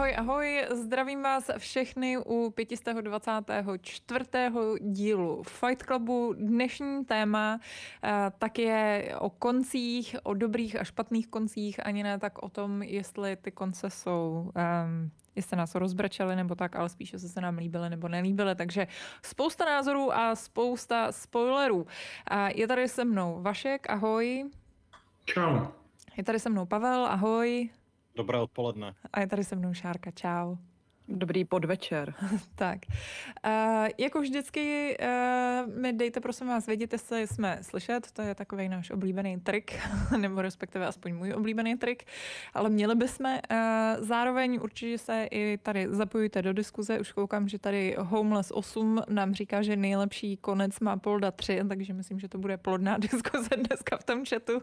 Ahoj, ahoj, zdravím vás všechny u 524. dílu Fight Clubu. Dnešní téma uh, tak je o koncích, o dobrých a špatných koncích, ani ne tak o tom, jestli ty konce jsou um, jestli nás rozbrečeli nebo tak, ale spíše se se nám líbily nebo nelíbily. Takže spousta názorů a spousta spoilerů. A je tady se mnou Vašek, ahoj. Čau. Je tady se mnou Pavel, ahoj. Dobré odpoledne. A je tady se mnou Šárka, čau. Dobrý podvečer. tak. Uh, jako vždycky uh, mi dejte prosím vás vědět, jestli jsme slyšet, to je takový náš oblíbený trik, nebo respektive aspoň můj oblíbený trik, ale měli bychom. Uh, zároveň určitě se i tady zapojujte do diskuze, už koukám, že tady Homeless 8 nám říká, že nejlepší konec má Polda 3, takže myslím, že to bude plodná diskuze dneska v tom chatu.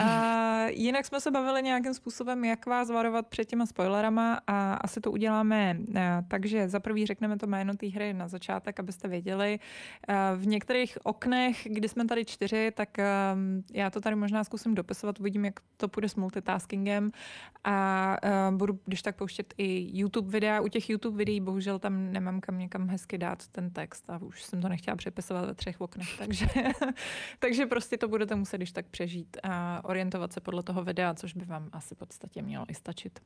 A jinak jsme se bavili nějakým způsobem, jak vás varovat před těma spoilerama a asi to uděláme. Takže za prvý řekneme to jméno té hry na začátek, abyste věděli. V některých oknech, kdy jsme tady čtyři, tak já to tady možná zkusím dopisovat, uvidím, jak to půjde s multitaskingem a budu, když tak pouštět i YouTube videa. U těch YouTube videí bohužel tam nemám kam někam hezky dát ten text a už jsem to nechtěla přepisovat ve třech oknech, takže, takže prostě to budete muset když tak přežít a orientovat se podle toho videa, což by vám asi v podstatě mělo i stačit.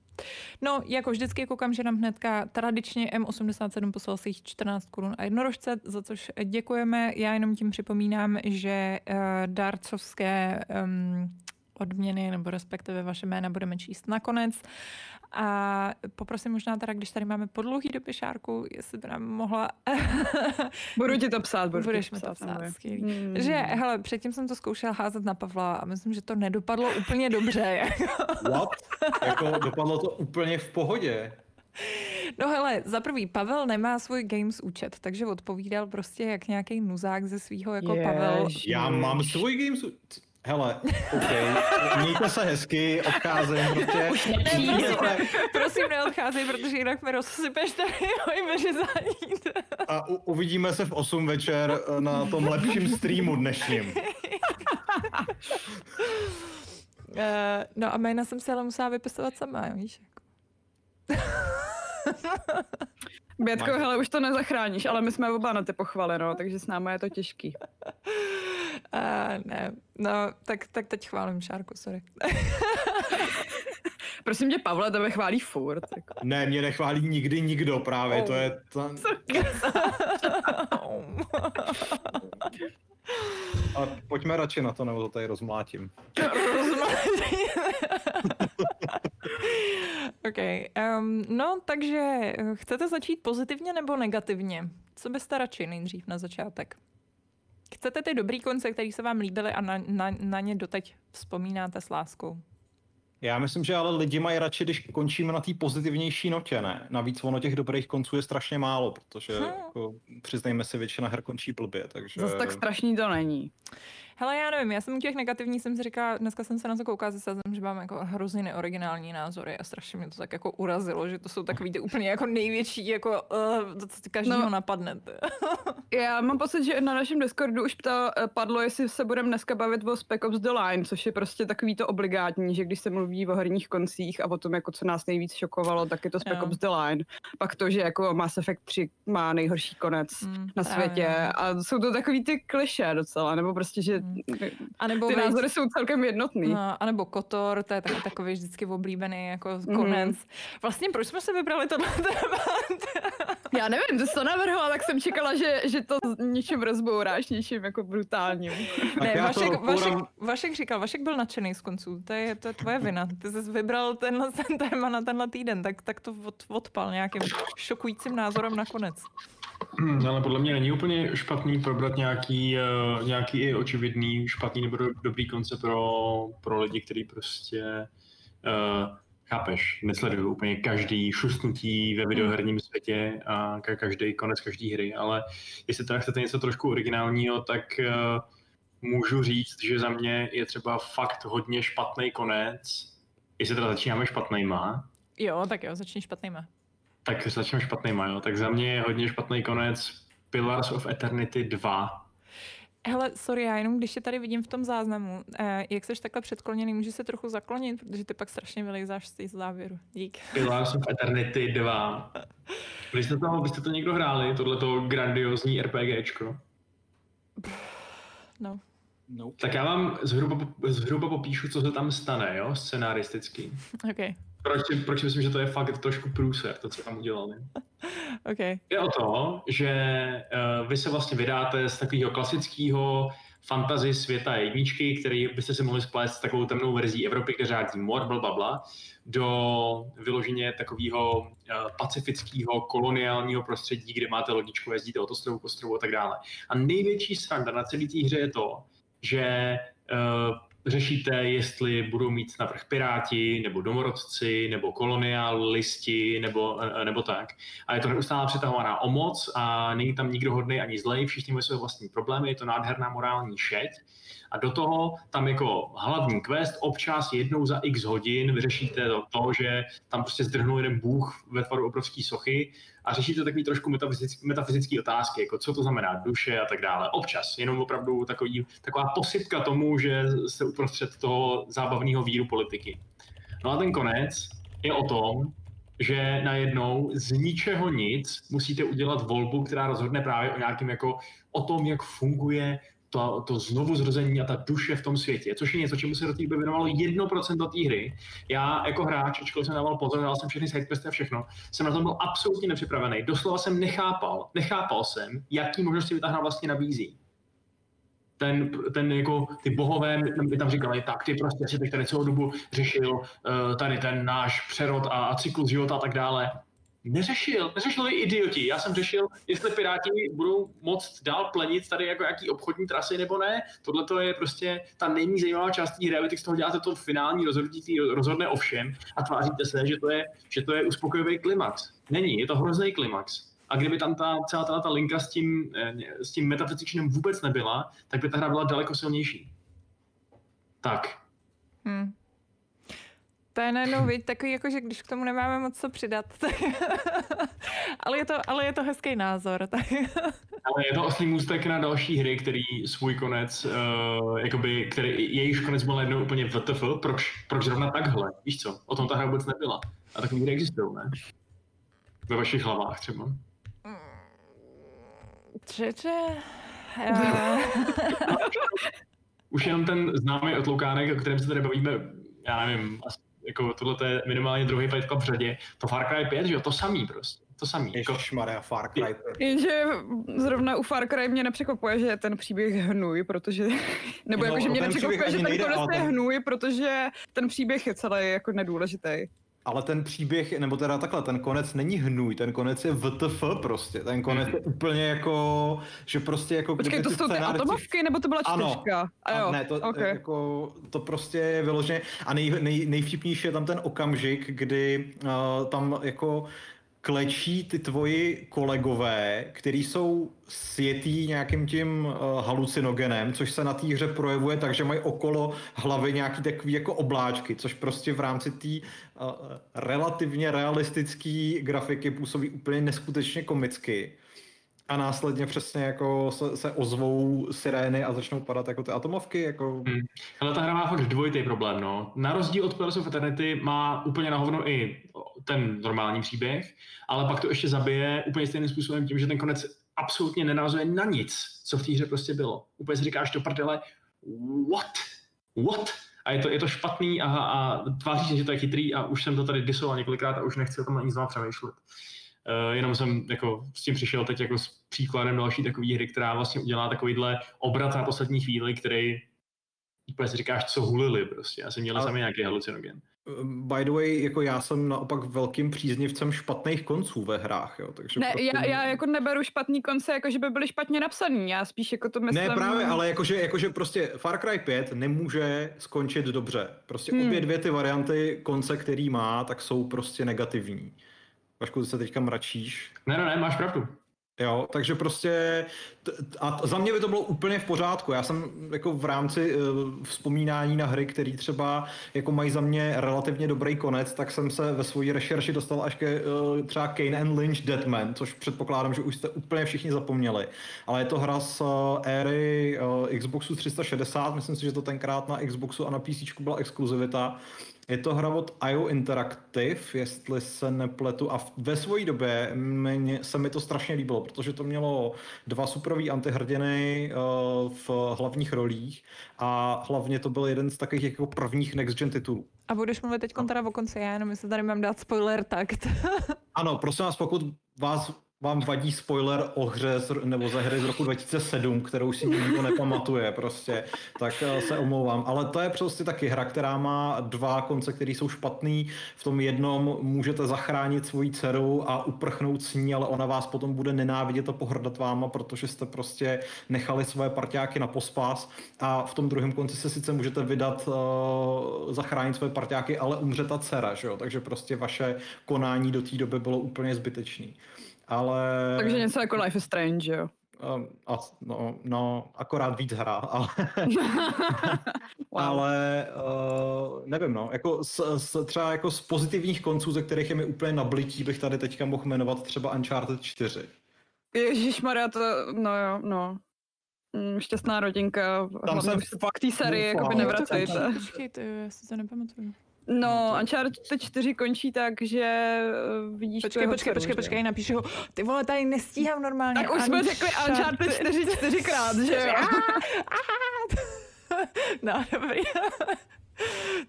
No, jako vždycky koukám, že nám hnedka tradičně M87 poslal si 14 korun a jednorožce, za což děkujeme. Já jenom tím připomínám, že uh, dárcovské um, odměny nebo respektive vaše jména budeme číst nakonec. A poprosím možná teda, když tady máme podlouhý do pešárku, jestli by nám mohla... budu ti to psát, budu Budeš mi to psát, Hmm. Že, hele, předtím jsem to zkoušela házet na Pavla a myslím, že to nedopadlo úplně dobře. What? jako dopadlo to úplně v pohodě. No hele, za prvý, Pavel nemá svůj Games účet, takže odpovídal prostě jak nějaký nuzák ze svého jako Jež, Pavel. Já mám svůj Games účet. Hele, OK, mějte se hezky, odcházím prostě. Už ne, prosím, prosím neodcházej, protože jinak mi rozsypeš tady moje vyřezání. A u, uvidíme se v 8 večer na tom lepším streamu dnešním. Uh, no a jména jsem se ale musela vypisovat sama, víš? Bětko, hele, už to nezachráníš, ale my jsme oba na ty pochvaly, no, takže s námi je to těžký. Uh, ne, no, tak, tak teď chválím Šárku, sorry. Prosím tě, Pavle, tebe chválí furt. Jako. Ne, mě nechválí nikdy nikdo právě, oh. to je... To... A pojďme radši na to, nebo to tady rozmlátím. rozmlátím. OK. Um, no, takže eh, chcete začít pozitivně nebo negativně? Co byste radši nejdřív na začátek? Chcete ty dobrý konce, které se vám líbily a na, na, na ně doteď vzpomínáte s láskou? Já myslím, že ale lidi mají radši, když končíme na té pozitivnější notě, ne? Navíc ono těch dobrých konců je strašně málo, protože hmm. jako, přiznejme si, většina her končí blbě, takže... Zase tak strašný to není. Hele, já nevím, já jsem u těch negativních, jsem si říkala, dneska jsem se na to koukala zase, že mám jako hrozně neoriginální názory a strašně mě to tak jako urazilo, že to jsou takový ty úplně jako největší, jako uh, to, každýho no, napadne. já mám pocit, že na našem Discordu už to eh, padlo, jestli se budeme dneska bavit o Spec Ops The Line, což je prostě takový to obligátní, že když se mluví o herních koncích a o tom, jako co nás nejvíc šokovalo, tak je to Spec Ops The Line. Pak to, že jako Mass Effect 3 má nejhorší konec mm, na světě a jsou to takový ty kliše docela, nebo prostě, že a nebo ty názory jsou celkem jednotný. No, a nebo Kotor, to je taky takový vždycky oblíbený jako konec. Mm. Vlastně proč jsme se vybrali tohle Já nevím, ty jsi to navrhla, tak jsem čekala, že, že to něčím rozbouráš, něčím jako brutálním. Ne, Vašek, Vašek, Vašek říkal, Vašek byl nadšený z konců, to je, to je tvoje vina. Ty jsi vybral tenhle ten téma na tenhle týden, tak, tak to od, odpal nějakým šokujícím názorem nakonec. Hmm, ale podle mě není úplně špatný probrat nějaký, uh, nějaký i očividný špatný nebo dobrý konce pro, pro lidi, kteří prostě uh, chápeš, nesledují úplně každý šustnutí ve videoherním světě a každý konec každé hry, ale jestli teda chcete něco trošku originálního, tak uh, můžu říct, že za mě je třeba fakt hodně špatný konec, jestli teda začínáme špatnýma. Jo, tak jo, začni špatnýma. Tak začneme špatnýma, jo. Tak za mě je hodně špatný konec Pillars of Eternity 2. Hele, sorry, já jenom když je tady vidím v tom záznamu, eh, jak jsi takhle předkloněný, můžeš se trochu zaklonit, protože ty pak strašně vylejzáš z té závěru. Dík. Já jsem v Eternity 2. Vy jste to, vy jste to někdo hráli, tohleto grandiozní RPGčko? No. Nope. Tak já vám zhruba, zhruba popíšu, co se tam stane, jo, scenaristicky. OK, Proč, proč myslím, že to je fakt trošku průser, to, co tam udělali. OK. Je o to, že uh, vy se vlastně vydáte z takového klasického fantasy světa jedničky, který byste si mohli splést s takovou temnou verzí Evropy, kde řádí mor, bla, bla, bla, do vyloženě takového uh, pacifického koloniálního prostředí, kde máte lodičku, jezdíte od ostrovu k ostrovu a tak dále. A největší sranda na celé té hře je to, že uh, řešíte, jestli budou mít navrh piráti, nebo domorodci, nebo kolonialisti, nebo, nebo tak. A je to neustále přetahovaná o moc a není tam nikdo hodný ani zlej, všichni mají své vlastní problémy, je to nádherná morální šeť. A do toho tam jako hlavní quest občas jednou za x hodin vyřešíte to, to že tam prostě zdrhnul jeden bůh ve tvaru obrovské sochy a řešíte takový trošku metafyzický, metafyzické otázky, jako co to znamená duše a tak dále. Občas, jenom opravdu takový, taková posypka tomu, že jste uprostřed toho zábavného víru politiky. No a ten konec je o tom, že najednou z ničeho nic musíte udělat volbu, která rozhodne právě o nějakým jako o tom, jak funguje to, to znovu zrození a ta duše v tom světě, což je něco, čemu se do té doby věnovalo 1% do té hry. Já jako hráč, ačkoliv jsem dával pozor, dal jsem všechny sidequesty a všechno, jsem na tom byl absolutně nepřipravený. Doslova jsem nechápal, nechápal jsem, jaký možnosti mi ta hra vlastně nabízí ten, ten jako ty bohové mi tam říkali, tak ty prostě si teď tady celou dobu řešil uh, tady ten náš přerod a, a cyklus života a tak dále. Neřešil, neřešili idioti. Já jsem řešil, jestli Piráti budou moct dál plenit tady jako jaký obchodní trasy nebo ne. Tohle to je prostě ta nejméně zajímavá část té hry, z toho děláte to finální rozhodnutí, rozhodne o všem a tváříte se, že to je, že to je uspokojivý klimax. Není, je to hrozný klimax. A kdyby tam ta, celá ta, ta linka s tím, s tím metafyzičním vůbec nebyla, tak by ta hra byla daleko silnější. Tak. Hmm. To je najednou, viď, takový jako, že když k tomu nemáme moc co přidat, tak... ale, je to, ale je to hezký názor. Tak... ale je to oslý můstek na další hry, který svůj konec, uh, jakoby, který, jejíž konec byl jednou úplně VTF, proč, proč zrovna takhle, víš co, o tom ta hra vůbec nebyla. A takový hry existují, ne? Ve vašich hlavách třeba. Čeče... Už jenom ten známý otloukánek, o kterém se tady bavíme, já nevím, jako tohle je minimálně druhý Fight Club v řadě, to Far Cry 5, že jo, to samý prostě. To samý. Jako... Ježišmarja, Far Cry 5. Jenže zrovna u Far Cry mě nepřekvapuje, že je ten příběh hnůj, protože... Nebo no, jako, že mě nepřekvapuje, že ten konec je hnůj, protože ten příběh je celý jako nedůležitý. Ale ten příběh, nebo teda takhle, ten konec není hnůj, ten konec je VTF prostě, ten konec mm. je úplně jako, že prostě jako... Počkej, to jsou ty atomovky, nebo to byla čtyřka? Ano, a jo, ne, to, okay. jako, to prostě je vyloženě, a nej, nej, nejvtipnější je tam ten okamžik, kdy uh, tam jako klečí ty tvoji kolegové, který jsou světý nějakým tím uh, halucinogenem, což se na té hře projevuje tak, že mají okolo hlavy nějaký takový jako obláčky, což prostě v rámci té uh, relativně realistické grafiky působí úplně neskutečně komicky a následně přesně jako se, se ozvou sirény a začnou padat jako ty atomovky. Jako... Hmm. Ale ta hra má fakt dvojitý problém, no. Na rozdíl od Pillars of Eternity má úplně na hovno i ten normální příběh, ale pak to ještě zabije úplně stejným způsobem tím, že ten konec absolutně nenázuje na nic, co v té hře prostě bylo. Úplně si říkáš do prdele, what? What? A je to, je to špatný a, a tváří se, že to je chytrý a už jsem to tady disoval několikrát a už nechci o tom ani znovu přemýšlet. Uh, jenom jsem jako s tím přišel teď jako s příkladem další takové hry, která vlastně udělá takovýhle obrat na poslední chvíli, který úplně si říkáš, co hulili prostě. Asi měli sami nějaký halucinogen. By the way, jako já jsem naopak velkým příznivcem špatných konců ve hrách, jo, takže... Ne, prostě... já, já jako neberu špatný konce, jako že by byly špatně napsaný, já spíš jako to myslím... Ne, právě, ale jakože, jakože prostě Far Cry 5 nemůže skončit dobře. Prostě hmm. obě dvě ty varianty konce, který má, tak jsou prostě negativní. Vašku, se teďka mračíš. Ne, ne, ne, máš pravdu. Jo, takže prostě t- a za mě by to bylo úplně v pořádku. Já jsem jako v rámci uh, vzpomínání na hry, které třeba jako mají za mě relativně dobrý konec, tak jsem se ve své rešerši dostal až ke uh, třeba Kane and Lynch Deadman, což předpokládám, že už jste úplně všichni zapomněli. Ale je to hra z uh, éry uh, Xboxu 360, myslím si, že to tenkrát na Xboxu a na PC byla exkluzivita. Je to hra od IO Interactive, jestli se nepletu, a ve své době mě, se mi to strašně líbilo, protože to mělo dva superový antihrdiny uh, v hlavních rolích a hlavně to byl jeden z takových jako prvních next gen titulů. A budeš mluvit teď teda o konci, já jenom jestli tady mám dát spoiler takt. ano, prosím vás, pokud vás vám vadí spoiler o hře z, nebo ze hry z roku 2007, kterou si nikdo nepamatuje prostě, tak eh, se omlouvám. Ale to je prostě taky hra, která má dva konce, které jsou špatný. V tom jednom můžete zachránit svoji dceru a uprchnout s ní, ale ona vás potom bude nenávidět a pohrdat váma, protože jste prostě nechali svoje parťáky na pospas. A v tom druhém konci se sice můžete vydat uh, zachránit svoje parťáky, ale umře ta dcera, že jo? takže prostě vaše konání do té doby bylo úplně zbytečný ale... Takže něco jako Life is Strange, jo? Um, a, no, no, akorát víc hra, ale, wow. ale uh, nevím, no, jako s, s, třeba jako z pozitivních konců, ze kterých je mi úplně nablití, bych tady teďka mohl jmenovat třeba Uncharted 4. Maria, to, no jo, no. Mm, šťastná rodinka. Tam jsem fakt té sérii jako by nevracejte. Počkejte, já si to nepamatuju. No, Uncharted 4 končí tak, že eh, vidíš Počkej, počkej, počkej, počkej, napíšu ho. Ty vole, tady nestíhám normálně. Tak už jsme řekli Uncharted 4 čtyřikrát, že jo? no, dobrý.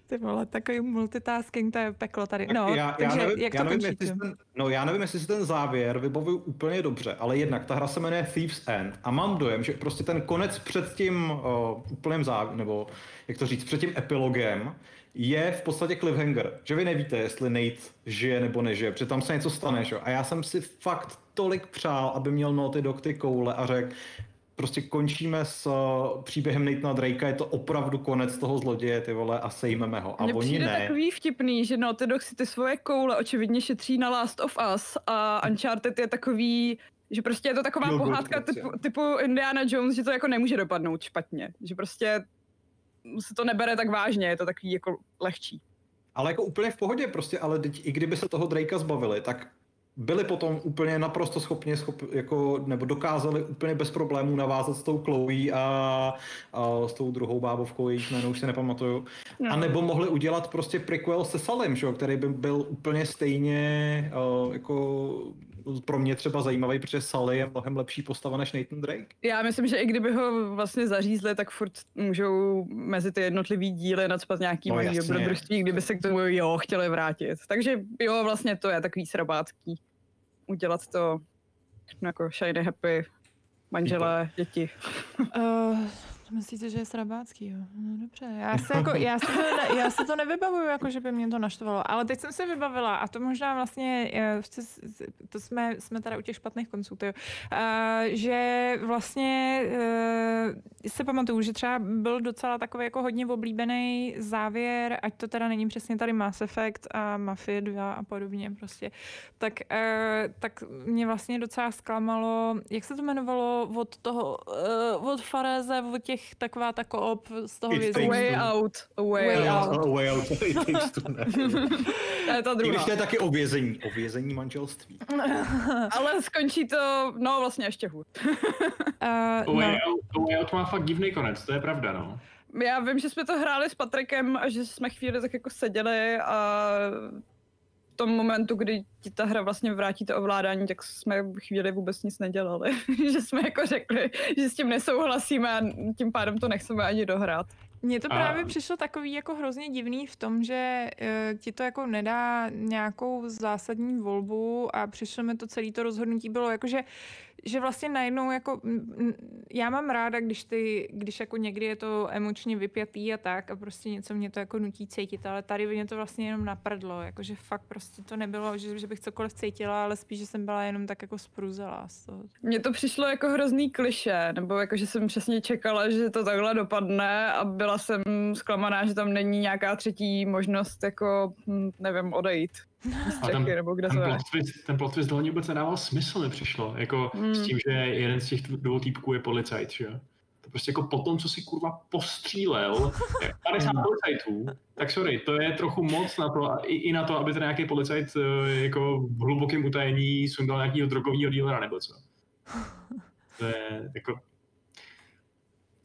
Ty vole, takový multitasking, to je peklo tady. No, já, takže já nevím, jak to já nevím, jestli ten, No já nevím, jestli si ten závěr vybavuju úplně dobře, ale jednak ta hra se jmenuje Thieves End a mám dojem, že prostě ten konec před tím uh, úplným závěrem, nebo jak to říct, před tím epilogem, je v podstatě cliffhanger, že vy nevíte, jestli Nate žije nebo nežije, protože tam se něco stane, že? A já jsem si fakt tolik přál, aby měl Naughty Dog ty koule a řekl, prostě končíme s uh, příběhem Nathana Drakea, je to opravdu konec toho zloděje, ty vole, a sejmeme ho. A Mně oni ne. takový vtipný, že Naughty Dog si ty svoje koule očividně šetří na Last of Us a Uncharted je takový, že prostě je to taková good pohádka věc, typu, typu Indiana Jones, že to jako nemůže dopadnout špatně. Že prostě se to nebere tak vážně, je to takový jako lehčí. Ale jako úplně v pohodě prostě, ale teď, i kdyby se toho Drakea zbavili, tak byli potom úplně naprosto schopni, schop, jako, nebo dokázali úplně bez problémů navázat s tou Chloe a, a s tou druhou bábovkou, jejich jméno už si nepamatuju. No. A nebo mohli udělat prostě prequel se Salim, že, jo, který by byl úplně stejně uh, jako pro mě třeba zajímavý, protože Sally je mnohem lepší postava než Nathan Drake. Já myslím, že i kdyby ho vlastně zařízli, tak furt můžou mezi ty jednotlivý díly nadspat nějaký No, malý dobrodružství, kdyby se k tomu jo chtěli vrátit. Takže jo, vlastně to je takový srabácký. Udělat to no, jako shiny happy, manželé, děti. Uh, myslíte, že je srabácký, jo? No dobře, já si, jako, já, si to, ne, já si to nevybavuju, jako že by mě to naštvalo, ale teď jsem se vybavila a to možná vlastně, eh, to jsme, jsme teda u těch špatných konců, tyjo, uh, že vlastně uh, se pamatuju, že třeba byl docela takový jako hodně oblíbený závěr, ať to teda není přesně tady Mass Effect a Mafia 2 a podobně prostě, tak, tak mě vlastně docela zklamalo, jak se to jmenovalo od toho, od Fareze, od těch taková ta koop z toho vězení. Way out, way, Way out. Uh, way out. To je ta I když druhá. to je taky o vězení, o vězení manželství. Ale skončí to, no vlastně ještě hůř. Uh, Way, no. Out, Way Out má fakt divný konec, to je pravda, no. Já vím, že jsme to hráli s Patrikem a že jsme chvíli tak jako seděli a tom momentu, kdy ti ta hra vlastně vrátí to ovládání, tak jsme chvíli vůbec nic nedělali. že jsme jako řekli, že s tím nesouhlasíme a tím pádem to nechceme ani dohrát. Mně to A- právě přišlo takový jako hrozně divný v tom, že uh, ti to jako nedá nějakou zásadní volbu a přišlo mi to celé to rozhodnutí bylo jako, že, že vlastně najednou jako, já mám ráda, když ty, když jako někdy je to emočně vypjatý a tak a prostě něco mě to jako nutí cítit, ale tady mě to vlastně jenom naprdlo, jakože fakt prostě to nebylo, že, že bych cokoliv cítila, ale spíš, že jsem byla jenom tak jako spruzela z toho. Mně to přišlo jako hrozný kliše, nebo jako, že jsem přesně čekala, že to takhle dopadne a byla jsem zklamaná, že tam není nějaká třetí možnost, jako, hm, nevím, odejít. A ten, nebo kde ten plot twist, ten plot twist hlavně vůbec nedával smysl, mi přišlo. Jako Hmm. s tím, že jeden z těch dvou týpků je policajt, že jo. To prostě jako po tom, co si kurva postřílel 50 Hmm. policajtů, tak sorry, to je trochu moc na to, i, i na to, aby ten nějaký policajt eh, jako v hlubokém utajení sundal nějakého drogového dílera nebo co. To je jako...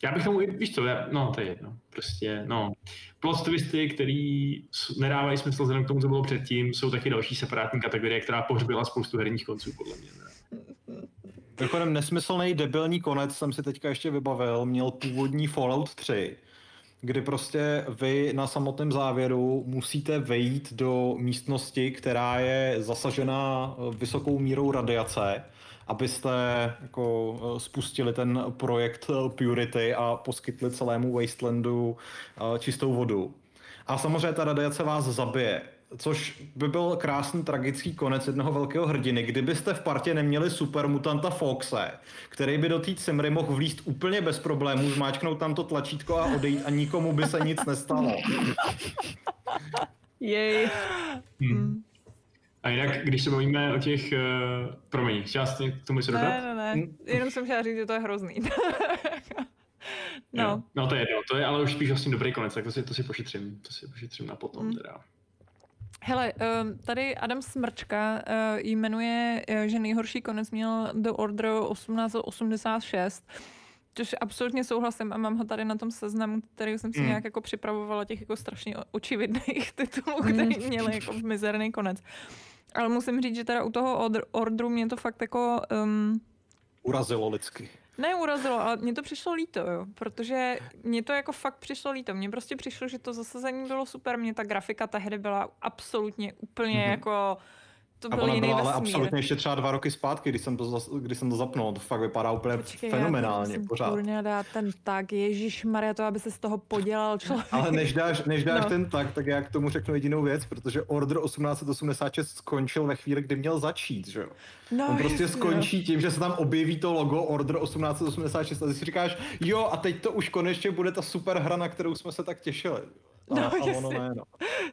Já bych tomu, víš co, já, no to je jedno, prostě, no. Plot twisty, který nedávají smysl vzhledem k tomu, co bylo předtím, jsou taky další separátní kategorie, která pohřbila spoustu herních konců, podle mě. Ne? Nesmyslný debilní konec jsem si teďka ještě vybavil, měl původní Fallout 3, kdy prostě vy na samotném závěru musíte vejít do místnosti, která je zasažena eh, vysokou mírou radiace, abyste jako eh, spustili ten projekt eh, Purity a poskytli celému Wastelandu eh, čistou vodu. A samozřejmě ta radiace vás zabije. Což by byl krásný tragický konec jednoho velkého hrdiny, kdybyste v partě neměli supermutanta Foxe, který by do té cimry mohl vlíst úplně bez problémů, zmáčknout tam to tlačítko a odejít a nikomu by se nic nestalo. Jej. Hmm. A jinak, když se bavíme o těch, uh, promiň, chtěla jsi k tomu něco dodat? Ne, ne, ne, jenom jsem chtěla říct, že to je hrozný. Jo. no, no to je jedno, to je ale už spíš vlastně dobrý konec, tak to si, to si pošetřím, to si pošetřím na potom Hmm. teda. hele, ehm, tady Adam Smrčka eh, jmenuje, eh, že nejhorší konec měl The Order 1886, Což absolutně souhlasím a mám ho tady na tom seznamu, který jsem si Mm. nějak jako připravovala těch jako strašně očividných titulů, Mm. který měly jako mizerný konec. Ale musím říct, že teda u toho Orderu mě to fakt jako um, Urazilo lidsky. neurazilo, ale mně to přišlo líto, jo, protože mně to jako fakt přišlo líto. Mně prostě přišlo, že to zasazení bylo super, mě ta grafika tehdy byla absolutně úplně Mhm. mm-hmm. jako, to byl jiný byla ale vesmír. absolutně ještě třeba dva roky zpátky, když jsem to, zas, když jsem to zapnul. To fakt vypadá úplně Počkej, fenomenálně já pořád. Kurně dát ten tak, Ježíš Maria, to aby se z toho podělal člověk. Ale než dáš, než dáš No. no. ten tak, tak já k tomu řeknu jedinou věc, protože Order 1886 skončil ve chvíli, kdy měl začít, že jo? no, On prostě jasně, skončí tím, že se tam objeví to logo Order 1886 a ty si říkáš, jo a teď to už konečně bude ta super hra, na kterou jsme se tak těšili. A, No, a ono jasně. ne, no.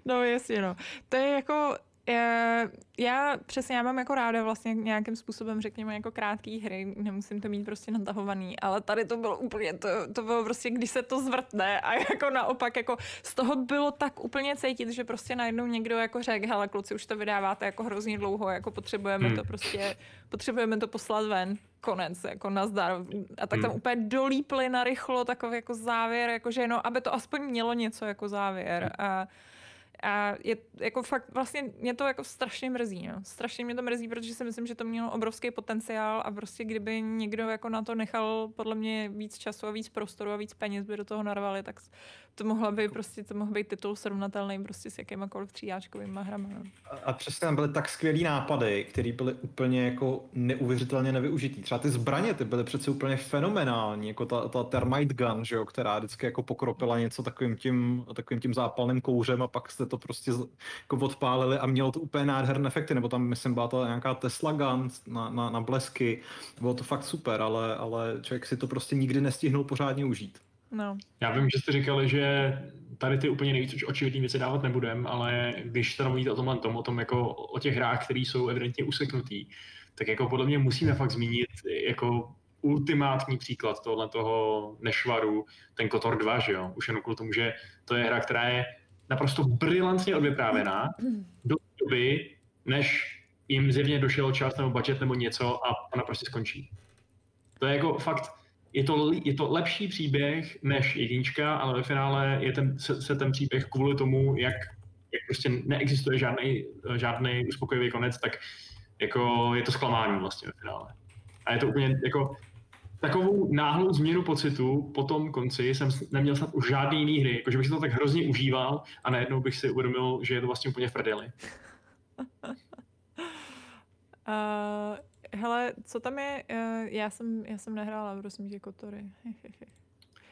No jasně, no. To je jako, já přesně, já mám jako ráda vlastně nějakým způsobem, řekněme, jako krátký hry, nemusím to mít prostě natahovaný, ale tady to bylo úplně, to, to bylo prostě, když se to zvrtne a jako naopak, jako z toho bylo tak úplně cítit, že prostě najednou někdo jako řekl, hele kluci, už to vydáváte jako hrozně dlouho, jako potřebujeme Hmm. to prostě, potřebujeme to poslat ven, konec, jako nazdar. A tak tam Hmm. úplně dolípli na rychlo takový jako závěr, jakože no, aby to aspoň mělo něco jako závěr. A, a je jako fakt, vlastně mě to jako strašně mrzí, no. Strašně mě to mrzí, protože si myslím, že to mělo obrovský potenciál a prostě kdyby někdo jako na to nechal podle mě víc času a víc prostoru a víc peněz by do toho narvali, tak to mohla by prostě, to mohl být titul srovnatelný prostě s jakýmakoliv tříáčkovými hrama. No. A- A přesně tam byly tak skvělý nápady, které byly úplně jako neuvěřitelně nevyužitý. Třeba ty zbraně, ty byly přece úplně fenomenální, jako ta, ta Thermite Gun, že jo, která vždycky jako pokropila něco takovým tím, takovým tím zápalným kouřem a pak jste to prostě jako odpálili a mělo to úplně nádherné efekty, nebo tam myslím byla to nějaká Tesla Gun na, na, na blesky, bylo to fakt super, ale, ale člověk si to prostě nikdy nestihnul pořádně užít. No. Já vím, že jste říkali, že tady ty úplně nejvíc už očividný věci dávat nebudem, ale když se mluvíte o tomhle tom, o tom jako o těch hrách, které jsou evidentně useknutý, tak jako podle mě musíme fakt zmínit jako ultimátní příklad tohle toho nešvaru, ten Kotor 2, že jo? Už jenom kvůli tomu, že to je hra, která je naprosto brilantně odvyprávěná do doby, než jim zjevně došel čas nebo budget nebo něco a ona prostě skončí. To je jako fakt, je to, je to lepší příběh než jednička, ale ve finále je ten, se, se ten příběh kvůli tomu, jak, jak prostě neexistuje žádný, žádný uspokojivý konec, tak jako je to zklamání vlastně ve finále. A je to úplně jako takovou náhlou změnu pocitu po tom konci jsem neměl snad už žádný jiný hry, jakože bych si to tak hrozně užíval a najednou bych si uvědomil, že je to vlastně úplně v prdeli. Uh, hele, co tam je? Uh, já, jsem, já jsem nehrála, prosím tě, Kotory.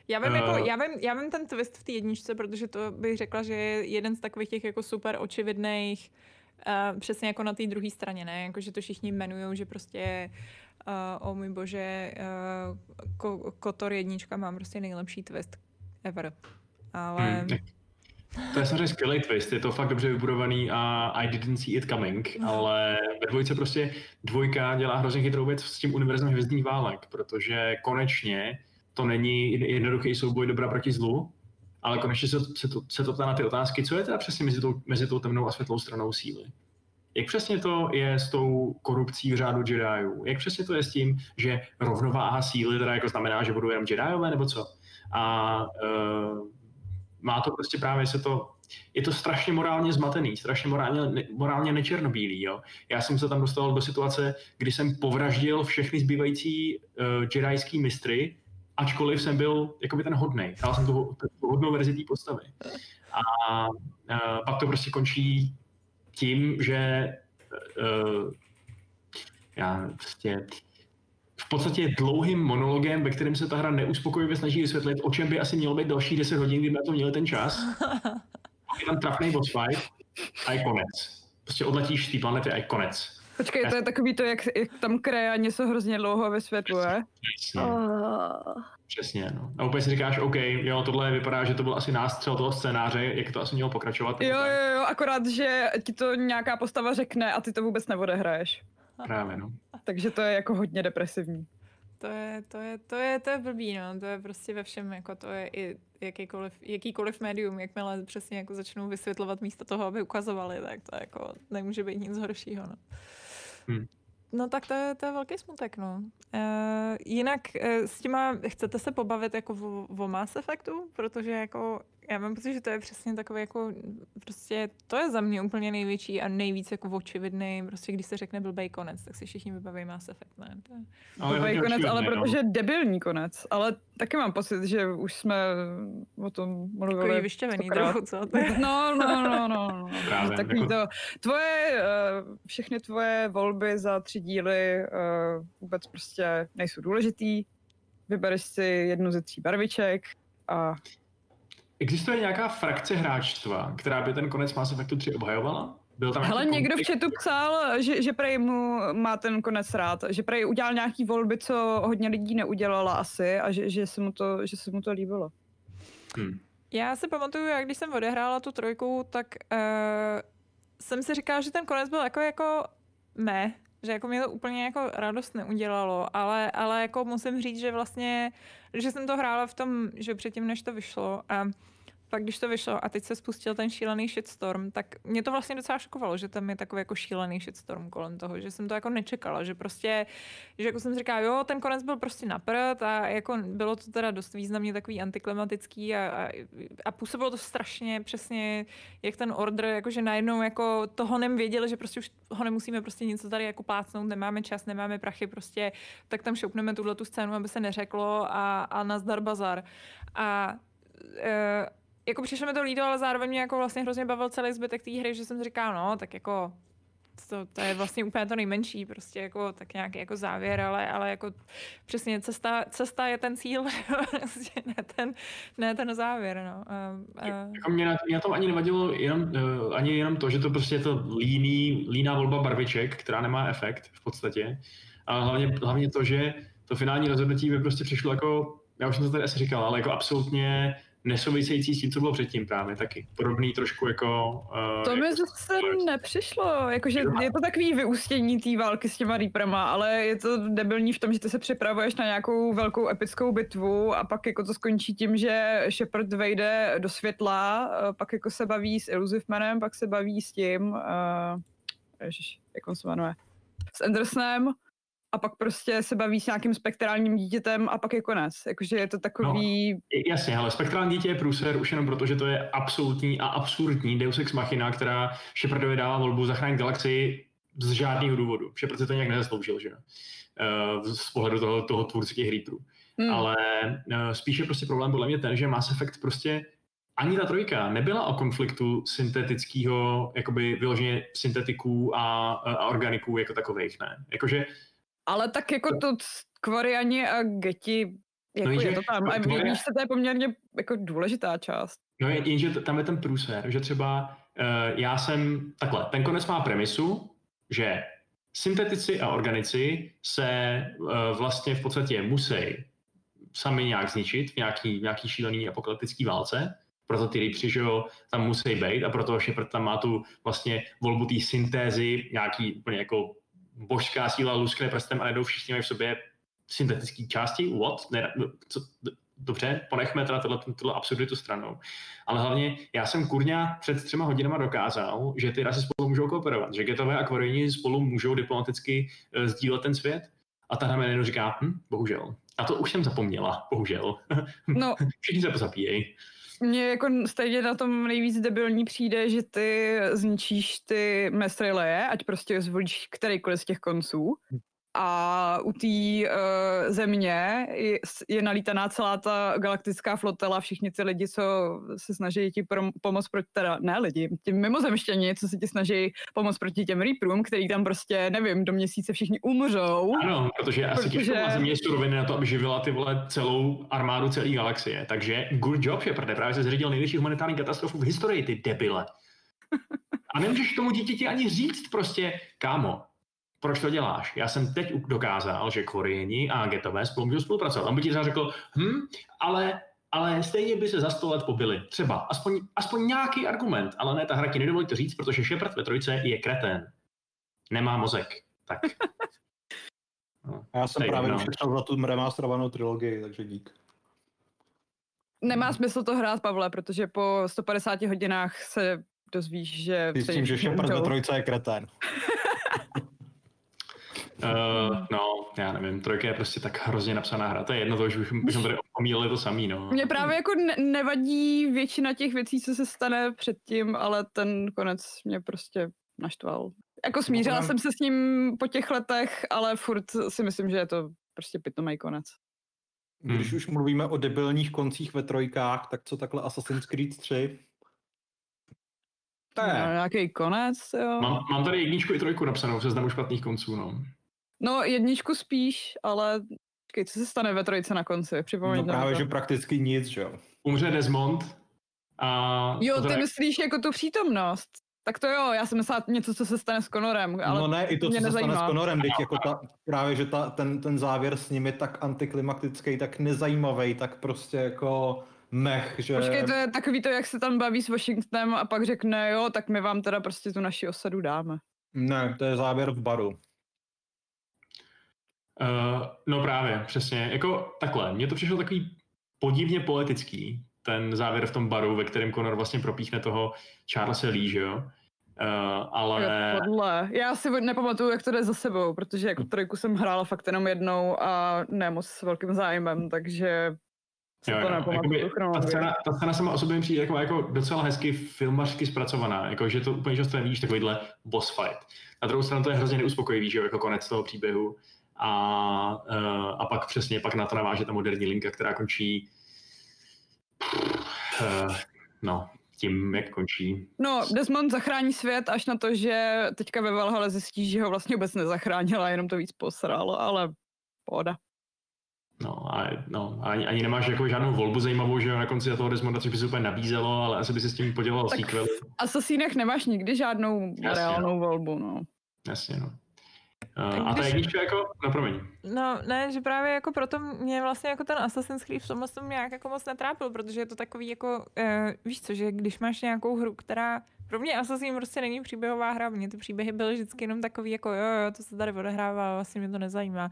Já vím, Eh. jako, já, vím, já vím ten twist v té jedničce, protože to bych řekla, že je jeden z takových těch jako super očividných, uh, přesně jako na té druhé straně, ne? Jako, že to všichni jmenují, že prostě uh, o můj bože, uh, ko, Kotor jednička má prostě nejlepší twist ever. Ale... Hmm. To je samozřejmě skvělý twist, je to fakt dobře vybudovaný a I didn't see it coming, No. ale ve dvojce prostě dvojka dělá hrozně chytrou věc s tím univerzem hvězdných válek, protože konečně to není jednoduchý souboj dobra proti zlu, ale konečně se, se, to, se to ptá na ty otázky, co je teda přesně mezi tou, mezi tou temnou a světlou stranou síly. Jak přesně to je s tou korupcí v řádu Jediů? Jak přesně to je s tím, že rovnováha síly teda jako znamená, že budou jenom Jediové, nebo co? A uh, má to prostě právě se to, je to strašně morálně zmatený, strašně morálně, morálně nečernobílý. Jo? Já jsem se tam dostal do situace, kdy jsem povraždil všechny zbývající uh, jedajský mistry, ačkoliv jsem byl jakoby ten hodnej. Dal jsem tu, tu hodnou verzi té postavy. A uh, pak to prostě končí tím, že uh, já prostě v podstatě dlouhým monologem, ve kterém se ta hra neuspokojivě snaží vysvětlit, o čem by asi mělo být další 10 hodin, kdyby na to měli ten čas. Je tam trapný boss fight a je konec. Prostě odletíš z té planety a je konec. Počkej, to je takový to, jak, jak tam Kreja něco hrozně dlouho vysvětluje. Přesně, Oh. přesně no. A úplně si říkáš, OK, jo, tohle vypadá, že to byl asi nástřel toho scénáře, jak to asi mělo pokračovat. Jo, jo, jo, akorát, že ti to nějaká postava řekne a ty to vůbec neodehraješ. Právě, no. Takže to je jako hodně depresivní. To je, to je, to je, to je blbý, no. To je prostě ve všem, jako to je i jakýkoliv, jakýkoliv médium, jakmile přesně jako začnou vysvětlovat místo toho, aby ukazovali, tak to jako nemůže být nic horšího, no. Hmm. No tak to je, to je velký smutek, no. Uh, jinak uh, s těma, chcete se pobavit jako o, o Mass Effectu? Protože jako, já mám pocit, že to je přesně takový jako, prostě to je za mě úplně největší a nejvíc jako očividný, prostě když se řekne blbej konec, tak si všichni vybaví Mass Effect, ne? To je... Ale Blbej konec, ale očividný, no. protože debilní konec. Ale taky mám pocit, že už jsme o tom mluvili. Takový stokrát. trochu, co? No, no, no, no. no. Právě, Takový jako- to, tvoje, uh, všechny tvoje volby za tři díly uh, vůbec prostě nejsou důležitý. Vybereš si jednu ze tří barviček a Existuje nějaká frakce hráčstva, která by ten konec Mass Effectu 3 obhajovala? Byl tam Hele, někdo v chatu psal, že, že prej mu má ten konec rád, že prej udělal nějaký volby, co hodně lidí neudělala asi a že, že, se, mu to, že se mu to líbilo. Hm. Já si pamatuju, jak když jsem odehrála tu trojku, tak uh, jsem si říkala, že ten konec byl jako, jako me, že jako mě to úplně jako radost neudělalo, ale, ale jako musím říct, že vlastně, že jsem to hrála v tom, že předtím, než to vyšlo a pak když to vyšlo a teď se spustil ten šílený shitstorm, tak mě to vlastně docela šokovalo, že tam je takový jako šílený shitstorm kolem toho, že jsem to jako nečekala, že prostě, že jako jsem říkala, jo, ten konec byl prostě na prd a jako bylo to teda dost významně takový antiklimatický a, a, a působilo to strašně přesně, jak ten order, jakože najednou jako to honem věděli, že prostě už ho nemusíme prostě něco tady jako plácnout, nemáme čas, nemáme prachy, prostě tak tam šoupneme tuhle tu scénu, aby se neřeklo a, a nazdar bazar. A e, jako přišlo mi to líto, ale zároveň mě jako vlastně hrozně bavil celý zbytek té hry, že jsem si říkal, no, tak jako to, to je vlastně úplně to nejmenší, prostě jako tak nějaký jako závěr, ale, ale jako přesně cesta, cesta je ten cíl, prostě ne ten, ne ten závěr, no. A, a, Jako mě, na, mě na tom ani nevadilo jenom, uh, ani jenom to, že to prostě je to líný, líná volba barviček, která nemá efekt v podstatě. Ale hlavně, hlavně to, že to finální rozhodnutí by prostě přišlo jako, já už jsem to tady asi říkal, ale jako absolutně nesouvisející s tím, co bylo předtím právě taky. Podobný trošku jako... Uh, To mi jako zase nepřišlo, jakože je to takový vyústění té války s těma Reaperama, ale je to debilní v tom, že ty se připravuješ na nějakou velkou epickou bitvu a pak jako to skončí tím, že Shepard vejde do světla, eh, pak jako se baví s Illusive Manem, pak se baví s tím, uh, ježiš, jak on se jmenuje, s Andersonem a pak prostě se baví s nějakým spektrálním dítětem a pak je konec. Jakože je to takový... Jasně, ale spektrální dítě je průser už jenom proto, že to je absolutní a absurdní Deus Ex Machina, která Shepardovi dává volbu zachránit galaxii z žádného důvodu. Shepard si to nějak nezasloužil, že jo? Uh, z pohledu toho, toho tvůrce těch Reaperů. Hmm. Ale uh, spíše prostě problém podle mě ten, že Mass Effect prostě ani ta trojka nebyla o konfliktu syntetického, jakoby vyloženě syntetiků a, a organiků jako takových, ne? Jakože Ale tak jako to Kvariani a Geti, jako No, je to tam. A tvoje- víš, to je poměrně jako důležitá část. No jen- jenže tam je ten průser, že třeba uh, já jsem, takhle, ten konec má premisu, že syntetici a organici se uh, vlastně v podstatě musí sami nějak zničit v nějaký, v nějaký šílený apokalyptický válce proto ty rýpři, že jo, tam musí být a proto Shepard tam má tu vlastně volbu té syntézy, nějaký úplně jako božská síla luskne prstem a najednou všichni mají v sobě syntetické části, what? Ne, co, dobře, ponechme teda tohle, tohle absurditu stranou. Ale hlavně já jsem kurňa před třema hodinama dokázal, že ty rasy spolu můžou kooperovat, že getové a kvorejni spolu můžou diplomaticky uh, sdílet ten svět. A ta hra říká, hm, bohužel. A to už jsem zapomněla, bohužel. No, Všichni se pozapíjejí. Mně jako stejně na tom nejvíc debilní přijde, že ty zničíš ty mestrileje, ať prostě zvolíš kterýkoliv z těch konců. A u té uh, země je, je nalítaná celá ta galaktická flotela, všichni ty lidi, co se snaží ti prom- pomoct proti, teda ne lidi, ti mimozemštěni, co se ti snaží pomoct proti těm Reaperům, který tam prostě, nevím, do měsíce všichni umřou. Ano, protože asi Protože- těžko má země suroviny na to, aby živila ty vole celou armádu celé galaxie. Takže good job, Shepard, právě se zřídil největší humanitární katastrofu v historii, ty debile. A nemůžeš tomu dítěti ani říct prostě, kámo, proč to děláš? Já jsem teď dokázal, že Kvorieni a Getové spolu můžou spolupracovat. On by ti třeba řekl, hm, ale, ale stejně by se za sto let pobili. Třeba, aspoň, aspoň nějaký argument, ale ne, ta hra ti nedovolí to říct, protože Shepard ve trojce je kretén. Nemá mozek. Tak. A já jsem právě no. ušetřil za tu remasterovanou trilogii, takže dík. Nemá smysl to hrát, Pavle, protože po 150 hodinách se dozvíš, že... Zjistím, že Shepard ve trojce je kretén. Uh, no, já nevím, trojka je prostě tak hrozně napsaná hra. To je jedno, to už bychom, bychom tady omíleli to samý, no. Mně právě jako ne- nevadí většina těch věcí, co se stane předtím, ale ten konec mě prostě naštval. Jako smířila tam- jsem se s ním po těch letech, ale furt si myslím, že je to prostě pitomý konec. Když Hmm. už mluvíme o debilních koncích ve trojkách, tak co takhle Assassin's Creed 3? To No, je. nějaký konec, jo. Mám, mám tady jedničku i trojku napsanou v seznamu špatných konců, no. No jedničku spíš, ale počkej, co se stane ve trojce na konci? No Připomeňte mi právě, to. že prakticky nic, že jo. Umře Desmond a... Jo, to ty myslíš jako tu přítomnost. Tak to jo, já jsem myslela něco, co se stane s Conorem, ale no ne, i to, co se stane nezajímá. s Conorem, teď jako ta, právě, že ta, ten, ten závěr s nimi tak antiklimatický, tak nezajímavý, tak prostě jako mech, že... Počkej, to je takový to, jak se tam baví s Washingtonem a pak řekne, jo, tak my vám teda prostě tu naši osadu dáme. Ne, to je závěr v baru. Uh, no právě, přesně. Jako takhle, mně to přišlo takový podivně poetický, ten závěr v tom baru, ve kterém Conor vlastně propíchne toho Charlesa Lee, že jo? Uh, ale... Jo, Podle. Já si nepamatuju, jak to jde za sebou, protože jako trojku jsem hrála fakt jenom jednou a ne moc s velkým zájmem, takže Jo, to jo, nepamatuju. jakoby ta, scéna, ta scéna sama o sobě přijde jako, jako docela hezky filmařsky zpracovaná, jako, že to úplně často nevidíš takovýhle boss fight. Na druhou stranu to je hrozně neuspokojivý, že jo, jako konec toho příběhu. A, uh, a pak přesně pak na to naváže ta moderní linka, která končí uh, no, tím, jak končí. No, Desmond zachrání svět až na to, že teďka ve Valhalla zjistí, že ho vlastně vůbec nezachránila, jenom to víc posral, ale pohoda. No, a, no, a ani, ani nemáš jako žádnou volbu zajímavou, že jo, na konci toho Desmonda, což by se úplně nabízelo, ale asi by si s tím podělal Tak sequel. v Asasínech nemáš nikdy žádnou Jasně, reálnou volbu, no. Jasně, no. Uh, a ta když- jednička jako, no promiň. No, ne, že právě jako proto mě vlastně jako ten Assassin's Creed v tomhle tom nějak jako moc netrápil, protože je to takový jako, uh, víš co, že když máš nějakou hru, která, pro mě Assassin prostě není příběhová hra, mně ty příběhy byly vždycky jenom takový jako jo, jo, to se tady odehrává, vlastně mě to nezajímá.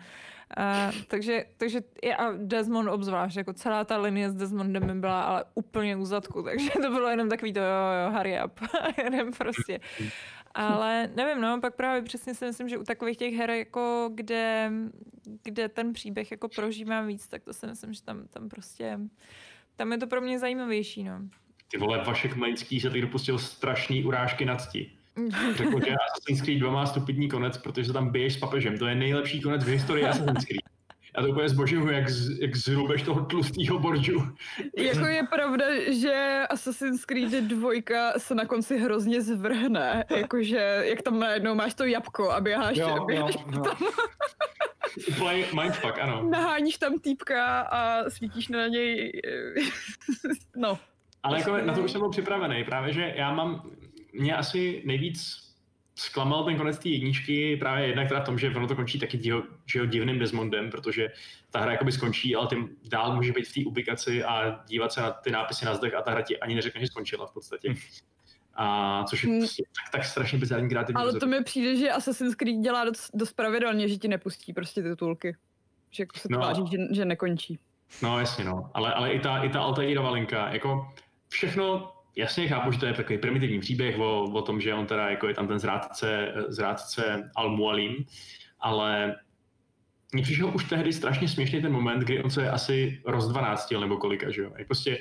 Uh, takže, takže a Desmond obzvlášť, jako celá ta linie s Desmondem mi byla ale úplně u zadku, takže to bylo jenom takový to jo, jo, hurry up, jeden prostě. Ale nevím, no, pak právě přesně si myslím, že u takových těch her, jako kde, kde ten příběh jako prožívám víc, tak to si myslím, že tam, tam prostě, tam je to pro mě zajímavější, no. Ty vole, Vašek Mlejnský se teď dopustil strašný urážky na cti. Řekl, že Assassin's Creed 2 má stupidní konec, protože se tam biješ s papežem. To je nejlepší konec v historii Assassin's Creed. Já to úplně zbožňuju, jak, z, jak zrubeš toho tlustého borču. Jako je pravda, že Assassin's Creed 2 se na konci hrozně zvrhne, jakože jak tam najednou máš to jabko a běháš, Jo, jo, běháš jo. Úplně mindfuck, ano. naháníš tam týpka a svítíš na něj. eh, no. Ale jako na to už jsem byl připravený. Právě, že já mám, mě asi nejvíc zklamal ten konec té jedničky právě jednak teda v tom, že ono to končí taky dího, že jo, divným Desmondem, protože ta hra jakoby skončí, ale ty dál může být v té ubikaci a dívat se na ty nápisy na zdech a ta hra ti ani neřekne, že skončila v podstatě. A což je Hmm. prostě tak, tak strašně bizarní kreativní Ale to rozhodnutí. mi přijde, že Assassin's Creed dělá dost, dost pravidelně, že ti nepustí prostě titulky. Že jako se No. tváří, že, že nekončí. No jasně, no. Ale, ale i ta, i ta Altairova linka, jako všechno, jasně chápu, že to je takový primitivní příběh o, o tom, že on teda jako je tam ten zrádce, zrádce Al-Mualim, ale mně přišel už tehdy strašně směšný ten moment, kdy on se asi rozdvanáctil nebo kolika, že jo. Jak prostě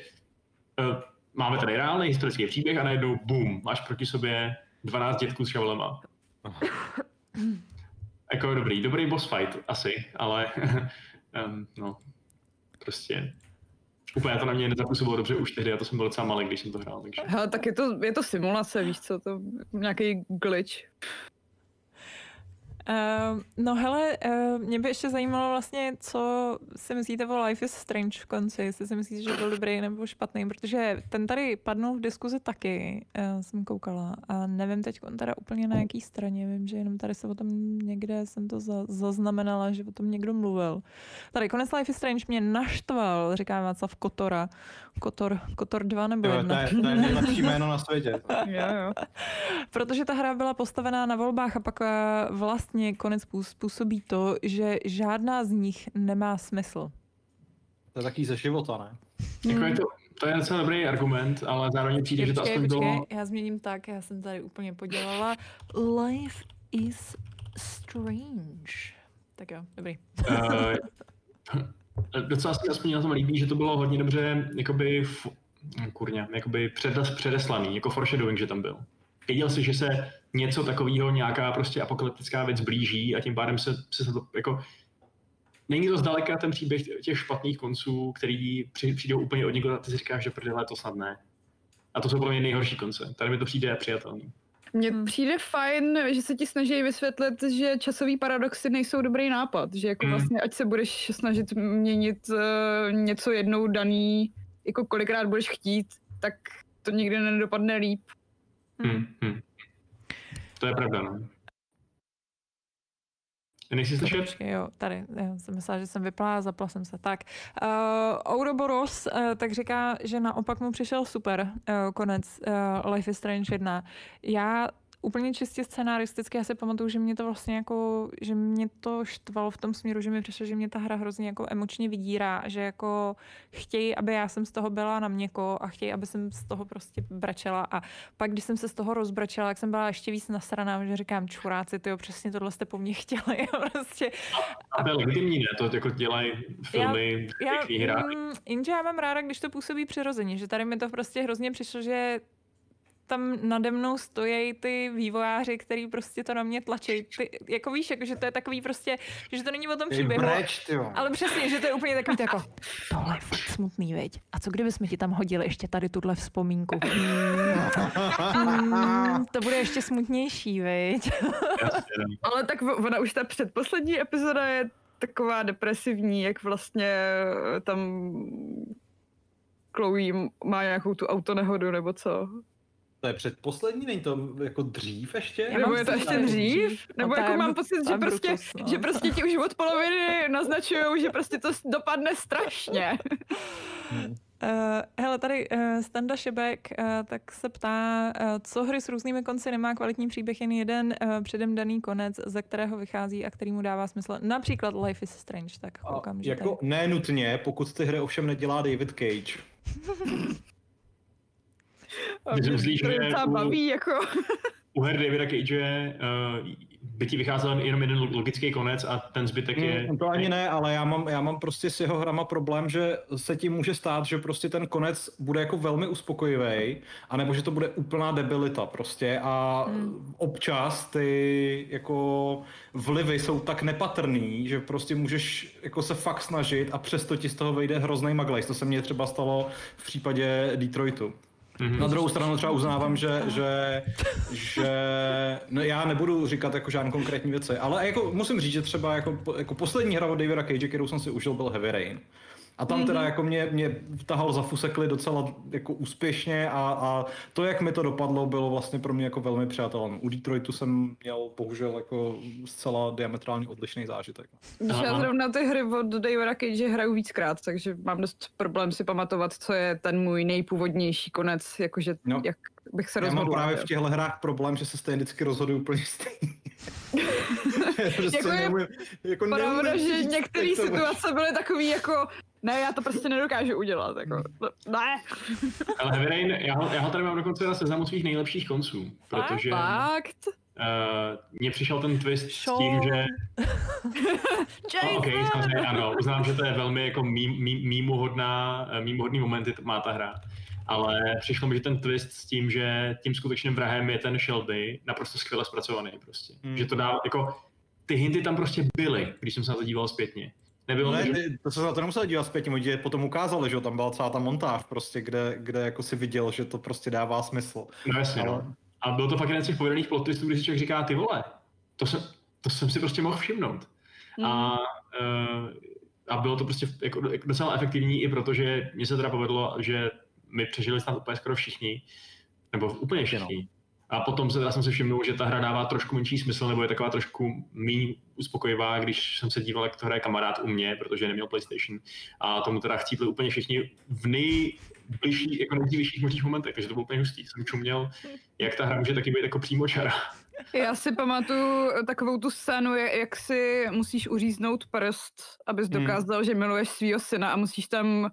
uh, máme tady reálný historický příběh a najednou boom, máš proti sobě 12 dětků s šavolema. jako dobrý, dobrý boss fight asi, ale um, no, prostě úplně to na mě nezapůsobilo dobře už tehdy, a to jsem byl docela malý, když jsem to hrál, takže Hele, tak je to, je to simulace, víš co, to nějaký glitch. Uh, no hele, uh, mě by ještě zajímalo vlastně, co si myslíte o Life is Strange v konci, jestli si myslíte, že byl dobrý nebo špatný, protože ten tady padnul v diskuzi taky, uh, jsem koukala a nevím teď teda úplně na jaký straně, vím, že jenom tady se o tom někde jsem to za, zaznamenala, že o tom někdo mluvil. Tady konec Life is Strange mě naštval, říká Václav Kotora, Kotor, Kotor 2 nebo Jo, to, 1. je, to je nejlepší jméno na světě. Jo, jo. Protože ta hra byla postavená na volbách a pak eh, vlastně konec půs- způsobí to, že žádná z nich nemá smysl. To je taky ze života, ne? jako je to, to je docela dobrý argument, ale zároveň přijde, že to Počkej, aspoň počkej, bylo... já změním tak, já jsem tady úplně podělala. Life is strange. Tak jo, dobrý. Uh, docela se mi aspoň na tom líbí, že to bylo hodně dobře, jakoby, f, kurňa, jakoby předes, předeslaný, jako foreshadowing, že tam byl. Věděl si, že se něco takového, nějaká prostě apokalyptická věc blíží a tím pádem se, se, se to jako Není to zdaleka ten příběh těch špatných konců, který při- přijdou úplně od někoho a ty si říkáš, že prdele to snad ne. A to jsou pro mě nejhorší konce. Tady mi to přijde přijatelný. Mně Hmm. přijde fajn, že se ti snaží vysvětlit, že časový paradoxy nejsou dobrý nápad. Že jako Mm. vlastně, ať se budeš snažit měnit uh, něco jednou daný, jako kolikrát budeš chtít, tak to nikdy nedopadne líp. Hmm. Hmm. To je pravda, no. Nejsi slyšet? Počkej, jo, tady, já jsem myslela, že jsem vypla a zapla jsem se. Tak, uh, Ouroboros uh, tak říká, že naopak mu přišel super uh, konec uh, Life is Strange 1. Já úplně čistě scenaristicky, já si pamatuju, že mě to vlastně jako, že mě to štvalo v tom směru, že mi přišlo, že mě ta hra hrozně jako emočně vydírá, že jako chtějí, aby já jsem z toho byla na měko a chtějí, aby jsem z toho prostě brečela a pak, když jsem se z toho rozbrečela, tak jsem byla ještě víc nasraná, že říkám, čuráci, tyjo, přesně tohle jste po mně chtěli, prostě. A to je legitimní, ne? To jako dělají filmy, Já, já, hra. mm, jenže já mám ráda, když to působí přirozeně, že tady mi to prostě hrozně přišlo, že tam nade mnou stojí ty vývojáři, který prostě to na mě tlačí. Ty, jako víš, jako, že to je takový prostě, že to není o tom Ty příběhu. breč. Ale přesně, že to je úplně takový to jako, tohle je fakt smutný, veď. A co kdybychom ti tam hodili ještě tady tuhle vzpomínku? Mm, mm, to bude ještě smutnější, veď. No. Ale tak ona už ta předposlední epizoda je taková depresivní, jak vlastně eh, tam Chloe má nějakou tu autonehodu nebo co. To je předposlední, není to jako dřív ještě? Já Nebo mám je to ještě dřív? dřív. Nebo jako mám pocit, že prostě, no. že prostě ti už od poloviny naznačují, že prostě to dopadne strašně. Hmm. Uh, hele, tady uh, Standa Šebek uh, tak se ptá, uh, co hry s různými konci nemá kvalitní příběh, jen jeden uh, předem daný konec, ze kterého vychází a který mu dává smysl. Například Life is Strange, tak A koukám, že jako ne nutně, pokud ty hry ovšem nedělá David Cage. A mě myslíš, to že docela u- baví, jako... U her Davida Cage uh, by ti vycházel jenom jeden logický konec a ten zbytek je... Mm, to ani ne, ale já mám, já mám prostě s jeho hrama problém, že se ti může stát, že prostě ten konec bude jako velmi uspokojivý, anebo že to bude úplná debilita prostě a Hmm. občas ty jako vlivy jsou tak nepatrný, že prostě můžeš jako se fakt snažit a přesto ti z toho vejde hrozný maglejs. To se mně třeba stalo v případě Detroitu. Mhm. Na druhou stranu třeba uznávám, že, že, že no já nebudu říkat jako žádné konkrétní věci, ale jako musím říct, že třeba jako, jako poslední hra od Davida Cage, kterou jsem si užil, byl Heavy Rain. A tam teda Mhm. jako mě, mě vtahal za fusekli docela jako úspěšně a, a to, jak mi to dopadlo, bylo vlastně pro mě jako velmi přátelné. U Detroitu jsem měl bohužel jako zcela diametrálně odlišný zážitek. Když já zrovna ty hry od Davida Cage hraju víckrát, takže mám dost problém si pamatovat, co je ten můj nejpůvodnější konec, jakože No. jak bych se Já mám právě v těchto hrách problém, že se stejně vždycky rozhoduju úplně stejně. prostě Jako je neumím, jako Pravda, že některé situace byly takový jako, ne, já to prostě nedokážu udělat, jako, ne. Ale Heavy Rain, já ho, já ho tady mám dokonce na seznamu svých nejlepších konců, protože uh, Fakt? mně přišel ten twist s Sean. tím, že Jason! No, OK, samozřejmě ano, uznám, že to je velmi jako mím, mím, eh, mýmuhodný momenty má ta hra. Ale přišlo mi, že ten twist s tím, že tím skutečným vrahem je ten Shelby, naprosto skvěle zpracovaný prostě. Hmm. Že to dá, jako, ty hinty tam prostě byly, když jsem se na to díval zpětně. Nebylo No to, ne, ty- to se za to nemusel dívat zpětně, oni potom ukázali, že jo, tam byla celá ta montáž prostě, kde, kde jako si viděl, že to prostě dává smysl. No jasně, Ale- no. A bylo to fakt jeden z těch povedených plot twistů, kdy si člověk říká, ty vole, to jsem, to jsem si prostě mohl všimnout. Mm. A, uh, a bylo to prostě jako docela efektivní i proto, že mně se teda povedlo, že my přežili snad úplně skoro všichni, nebo úplně všichni. A potom se teda jsem si všimnul, že ta hra dává trošku menší smysl, nebo je taková trošku méně uspokojivá, když jsem se díval, jak to hraje kamarád u mě, protože neměl PlayStation. A tomu teda chcípli úplně všichni v nejbližší, jako nejdívějších možných momentech, takže to bylo úplně hustý. Jsem čuměl, jak ta hra může taky být jako přímočara. Já si pamatuju takovou tu scénu, jak si musíš uříznout prst, abys Hmm. dokázal, že miluješ svého syna a musíš tam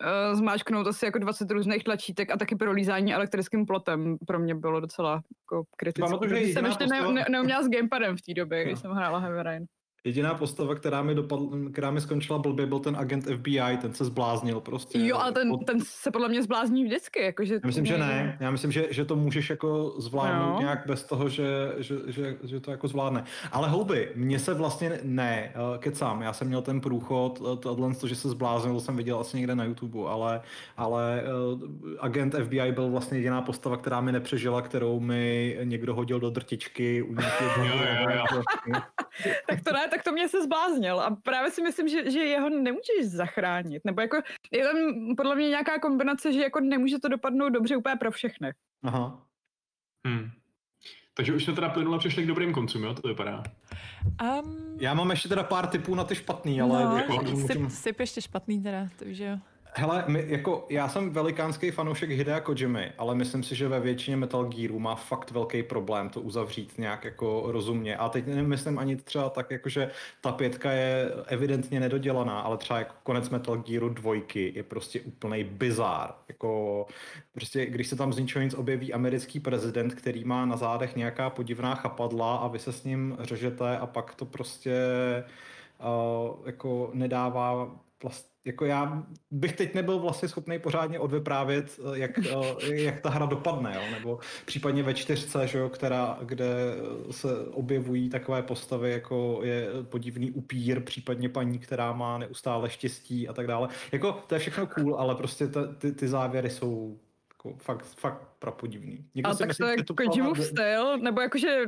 uh, zmáčknout asi jako 20 různých tlačítek a taky prolízání elektrickým plotem pro mě bylo docela jako kritické. Pamatuju, že protože jsem ještě ne, ne, neuměla s gamepadem v té době, když No. jsem hrála Heavy Rain. Jediná postava, která mi, dopadl, která mi skončila blbě, byl ten agent FBI, ten se zbláznil prostě. Jo, ale ten, ten se podle mě zblázní vždycky. Jakože Já myslím, že ne. Já myslím, že, že to můžeš jako zvládnout No. nějak bez toho, že, že, že, že to jako zvládne. Ale houby, mně se vlastně ne, eh, kecám, já jsem měl ten průchod, eh, tohle, to, že se zbláznil, to jsem viděl asi někde na YouTube, ale, ale eh, agent FBI byl vlastně jediná postava, která mi nepřežila, kterou mi někdo hodil do drtičky. U Jo, jo, jo. Tak to ne, tak to mě se zbláznil. A právě si myslím, že, že jeho nemůžeš zachránit. Nebo jako je tam podle mě nějaká kombinace, že jako nemůže to dopadnout dobře úplně pro všechny. Aha. Hmm. Takže už jsme teda plynule přišli k dobrým koncům, jo? To vypadá. Um, Já mám ještě teda pár typů na ty špatný, ale... no, jako syp, můžem- syp ještě špatný teda, takže jo. Hele, my, jako, já jsem velikánský fanoušek Hidea Kojimy, ale myslím si, že ve většině Metal Gearů má fakt velký problém to uzavřít nějak jako rozumně. A teď nemyslím ani třeba tak, jako, že ta pětka je evidentně nedodělaná, ale třeba jako konec Metal Gearu dvojky je prostě úplný bizár. Jako, prostě, když se tam z ničeho nic objeví americký prezident, který má na zádech nějaká podivná chapadla a vy se s ním řežete a pak to prostě uh, jako nedává vlast, jako já bych teď nebyl vlastně schopný pořádně odvyprávět, eh, jak, eh, jak ta hra dopadne, jo? nebo případně ve čtyřce, že jo, která, kde eh, se objevují takové postavy, jako je podivný upír, případně paní, která má neustále štěstí a tak dále. Jako to je všechno cool, ale prostě ta, ty, ty závěry jsou jako fakt, fakt prapodivný. Někdo A si tak myslí, to je Kojimův byla- styl, nebo jakože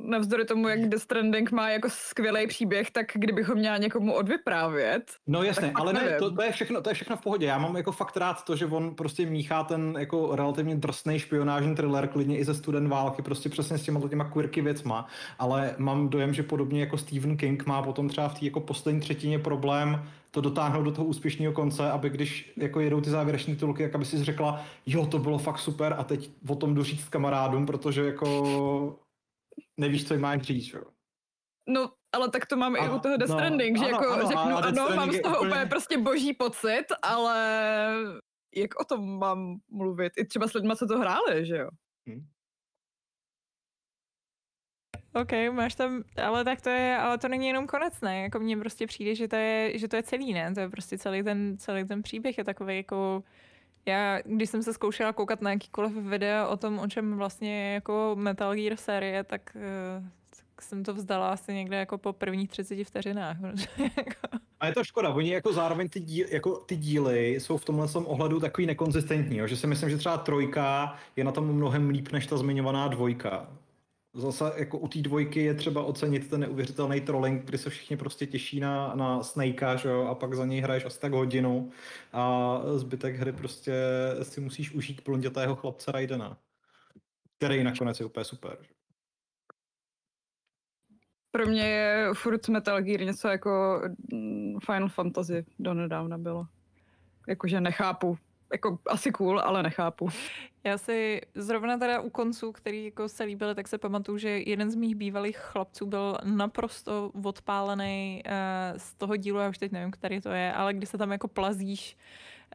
navzdory tomu, jak Death Stranding má jako skvělý příběh, tak kdybych ho měla někomu odvyprávět, No jasně, ale ne, to, to, je všechno, to je všechno v pohodě. Já mám jako fakt rád to, že on prostě míchá ten jako relativně drsný špionážní thriller, klidně i ze student války, prostě přesně s těma těma quirky věcma, ale mám dojem, že podobně jako Stephen King má potom třeba v té jako poslední třetině problém to dotáhnout do toho úspěšného konce, aby když jako jedou ty závěrečné titulky, jak aby si řekla, jo, to bylo fakt super a teď o tom jdu říct kamarádům, protože jako nevíš, co jim máš říct, jo. no ale tak to mám i Ano, u toho Death no, Stranding, že ano, jako ano, řeknu, a Death ano, mám z toho úplně- úplně prostě boží pocit, ale jak o tom mám mluvit? I třeba s lidma, co to hráli, že jo? OK, máš tam, ale tak to je, ale to není jenom konec, ne? Jako mně prostě přijde, že to je, že to je celý, ne? To je prostě celý ten, celý ten příběh je takový jako, já, když jsem se zkoušela koukat na jakýkoliv videa o tom, o čem vlastně jako Metal Gear série, tak, eh, tak jsem to vzdala asi někde jako po prvních 30 vteřinách. jako- A je to škoda, oni jako zároveň ty, díl, jako ty díly jsou v tomhle tom ohledu takový nekonzistentní, jo? že si myslím, že třeba trojka je na tom mnohem líp než ta zmiňovaná dvojka. Zase jako u té dvojky je třeba ocenit ten neuvěřitelný trolling, kdy se všichni prostě těší na, na Snakea, že jo, a pak za něj hraješ asi tak hodinu a zbytek hry prostě si musíš užít blondětého chlapce Raidena, který nakonec je úplně super. Pro mě je furt Metal Gear něco jako mm, Final Fantasy do nedávna bylo. Jakože nechápu. Jako asi cool, ale nechápu. Já si zrovna teda u konců, který jako se líbily, tak se pamatuju, že jeden z mých bývalých chlapců byl naprosto odpálený uh, z toho dílu, já už teď nevím, který to je, ale kdy se tam jako plazíš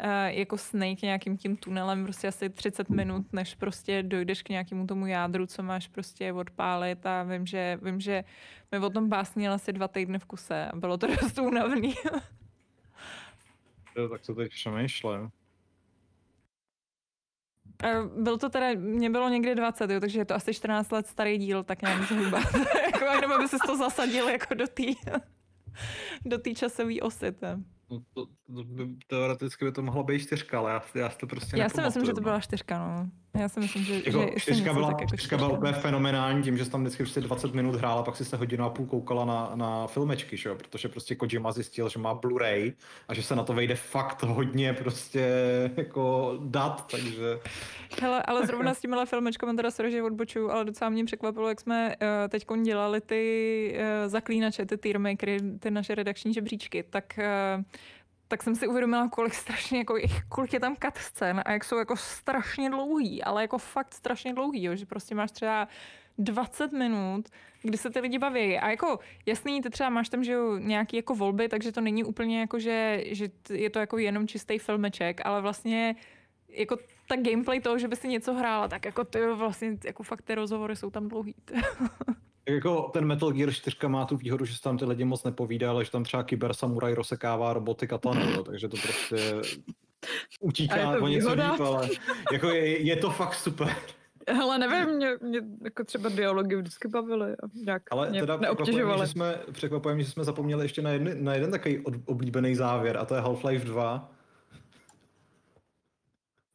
uh, jako Snake nějakým tím tunelem prostě asi 30 minut, než prostě dojdeš k nějakému tomu jádru, co máš prostě odpálit a vím, že, vím, že mi o tom básnil asi dva týdny v kuse a bylo to dost únavný. Jo, tak to teď přemýšlím. Byl to teda, mě bylo někdy 20, jo, takže je to asi 14 let starý díl, tak nějak zhruba. jako jenom aby se to zasadil jako do té do časové osy. No to, by, teoreticky by to mohlo být čtyřka, ale já, já si to prostě Já si myslím, že to byla čtyřka, no. Já si myslím, že, jako, že čtyřka byla, tak jako čtyřka byla úplně fenomenální tím, že jsi tam vždycky prostě 20 minut hrála, pak si se hodinu a půl koukala na, na filmečky, že jo? protože prostě Kojima zjistil, že má Blu-ray a že se na to vejde fakt hodně prostě jako dat, takže... Hele, ale zrovna s těmihle filmečkami teda sorry, že odbočuju, ale docela mě překvapilo, jak jsme uh, teď dělali ty uh, zaklínače, ty tiermakery, ty naše redakční žebříčky, tak uh, tak jsem si uvědomila, kolik strašně, jako, kolik je tam cut scén a jak jsou jako strašně dlouhý, ale jako fakt strašně dlouhý, jo, že prostě máš třeba 20 minut, kdy se ty lidi baví. A jako jasný, ty třeba máš tam, že jo, nějaký jako volby, takže to není úplně jako, že, že je to jako jenom čistý filmeček, ale vlastně jako ta gameplay toho, že by si něco hrála, tak jako ty vlastně, jako fakt ty rozhovory jsou tam dlouhý. Jako ten Metal Gear 4 má tu výhodu, že se tam ty lidi moc nepovídá, ale že tam třeba kyber samuraj rozsekává roboty katanu, takže to prostě utíká o něco líp, ale jako je, je, to fakt super. Ale nevím, mě, mě jako třeba dialogy vždycky bavily a nějak Ale mě teda překvapujeme, že jsme, překvapujeme, že jsme zapomněli ještě na, jedny, na jeden takový od, oblíbený závěr a to je Half-Life 2.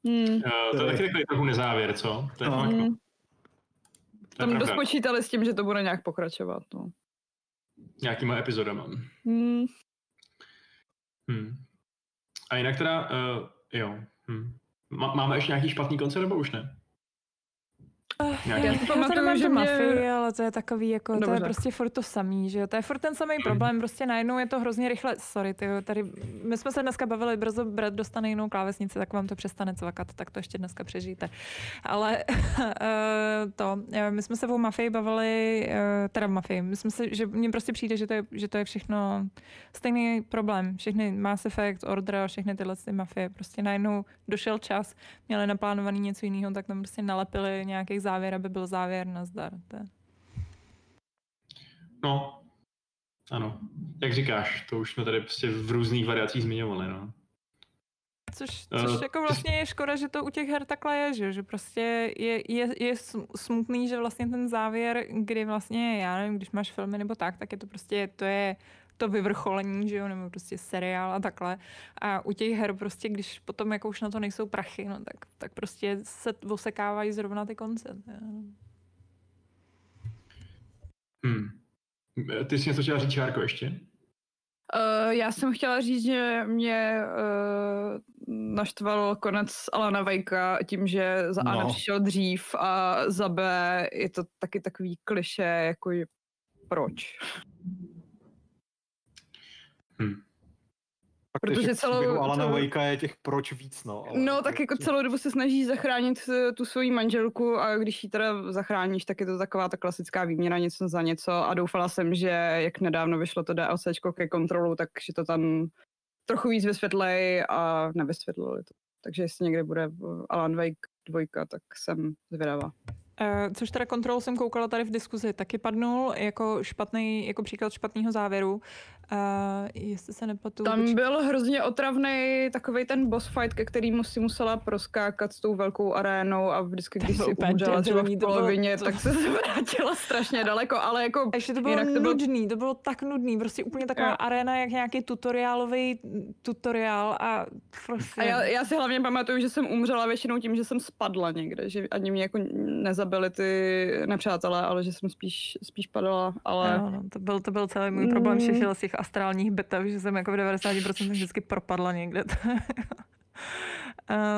Hmm. Uh, to je taky takový trochu nezávěr, co? To je no. hmm. Tam dost počítali s tím, že to bude nějak pokračovat. No. Nějakýma epizodama. Hmm. Hmm. A jinak teda, uh, jo. Hmm. Máme ještě nějaký špatný koncert, nebo už ne? Uh, já si pamatuju, že mě... mafii, ale to je takový, jako, Dobře. to je prostě furt to samý, že jo, to je furt ten samý problém, prostě najednou je to hrozně rychle, sorry, ty, tady, my jsme se dneska bavili, brzo Brad dostane jinou klávesnici, tak vám to přestane cvakat, tak to ještě dneska přežijte. Ale uh, to, eh, my jsme se o mafii bavili, uh, teda v mafii, my jsme se, že mně prostě přijde, že to je, že to je všechno stejný problém, všechny Mass Effect, Order a všechny tyhle ty mafie, prostě najednou došel čas, měli naplánovaný něco jiného, tak tam prostě nalepili nějakých závěr, aby byl závěr na zdar. To je. No, ano. Jak říkáš, to už jsme tady prostě v různých variacích zmiňovali, no. Což, což uh, jako vlastně je škoda, že to u těch her takhle je, že, že prostě je, je, je smutný, že vlastně ten závěr, kdy vlastně, já nevím, když máš filmy nebo tak, tak je to prostě, to je to vyvrcholení, že jo, nebo prostě seriál a takhle. A u těch her prostě, když potom jako už na to nejsou prachy, no tak, tak prostě se osekávají zrovna ty konce. Hmm. Ty jsi něco chtěla říct, Čárko, ještě? Uh, já jsem chtěla říct, že mě uh, naštval konec Alana Vejka tím, že za A no. nepřišel dřív a za B je to taky takový kliše, jako proč. Hmm. Protože celou... Alana celou... Wakea je těch proč víc, no. Ale no, tak jako celou dobu se snaží zachránit eh, tu svoji manželku a když ji teda zachráníš, tak je to taková ta klasická výměna něco za něco a doufala jsem, že jak nedávno vyšlo to DLCčko ke kontrolu, takže to tam trochu víc vysvětlej a nevysvětlili to. Takže jestli někde bude Alan Wake dvojka, tak jsem zvědavá. Uh, což teda kontrol jsem koukala tady v diskuzi, taky padnul jako špatný, jako příklad špatného závěru. Uh, jestli se nepatu. Tam byl hrozně otravný takový ten boss fight, ke kterému si musela proskákat s tou velkou arénou a vždycky, když si umřela třeba v polovině, to- tak se vrátila strašně daleko, ale jako A ještě to bylo jinak to bylo nudný, to bylo tak nudný, prostě úplně taková Jo. arena, jak nějaký tutoriálový tutoriál a prostě... A já, já si hlavně pamatuju, že jsem umřela většinou tím, že jsem spadla někde, že ani mě jako nezabili ty nepřátelé, ale že jsem spíš, spíš padala, ale Jo, no, to, byl, to byl celý můj problém Mm. z těch astrálních bitev, že jsem jako v 90% vždycky propadla někde.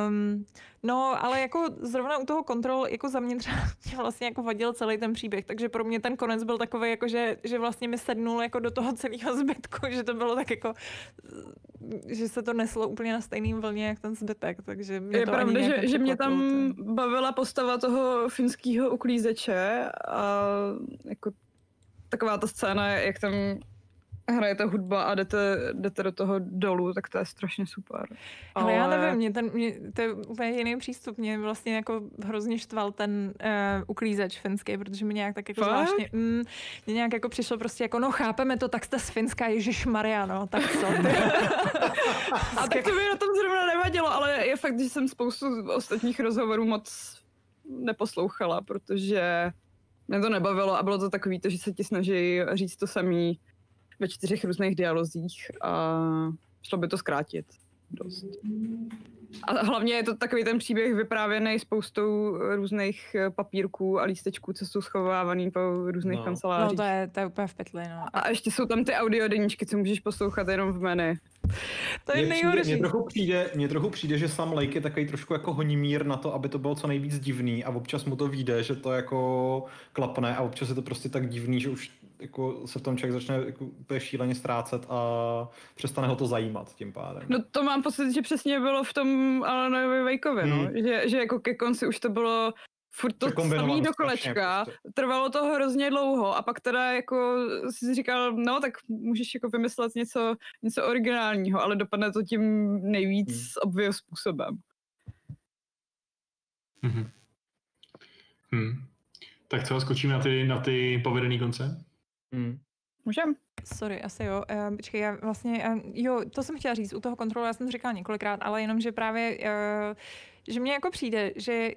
um, no, ale jako zrovna u toho kontrol, jako za mě třeba mě vlastně jako vadil celý ten příběh, takže pro mě ten konec byl takový, jako že, že vlastně mi sednul jako do toho celého zbytku, že to bylo tak jako, že se to neslo úplně na stejným vlně, jak ten zbytek, takže mě je to pravda, že, že mě tam to- bavila postava toho finského uklízeče a jako taková ta scéna, jak tam hrajete hudba a jdete, jdete do toho dolů, tak to je strašně super. Ale já nevím, mě ten, mě, to je úplně jiný přístup. Mě vlastně jako hrozně štval ten uh, uklízeč finský, protože mi nějak tak jako Fakt? zvláštně, mm, mě nějak jako přišlo prostě jako, no chápeme to, tak jste z Finska, Ježíš Maria, no, tak co? A tak to mi na tom zrovna nevadilo, ale je fakt, že jsem spoustu ostatních rozhovorů moc neposlouchala, protože mě to nebavilo a bylo to takový to, že se ti snaží říct to samý ve čtyřech různých dialozích a šlo by to zkrátit dost. A hlavně je to takový ten příběh vyprávěný spoustou různých eh, papírků a lístečků, co jsou schovávaný po různých No. kancelářích. no to je, to je úplně v pytli, no. A ještě jsou tam ty audiodeníčky, co můžeš poslouchat jenom v menu. To je nejhorší. mně trochu přijde, mně trochu přijde, že Sam Lake je takový trošku jako honimír na to, aby to bylo co nejvíc divný a občas mu to vyjde, že to jako klapne a občas je to prostě tak divný, že už jako se v tom člověk začne jako úplně šíleně ztrácet a přestane ho to zajímat tím pádem. No to mám pocit, že přesně bylo v tom Alanovi Vejkovi, no. Hmm. Že, že jako ke konci už to bylo furt to samý do kolečka, prostě. trvalo to hrozně dlouho a pak teda jako si říkal, no tak můžeš jako vymyslet něco, něco originálního, ale dopadne to tím nejvíc Hmm. obvious způsobem. Mhm. Hmm. Tak co, skočíme na ty, na ty povedený konce? Hmm. Můžem? Sorry, asi jo. Uh, počkej, já vlastně, uh, jo, to jsem chtěla říct u toho kontrolu, já jsem to říkala několikrát, ale jenom, že právě, uh, že mně jako přijde, že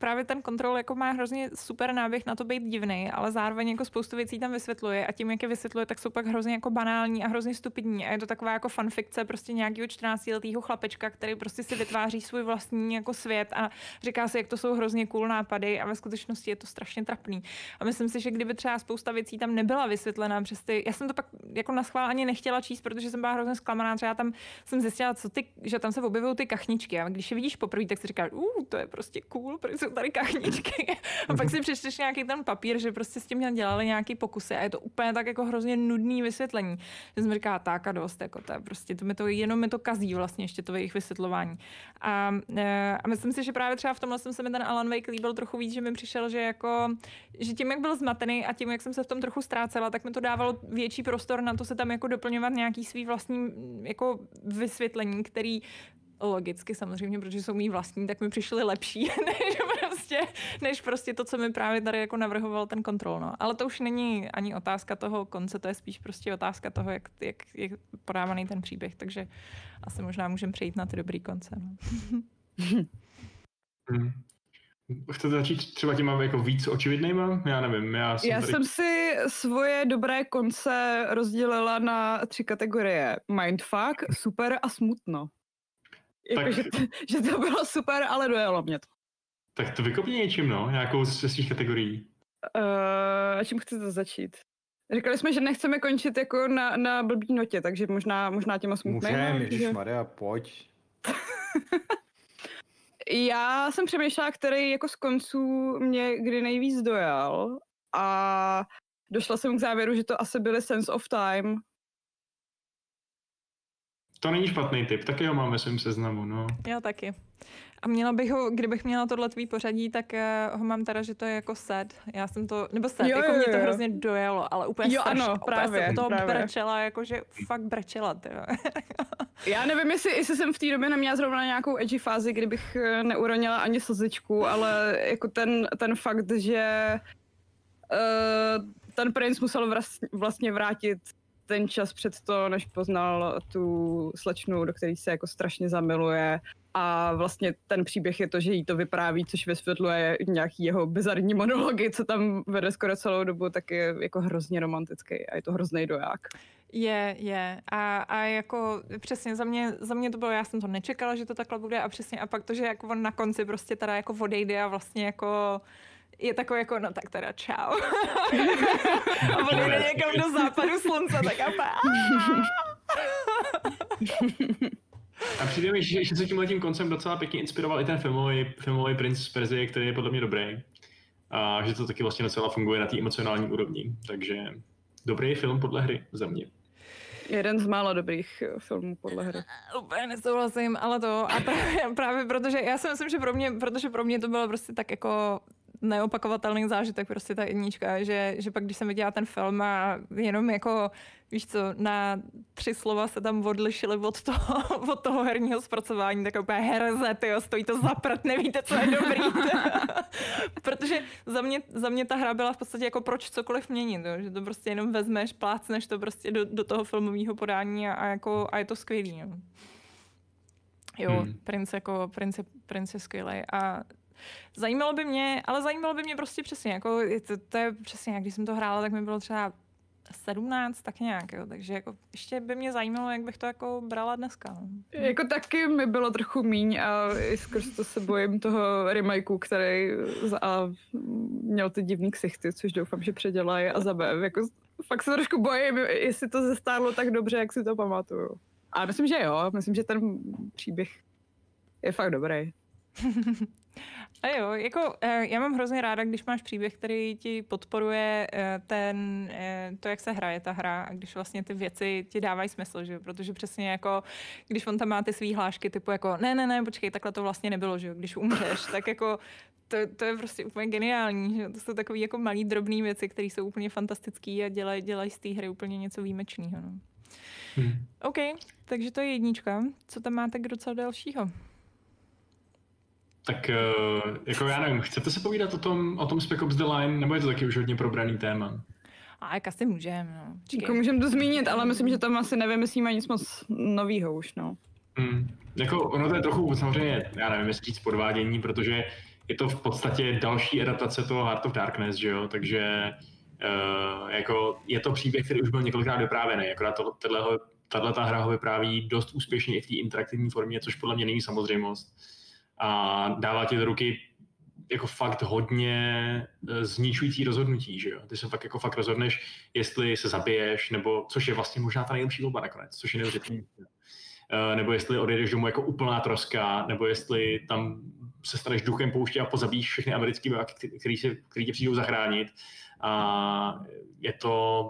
právě ten kontrol jako má hrozně super náběh na to být divný, ale zároveň jako spoustu věcí tam vysvětluje a tím, jak je vysvětluje, tak jsou pak hrozně jako banální a hrozně stupidní. A je to taková jako fanfikce prostě nějakého 14 letého chlapečka, který prostě si vytváří svůj vlastní jako svět a říká si, jak to jsou hrozně cool nápady a ve skutečnosti je to strašně trapný. A myslím si, že kdyby třeba spousta věcí tam nebyla vysvětlená přes ty, já jsem to pak jako na schvál ani nechtěla číst, protože jsem byla hrozně zklamaná, třeba tam jsem zjistila, co ty, že tam se objevují ty kachničky. A když je vidíš poprvé, tak si říkáš, uh, to je prostě cool, protože jsou tady kachničky. A pak si přečteš nějaký ten papír, že prostě s tím dělali nějaký pokusy a je to úplně tak jako hrozně nudný vysvětlení. Že jsem říkala, tak a dost, jako to je prostě, to mi to, jenom mi to kazí vlastně ještě to jejich vysvětlování. A, e, a myslím si, že právě třeba v tomhle jsem se mi ten Alan Wake líbil trochu víc, že mi přišel, že jako, že tím, jak byl zmatený a tím, jak jsem se v tom trochu ztrácela, tak mi to dávalo větší prostor na to se tam jako doplňovat nějaký svý vlastní jako vysvětlení, který logicky samozřejmě, protože jsou mý vlastní, tak mi přišly lepší, než prostě, než prostě to, co mi právě tady jako navrhoval ten kontrol. No. Ale to už není ani otázka toho konce, to je spíš prostě otázka toho, jak, jak je podávaný ten příběh, takže asi možná můžeme přejít na ty dobrý konce. No. Hmm. Chcete začít třeba těma jako víc očividnýma? Já nevím, já jsem Já tady... jsem si svoje dobré konce rozdělila na tři kategorie. Mindfuck, super a smutno. Jako, Tak- že, to, že to bylo super, ale dojelo mě to. Tak to vykopni něčím, no, nějakou ze svých kategorií. Uh, čím chcete začít? Říkali jsme, že nechceme končit jako na, na blbý notě, takže možná, možná těma smutnými. Můžeme, že- Ježišmarja, pojď. Já jsem přemýšlela, který jako z konců mě kdy nejvíc dojal a došla jsem k závěru, že to asi byly Sense of Time. To není špatný tip, taky ho mám ve svém seznamu, no. Já taky. A měla bych ho, kdybych měla tohle tvý pořadí, tak uh, ho mám teda, že to je jako set. Já jsem to, nebo set, Jo, jako jo, mě to jo. hrozně dojalo, ale úplně Jo, strašně, ano, právě, jsem toho právě. brečela, jakože fakt brečela. Já nevím, jestli, jestli jsem v té době neměla zrovna nějakou edgy fázi, kdybych eh, neuronila ani slzičku, ale jako ten, ten fakt, že uh, ten princ musel vras- vlastně vrátit ten čas před to, než poznal tu slečnu, do které se jako strašně zamiluje a vlastně ten příběh je to, že jí to vypráví, což vysvětluje nějaký jeho bizarní monology, co tam vede skoro celou dobu, tak je jako hrozně romantický a je to hrozný doják. Je, je. A, a jako přesně za mě, za mě to bylo, já jsem to nečekala, že to takhle bude a přesně a pak to, že jako on na konci prostě teda jako odejde a vlastně jako je takový jako, no tak teda čau. a on jde někam do západu slunce, tak a. A přijde mi, že, že se tímhle tím koncem docela pěkně inspiroval i ten filmový, filmový Prince z Perzie, který je podle mě dobrý. A že to taky vlastně docela funguje na té emocionální úrovni. Takže dobrý film podle hry za mě. Jeden z mála dobrých eh, filmů podle hry. Úplně nesouhlasím, ale to a právě, právě protože já si myslím, že pro mě, protože pro mě to bylo prostě tak jako neopakovatelný zážitek, prostě ta jednička, že, že pak když jsem viděla ten film a jenom jako, víš co, na tři slova se tam odlišili od toho, od toho herního zpracování, tak úplně hereze, tyjo, stojí to za prd, nevíte, co je dobrý. Protože za mě, za mě ta hra byla v podstatě jako proč cokoliv měnit, jo? že to prostě jenom vezmeš, plácneš to prostě do, do toho filmového podání a, a, jako, a je to skvělý. Jo. Jo, hmm. princ jako, princ princ je skvělý a Zajímalo by mě, ale zajímalo by mě prostě přesně, jako to, to je přesně, jak když jsem to hrála, tak mi bylo třeba 17, tak nějak, jo. takže jako ještě by mě zajímalo, jak bych to jako brala dneska. No. Jako taky mi bylo trochu míň a i skrz to se bojím toho remakeu, který a měl ty divný ksichty, což doufám, že předělají a za jako fakt se trošku bojím, jestli to zestárlo tak dobře, jak si to pamatuju. A myslím, že jo, myslím, že ten příběh je fakt dobrý. A jo, jako eh, já mám hrozně ráda, když máš příběh, který ti podporuje eh, ten, eh, to, jak se hraje ta hra a když vlastně ty věci ti dávají smysl, že protože přesně jako, když on tam má ty svý hlášky typu jako ne, ne, ne, počkej, takhle to vlastně nebylo, že když umřeš, tak jako to, to je prostě úplně geniální, že to jsou takové jako malý drobné věci, které jsou úplně fantastické a dělají dělaj z té hry úplně něco výjimečného. No. Hmm. OK, takže to je jednička. Co tam máte k docela dalšího? Tak eh, jako já nevím, chcete se povídat o tom, o tom Spec Ops The Line, nebo je to taky už hodně probraný téma? A jak asi můžeme, no. Jako můžeme to zmínit, ale myslím, že tam asi nevymyslíme nic moc novýho už, no. Hmm. Jako ono to je trochu samozřejmě, já nevím, jestli říct podvádění, protože je to v podstatě další adaptace toho Heart of Darkness, že jo, takže uh, jako je to příběh, který už byl několikrát vyprávěný, akorát to, tahle ta hra ho vypráví dost úspěšně i v té interaktivní formě, což podle mě není samozřejmost a dává ti do ruky jako fakt hodně eh, zničující rozhodnutí, že jo? Ty se fakt jako fakt rozhodneš, jestli se zabiješ, nebo, což je vlastně možná ta nejlepší volba nakonec, což je neuvěřitelné. Uh, nebo jestli odejdeš domů jako úplná troska, nebo jestli tam se staneš duchem pouště a pozabíš všechny americké vojáky, který, se, který tě přijdou zachránit. A je to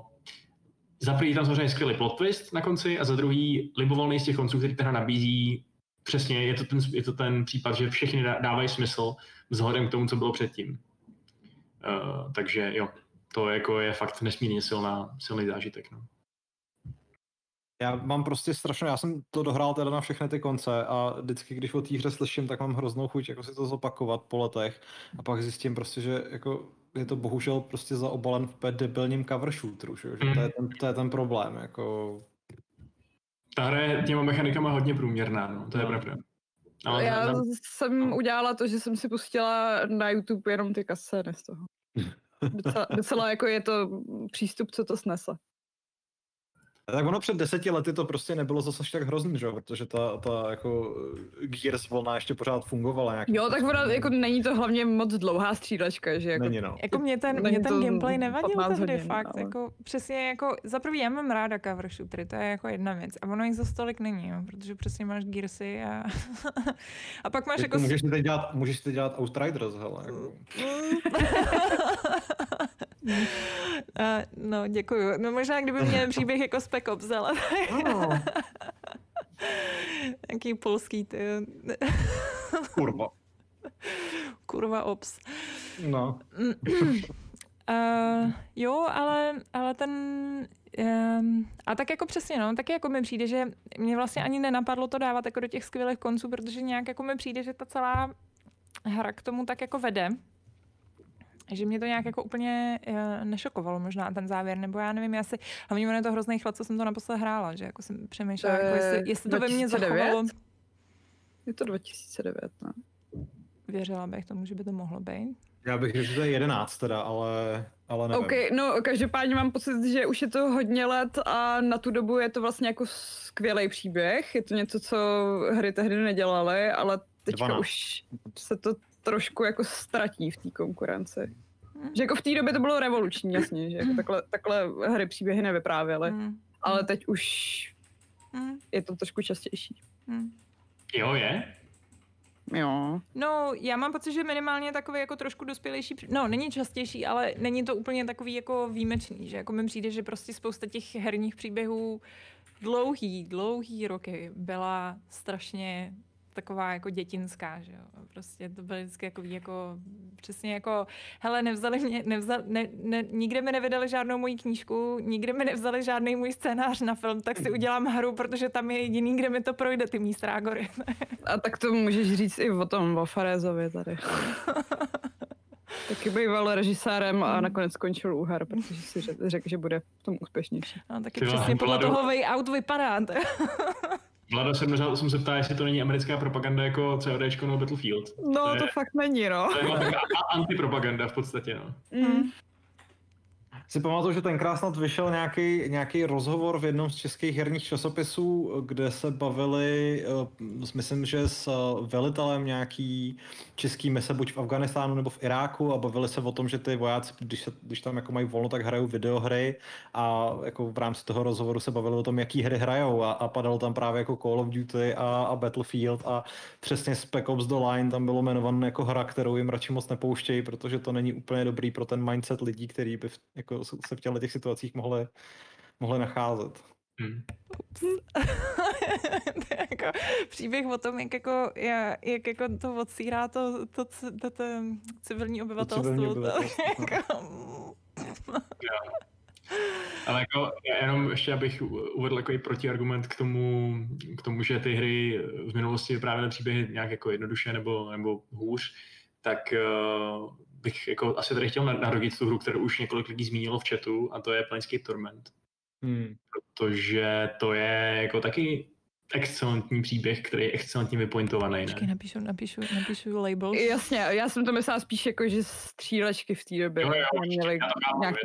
za první tam samozřejmě skvělý plot twist na konci a za druhý libovolný z těch konců, který teda nabízí přesně je to, ten, je to ten případ, že všechny dávají smysl vzhledem k tomu, co bylo předtím. Uh, takže jo, to jako je fakt nesmírně silná, silný zážitek. No. Já mám prostě strašně, já jsem to dohrál teda na všechny ty konce a vždycky, když o té hře slyším, tak mám hroznou chuť jako si to zopakovat po letech a pak zjistím prostě, že jako je to bohužel prostě zaobalen v debilním cover shooteru, že, že to, je ten, to je ten problém, jako ta hra je těma mechanikama hodně průměrná, no, to je no. pravda. Ale Já tam... jsem no. udělala to, že jsem si pustila na YouTube jenom ty kasety z toho. Docela, docela jako je to přístup, co to snese. Tak ono před deseti lety to prostě nebylo zase tak hrozný, že? protože ta, ta jako Gears volna ještě pořád fungovala. Nějak jo, tak ona, jako není to hlavně moc dlouhá střílečka, že jako... Není, no. Jako mě ten, mě ten gameplay nevadil tehdy hodin, fakt, ale... jako přesně jako, za prvý já mám ráda cover shootery, to je jako jedna věc a ono jich za stolik není, jo, protože přesně máš Gearsy a, a pak máš jako... jako... Můžeš si teď dělat, můžeš si teď dělat Outriders, hele. Jako. Uh, no, děkuju. No možná, kdyby měl příběh jako Spec Ops, ale... Oh. Jaký polský, ty. Kurva. Kurva Ops. No. Uh, jo, ale, ale ten... Um, a tak jako přesně, no, taky jako mi přijde, že mě vlastně ani nenapadlo to dávat jako do těch skvělých konců, protože nějak jako mi přijde, že ta celá hra k tomu tak jako vede že mě to nějak jako úplně uh, nešokovalo možná ten závěr, nebo já nevím, já si, hlavně ono je to hrozný chlad, co jsem to naposled hrála, že jako jsem přemýšlela, To jako je jestli, jestli to ve mně 2009? zachovalo. Je to 2009, no. Věřila bych tomu, že by to mohlo být. Já bych řekl, že to je 11 teda, ale, ale nevím. OK, no každopádně mám pocit, že už je to hodně let a na tu dobu je to vlastně jako skvělý příběh. Je to něco, co hry tehdy nedělaly, ale teďka 12. už se to trošku jako ztratí v té konkurenci. Hmm. Že jako v té době to bylo revoluční, jasně, že jako takhle, takhle hry příběhy nevyprávěly, Mm, ale teď už mm, je to trošku častější. mm. Jo, je? Jo. No, já mám pocit, že minimálně takový jako trošku dospělejší, no není častější, ale není to úplně takový jako výjimečný, že jako mi přijde, že prostě spousta těch herních příběhů dlouhý, dlouhý roky byla strašně taková jako dětinská, že jo. Prostě to bylo vždycky jako, jako přesně jako, hele, nevzali mě, nevzali, ne, ne, nikde mi nevydali žádnou moji knížku, nikde mi nevzali žádný můj scénář na film, tak si udělám hru, protože tam je jediný, kde mi to projde, ty mý strágory. A tak to můžeš říct i o tom, o Farézovi tady. Taky býval režisérem a nakonec skončil u her, protože si řek- řekl, že bude v tom úspěšnější. No, taky Ty přesně podle toho way out vypadá. Vlada se možná jsem se ptá, jestli to není americká propaganda jako CODčko nebo Battlefield. No, To je- to fakt není, no. To je taková antipropaganda v podstatě, no. Mm. Si pamatuju, že tenkrát snad vyšel nějaký, nějaký rozhovor v jednom z českých herních časopisů, kde se bavili, eh, myslím, že s eh, velitelem nějaký český mise buď v Afganistánu nebo v Iráku a bavili se o tom, že ty vojáci, když, se, když tam jako mají volno, tak hrajou videohry. A jako v rámci toho rozhovoru se bavili o tom, jaký hry hrajou. A, a padalo tam právě jako Call of Duty a, a Battlefield. A přesně Spec Ops The Line tam bylo jmenované jako hra, kterou jim radši moc nepouštějí, protože to není úplně dobrý pro ten mindset lidí, který by v, jako se v těchto těch situacích mohli, mohli nacházet. Hm. to je jako příběh o tom, jak, jako, jak, jak jako to odsírá to, to, to, to, to civilní obyvatelstvo. civilní To- obyvatelstvo, no. jako- Ale jako já jenom ještě, abych uvedl jako protiargument k tomu, k tomu, že ty hry v minulosti vyprávěly příběhy nějak jako jednoduše nebo, nebo hůř, tak uh, bych jako asi tady chtěl narodit tu hru, kterou už několik lidí zmínilo v chatu, a to je Planescape Torment. Hmm. Protože to je jako taky excelentní příběh, který je excelentně vypointovaný. Počkej, napíšu, napíšu, napíšu label. Jasně, já jsem to myslela spíš jako, že střílečky v té době Jo, jo, měly to nějaký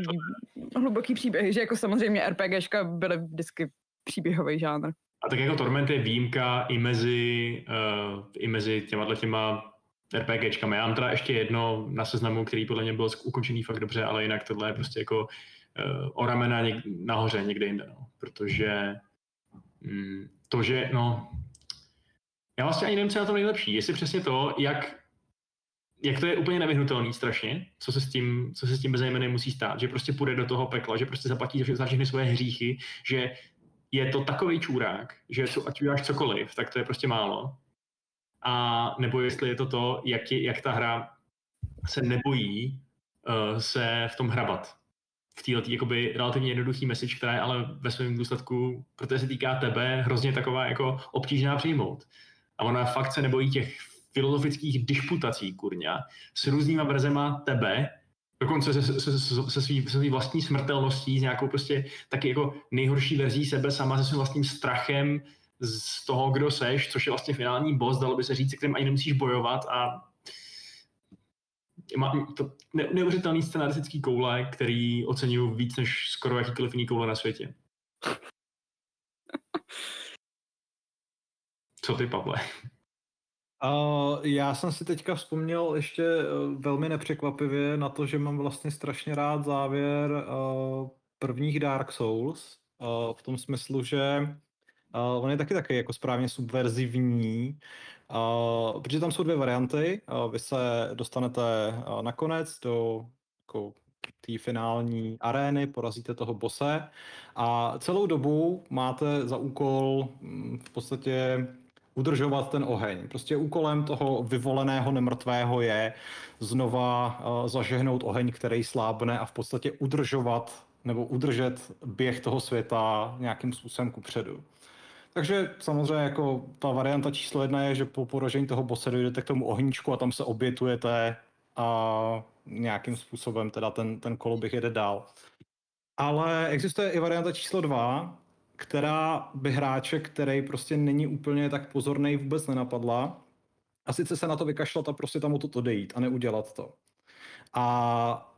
je hluboký příběh, že jako samozřejmě RPGčka byly vždycky příběhový žánr. A tak jako Torment je výjimka i mezi, uh, i mezi těma těma RPGčkami. Já mám teda ještě jedno na seznamu, který podle mě byl ukončený fakt dobře, ale jinak tohle je prostě jako uh, o ramena něk- nahoře někde jinde, no. Protože mm, to, že, no, já vlastně ani nevím, co je na to nejlepší. Jestli přesně to, jak, jak to je úplně nevyhnutelný strašně, co se s tím, co se s tím bezejmenem musí stát, že prostě půjde do toho pekla, že prostě zaplatí za všechny svoje hříchy, že je to takový čůrák, že co, ať uděláš cokoliv, tak to je prostě málo. A nebo jestli je to to, jak, je, jak ta hra se nebojí uh, se v tom hrabat. V této jakoby relativně jednoduchý message, která je ale ve svém důsledku, protože se týká tebe, hrozně taková jako obtížná přijmout. A ona fakt se nebojí těch filozofických disputací, kurňa, s různýma verzema tebe, dokonce se, se, se, se, svý, se svý vlastní smrtelností, s nějakou prostě taky jako nejhorší verzí sebe sama, se svým vlastním strachem z toho, kdo seš, což je vlastně finální boss, dalo by se říct, se kterým ani nemusíš bojovat a má to ne, neuvěřitelný scenaristický koule, který oceňuju víc než skoro jakýkoliv jiný koule na světě. Co ty, Pavle? Uh, já jsem si teďka vzpomněl ještě uh, velmi nepřekvapivě na to, že mám vlastně strašně rád závěr uh, prvních Dark Souls, uh, v tom smyslu, že uh, on je taky taky jako správně subverzivní, uh, protože tam jsou dvě varianty. Uh, vy se dostanete uh, nakonec do jako, té finální arény, porazíte toho bose a celou dobu máte za úkol mm, v podstatě udržovat ten oheň. Prostě úkolem toho vyvoleného nemrtvého je znova uh, zažehnout oheň, který slábne a v podstatě udržovat nebo udržet běh toho světa nějakým způsobem kupředu. Takže samozřejmě jako ta varianta číslo jedna je, že po poražení toho bose dojdete k tomu ohníčku a tam se obětujete a nějakým způsobem teda ten, ten koloběh jede dál. Ale existuje i varianta číslo dva, která by hráče, který prostě není úplně tak pozorný, vůbec nenapadla. A sice se na to vykašlat a prostě tam o to odejít a neudělat to. A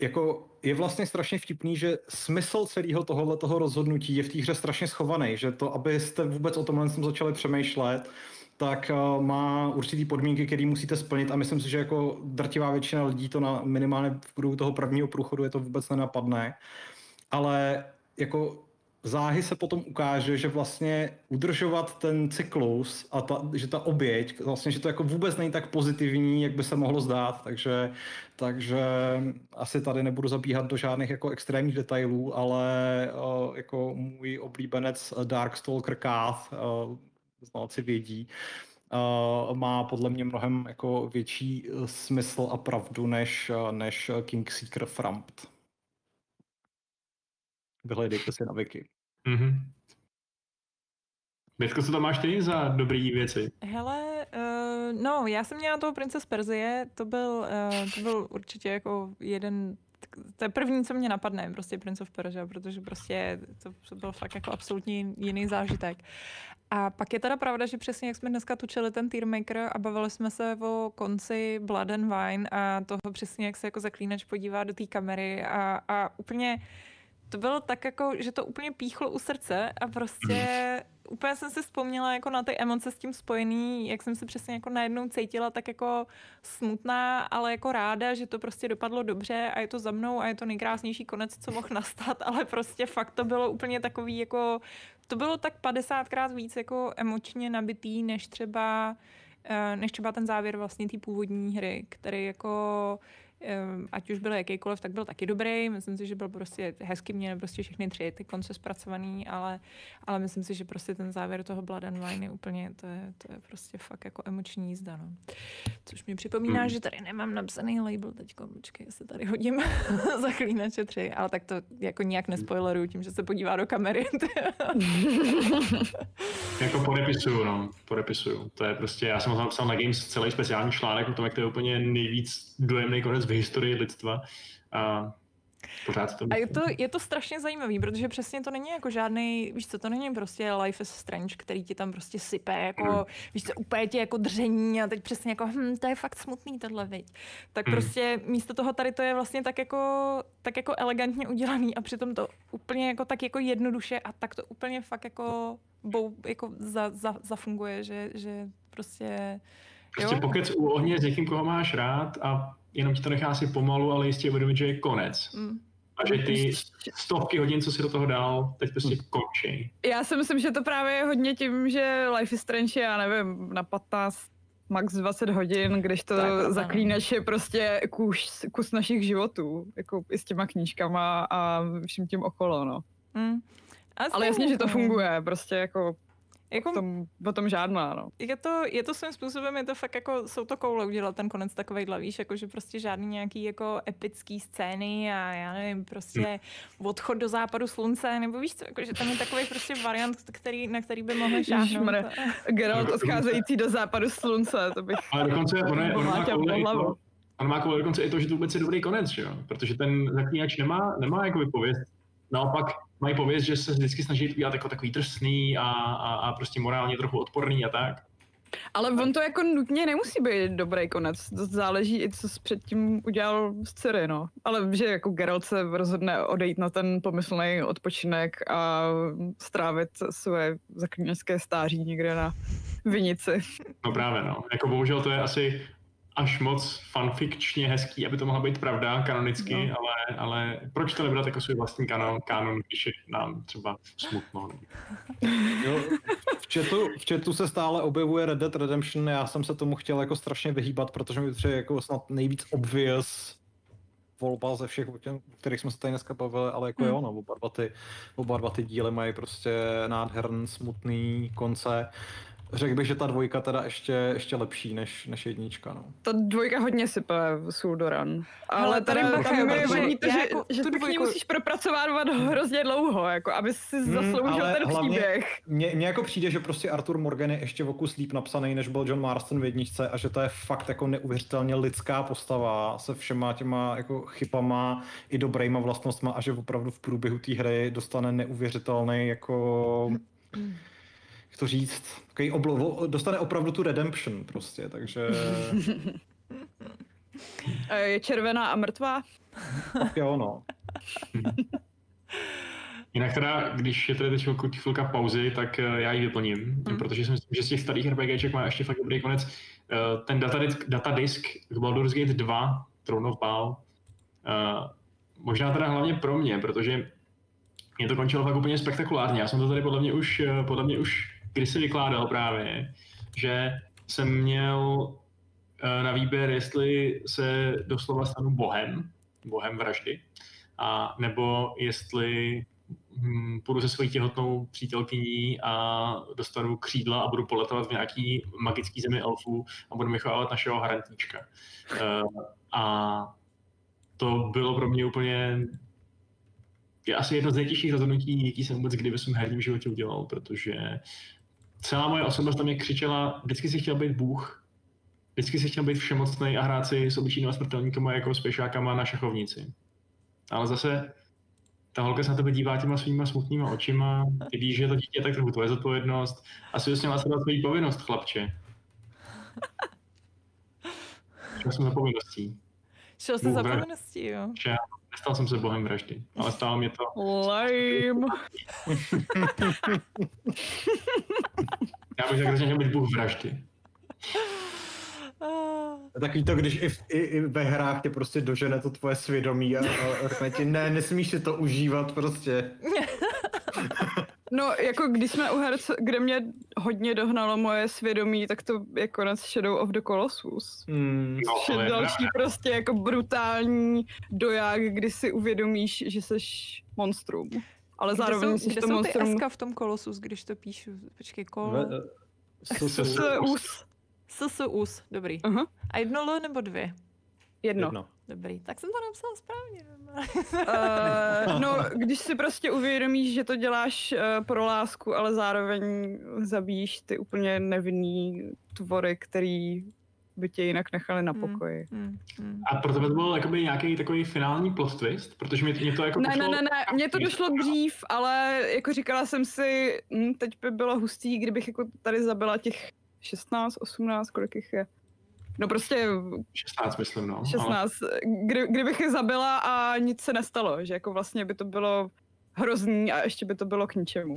jako je vlastně strašně vtipný, že smysl celého tohohle toho rozhodnutí je v té hře strašně schovaný, že to, abyste vůbec o tomhle začali přemýšlet, tak uh, má určitý podmínky, které musíte splnit a myslím si, že jako drtivá většina lidí to na minimálně v průběhu toho prvního průchodu je to vůbec nenapadne. Ale jako záhy se potom ukáže, že vlastně udržovat ten cyklus a ta, že ta oběť, vlastně, že to jako vůbec není tak pozitivní, jak by se mohlo zdát, takže, takže asi tady nebudu zabíhat do žádných jako extrémních detailů, ale uh, jako můj oblíbenec Darkstalker Kath, uh, znalci vědí, uh, má podle mě mnohem jako větší smysl a pravdu než, než Kingseeker Frampt. Vyhledejte si na wiki. Mm-hmm. Bětko, co tam máš ty za dobrý věci? Hele, uh, no, já jsem měla toho prince z Perzie, to byl, uh, to byl určitě jako jeden to je první, co mě napadne, prostě Prince of Persia, protože prostě to, to byl fakt jako absolutně jiný zážitek. A pak je teda pravda, že přesně jak jsme dneska tučili ten Tearmaker a bavili jsme se o konci Blood and Wine a toho přesně, jak se jako zaklínač podívá do té kamery a, a úplně to bylo tak jako, že to úplně píchlo u srdce a prostě úplně jsem si vzpomněla jako na ty emoce s tím spojený, jak jsem se přesně jako najednou cítila tak jako smutná, ale jako ráda, že to prostě dopadlo dobře a je to za mnou a je to nejkrásnější konec, co mohl nastat, ale prostě fakt to bylo úplně takový jako, to bylo tak 50krát víc jako emočně nabitý, než třeba eh, než třeba ten závěr vlastně té původní hry, který jako ať už byl jakýkoliv, tak byl taky dobrý. Myslím si, že byl prostě hezky, měl prostě všechny tři ty konce zpracovaný, ale, ale myslím si, že prostě ten závěr toho Blood and Wine je úplně, to je, to je prostě fakt jako emoční jízda, no. Což mi připomíná, hmm. že tady nemám napsaný label teďko, počkej, jestli tady hodím Zaklínače 3, ale tak to jako nijak nespoileruju tím, že se podívá do kamery. jako podepisuju, no, podepisuju. To je prostě, já jsem ho napsal na Games celý speciální článek o tom, jak to je úplně nejvíc dojemný konec v historii lidstva. A pořád to... A je to, je to strašně zajímavý, protože přesně to není jako žádný, víš co, to není prostě Life is Strange, který ti tam prostě sype, jako, mm. víš co, úplně ti jako dření a teď přesně jako, hm, to je fakt smutný tohle, viď. Tak mm. prostě místo toho tady to je vlastně tak jako, tak jako elegantně udělaný a přitom to úplně jako tak jako jednoduše a tak to úplně fakt jako, bou, jako za, za, zafunguje, že, že prostě... Prostě jo? pokec u ohně s někým, koho máš rád a jenom ti to nechá si pomalu, ale jistě uvědomit, že je konec. Mm. A že ty stovky hodin, co si do toho dal, teď prostě mm. končí. Já si myslím, že to právě je hodně tím, že Life is Strange je, já nevím, na 15 max 20 hodin, když to tak, zaklínač je prostě kus, kus našich životů, jako i s těma knížkama a vším tím okolo, no. Mm. Ale jasně, že to funguje, prostě jako jako, o, tom, o tom žádná, no. Je to, je to svým způsobem, je to fakt jako, jsou to koule udělat ten konec takovej víš, jako že prostě žádný nějaký jako epický scény a já nevím, prostě odchod do západu slunce, nebo víš co, jako, že tam je takový prostě variant, který, na který by mohl žádnout. Geralt odcházející do západu slunce, to bych... Ale dokonce ono, je, ono má koule to, on má koule dokonce i to, že to vůbec je dobrý konec, že jo? Protože ten zaklínač nemá, nemá jako vypověst. Naopak mají pověst, že se vždycky snaží udělat jako takový drsný a, a, a prostě morálně trochu odporný a tak. Ale on to jako nutně nemusí být dobrý konec. To záleží i, co jsi předtím udělal s Ciri, no. Ale že jako Geralt se rozhodne odejít na ten pomyslný odpočinek a strávit své zaklínačské stáří někde na vinici. No právě, no. Jako bohužel to je asi až moc fanfikčně hezký, aby to mohla být pravda kanonicky, no. ale, ale proč to nebrat jako svůj vlastní kanon, kanon když je nám třeba smutno. Jo, v, chatu, v chatu se stále objevuje Red Dead Redemption, já jsem se tomu chtěl jako strašně vyhýbat, protože mi to je jako snad nejvíc obvious volba ze všech, o kterých jsme se tady dneska bavili, ale jako hmm. jo, no, oba dva, ty, oba dva ty díly mají prostě nádherný, smutný konce Řekl bych, že ta dvojka teda ještě, ještě lepší než, než jednička, no. Ta dvojka hodně sype v Suldoran. Ale Hele, tady mi vadí to, já že, jako že tu dvojku musíš propracovat hrozně dlouho, jako aby si Hmm, zasloužil ale ten hlavně- příběh. Mně, mně jako přijde, že prostě Arthur Morgan je ještě o kus líp napsaný, než byl John Marston v jedničce a že to je fakt jako neuvěřitelně lidská postava se všema těma jako chybama i dobrýma vlastnostma a že opravdu v průběhu té hry dostane neuvěřitelný jako jak to říct, takový oblo, dostane opravdu tu redemption prostě, takže Je červená a mrtvá. tak jo no. Jinak teda, když je tady teď chvilku, chvilka pauzy, tak eh, já ji vyplním, Hmm. protože si myslím, že z těch starých RPGček má ještě fakt dobrý konec. Eh, Ten datadisk, datadisk k Baldur's Gate 2, Throne of Baal, eh, možná teda hlavně pro mě, protože mě to končilo fakt úplně spektakulárně. Já jsem to tady podle mě už, podle mě už kdysi vykládal právě, že jsem měl eh, na výběr, jestli se doslova stanu bohem, bohem vraždy, a nebo jestli hm, půjdu se svojí těhotnou přítelkyní a dostanu křídla a budu poletovat v nějaký magický zemi elfů a budu vychovávat našeho harantíčka. Uh, a to bylo pro mě úplně je asi jedno z nejtěžších rozhodnutí, jaký jsem vůbec kdy ve svém herním životě udělal, protože celá moje osobnost tam mě křičela, vždycky si chtěl být bůh, vždycky si chtěl být všemocný a hrát si s obyčejnými smrtelníkama jako s pešákama na šachovnici. Ale zase ta holka se na tebe dívá těma svýma smutnýma očima, ty víš, že to dítě je tak trochu tvoje zodpovědnost a si měla sledovat svoji povinnost, chlapče. Šel jsem za povinností. Šel Bůh za povinností, jo. Že nestal jsem se bohem vraždy, ale stalo mě to. Lame. Já bych tak chtěl být bůh vraždy. Ah. Takový to, když i, v, i, i ve hrách tě prostě dožene to tvoje svědomí a, a řekne ti, ne, nesmíš si to užívat prostě. No, jako když jsme u her, co- kde mě hodně dohnalo moje svědomí, tak to je konec Shadow of the Colossus. Hmm. No, Což je další prostě jako brutální doják, kdy si uvědomíš, že seš monstrum. Ale Kde zároveň jsou, jsi kde to jsou ty monstrum. SK v tom kolosus, když to píšu? Počkej, kol... Ve, s, s, s, S, us. SSUS, dobrý. Aha, A jedno L nebo dvě? Jedno. jedno. Dobrý, tak jsem to napsala správně. Uh, no, když si prostě uvědomíš, že to děláš uh, pro lásku, ale zároveň zabíjíš ty úplně nevinný tvory, který by tě jinak nechali na Hmm. pokoji. Hmm, hmm. A pro tebe to byl jakoby nějaký takový finální plot twist, protože mě, mě to jako Ne, ne, došlo- ne, ne, mně to došlo dřív, ale jako říkala jsem si, hm, teď by bylo hustý, kdybych jako tady zabila těch 16, 18, kolik jich je. No prostě 16, myslím, no. Ale 16, kdy, kdybych je zabila a nic se nestalo, že jako vlastně by to bylo hrozný a ještě by to bylo k ničemu.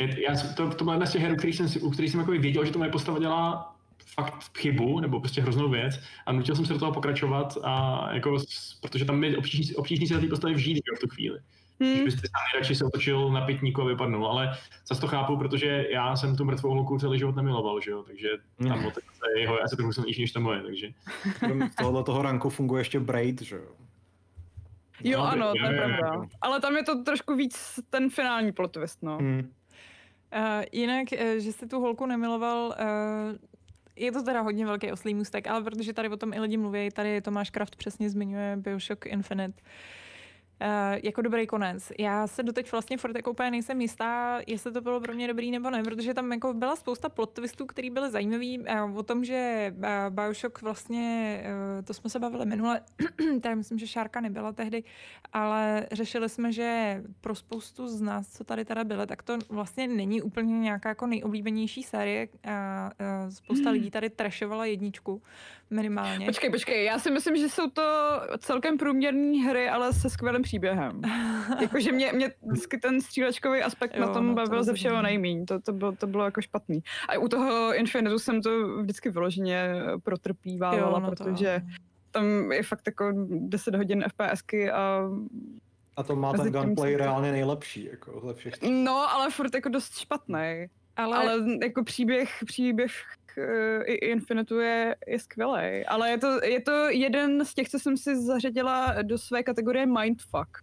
je- já, jsem- to, to byla jedna z těch her, u kterých jsem, u kterých jsem jako věděl, že to moje postava dělá fakt chybu, nebo prostě hroznou věc a nutil jsem se do toho pokračovat a jako, protože tam je obtížný, obtížný se do té postavy vžít jo, v tu chvíli. Když Hmm. byste sám nejradši se otočil na pitníku a vypadnul, ale zase to chápu, protože já jsem tu mrtvou holku celý život nemiloval, že jo, takže ta Hmm. motivace je jeho je asi trochu silnější než ta moje, takže. Krom tohle toho ranku funguje ještě Braid, že jo? Jo, No, ano, to je pravda. Ale tam je to trošku víc ten finální plot twist, no. Hmm. Uh, jinak, uh, že jsi tu holku nemiloval, uh, je to teda hodně velký oslý můstek, ale protože tady o tom i lidi mluví, tady Tomáš Kraft přesně zmiňuje Bioshock Infinite. Uh, jako dobrý konec. Já se doteď vlastně furt jako úplně nejsem jistá, jestli to bylo pro mě dobrý nebo ne, protože tam jako byla spousta plot twistů, které byly zajímavý uh, o tom, že uh, Bioshock vlastně, to jsme se bavili minule, tady myslím, že Šárka nebyla tehdy, ale řešili jsme, že pro spoustu z nás, co tady teda byly, tak to vlastně není úplně nějaká jako nejoblíbenější série. A, spousta lidí tady trashovala jedničku minimálně. Počkej, počkej, já si myslím, že jsou to celkem průměrné hry, ale se skvělým příběhem. Jakože mě, mě vždycky ten střílečkový aspekt Jo, na tom no, to bavil ze všeho nejmíň. To, to, bylo, to bylo jako špatný. A u toho Infinitu jsem to vždycky vyloženě protrpívala, no to protože jo. tam je fakt jako 10 hodin FPSky a A to má Mezi ten gunplay to- reálně nejlepší, jako ze všech no, ale furt jako dost špatný. Ale, Ale, jako příběh, příběh eh, i i Infinitu je, je skvělý. Ale je to, je to jeden z těch, co jsem si zařadila do své kategorie Mindfuck.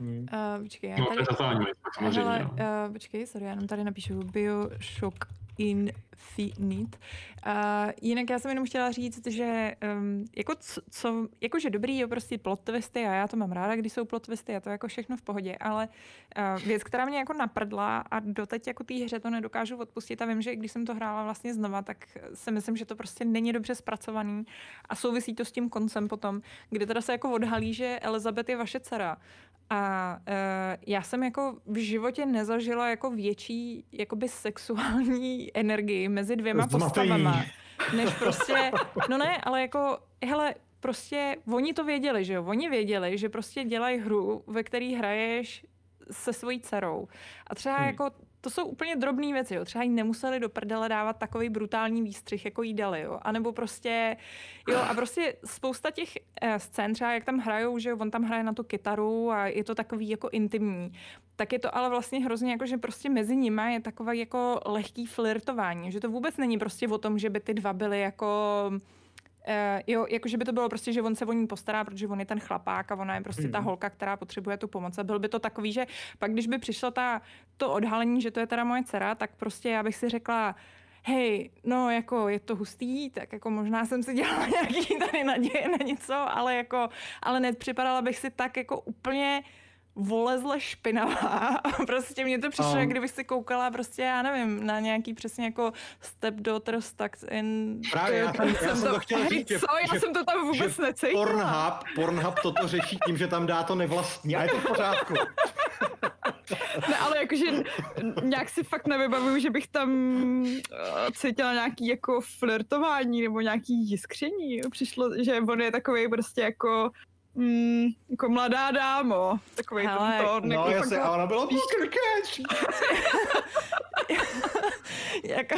Hmm. uh, počkej, já No, to tady... je totální věc, samozřejmě. Hele, no. uh, počkej, sorry, já jenom tady napíšu Bioshock Infinite. Uh, jinak já jsem jenom chtěla říct, že um, jako co, co, jakože dobrý je prostě plot twisty a já to mám ráda, když jsou plot twisty a to jako všechno v pohodě, ale uh, věc, která mě jako naprdla a doteď jako té hře to nedokážu odpustit a vím, že když jsem to hrála vlastně znova, tak si myslím, že to prostě není dobře zpracovaný a souvisí to s tím koncem potom, kdy teda se jako odhalí, že Elizabeth je vaše dcera a uh, já jsem jako v životě nezažila jako větší jakoby sexuální energii mezi dvěma postavama, než prostě, no ne, ale jako, hele, prostě oni to věděli, že jo, oni věděli, že prostě dělají hru, ve který hraješ se svojí dcerou. A třeba hmm. jako to jsou úplně drobné věci, jo. Třeba jí nemuseli do prdele dávat takový brutální výstřih, jako jí dali, jo. A nebo prostě, jo, a prostě spousta těch eh, scén, třeba jak tam hrajou, že on tam hraje na tu kytaru a je to takový jako intimní, tak je to ale vlastně hrozně jako, že prostě mezi nimi je takové jako lehký flirtování, že to vůbec není prostě o tom, že by ty dva byly jako Uh, jo, jakože by to bylo prostě, že on se o ní postará, protože on je ten chlapák a ona je prostě mm. ta holka, která potřebuje tu pomoc. A byl by to takový, že pak, když by přišlo ta, to odhalení, že to je teda moje dcera, tak prostě já bych si řekla, hej, no jako je to hustý, tak jako možná jsem si dělala nějaký tady naděje na něco, ale jako, ale nepřipadala bych si tak jako úplně volezle špinavá. prostě mě to přišlo, um. jak kdybych si koukala prostě, já nevím, na nějaký přesně jako stepdaughters, tak in... Právě, já, jsem, já jsem to, to chtěl říct, že, co? Já že, jsem to tam vůbec necítila. Pornhub, Pornhub toto řeší tím, že tam dá to nevlastní a je to v pořádku. ne, ale jakože nějak si fakt nevybavuju, že bych tam uh, cítila nějaký jako flirtování nebo nějaký jiskření. Přišlo, že on je takový prostě jako mm, jako mladá dámo, takový Hele, ten tón. No jako jasně, a ona byla poker jako,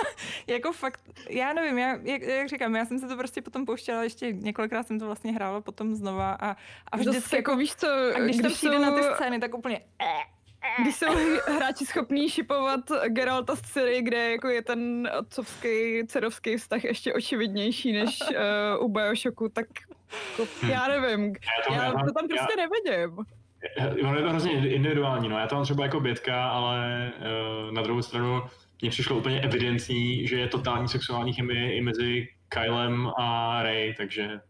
jako fakt, já nevím, já, jak, jak, říkám, já jsem se to prostě potom pouštěla, ještě několikrát jsem to vlastně hrála potom znova a, a vždycky jako, víš co, a když, když to přijde jsou... na ty scény, tak úplně eh, když jsou hráči schopní šipovat Geralta z Ciri, kde jako je ten otcovský, dcerovský vztah ještě očividnější než uh, u Bioshocku, tak jako, já nevím. Já to, já to tam prostě já, nevidím. Ono je to hrozně individuální, no. Já to mám třeba jako bětka, ale uh, na druhou stranu mně přišlo úplně evidentní, že je totální sexuální chemie i mezi Kylem a Ray, takže...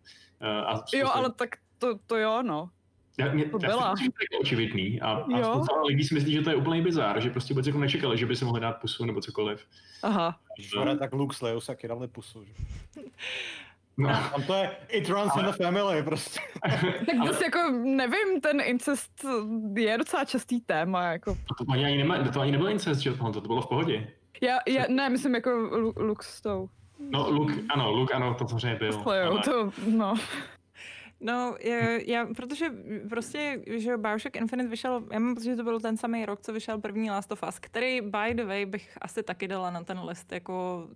Uh, a jo, ale tak to, to jo, no. Já, mě, to byla. Já si to je očividný a, a spousta lidí si myslí, že to je úplně bizár, že prostě vůbec jako nečekali, že by si mohli dát pusu nebo cokoliv. Aha. Švara, tak Luke s Leosaky dali pusu, že? No. Tam to je, it runs ale... in the family, prostě. tak zase jako, nevím, ten incest je docela častý téma, jako. To, to, ani, nema, to ani nebyl incest, že to, to bylo v pohodě. Já, já ne, myslím jako Luke s tou. No, Luke, ano, Luke, ano, to samozřejmě byl. ale... to, no. No, já, já, protože prostě, že Bioshock Infinite vyšel, já mám pocit, že to byl ten samý rok, co vyšel první Last of Us, který, by the way, bych asi taky dala na ten list, jako...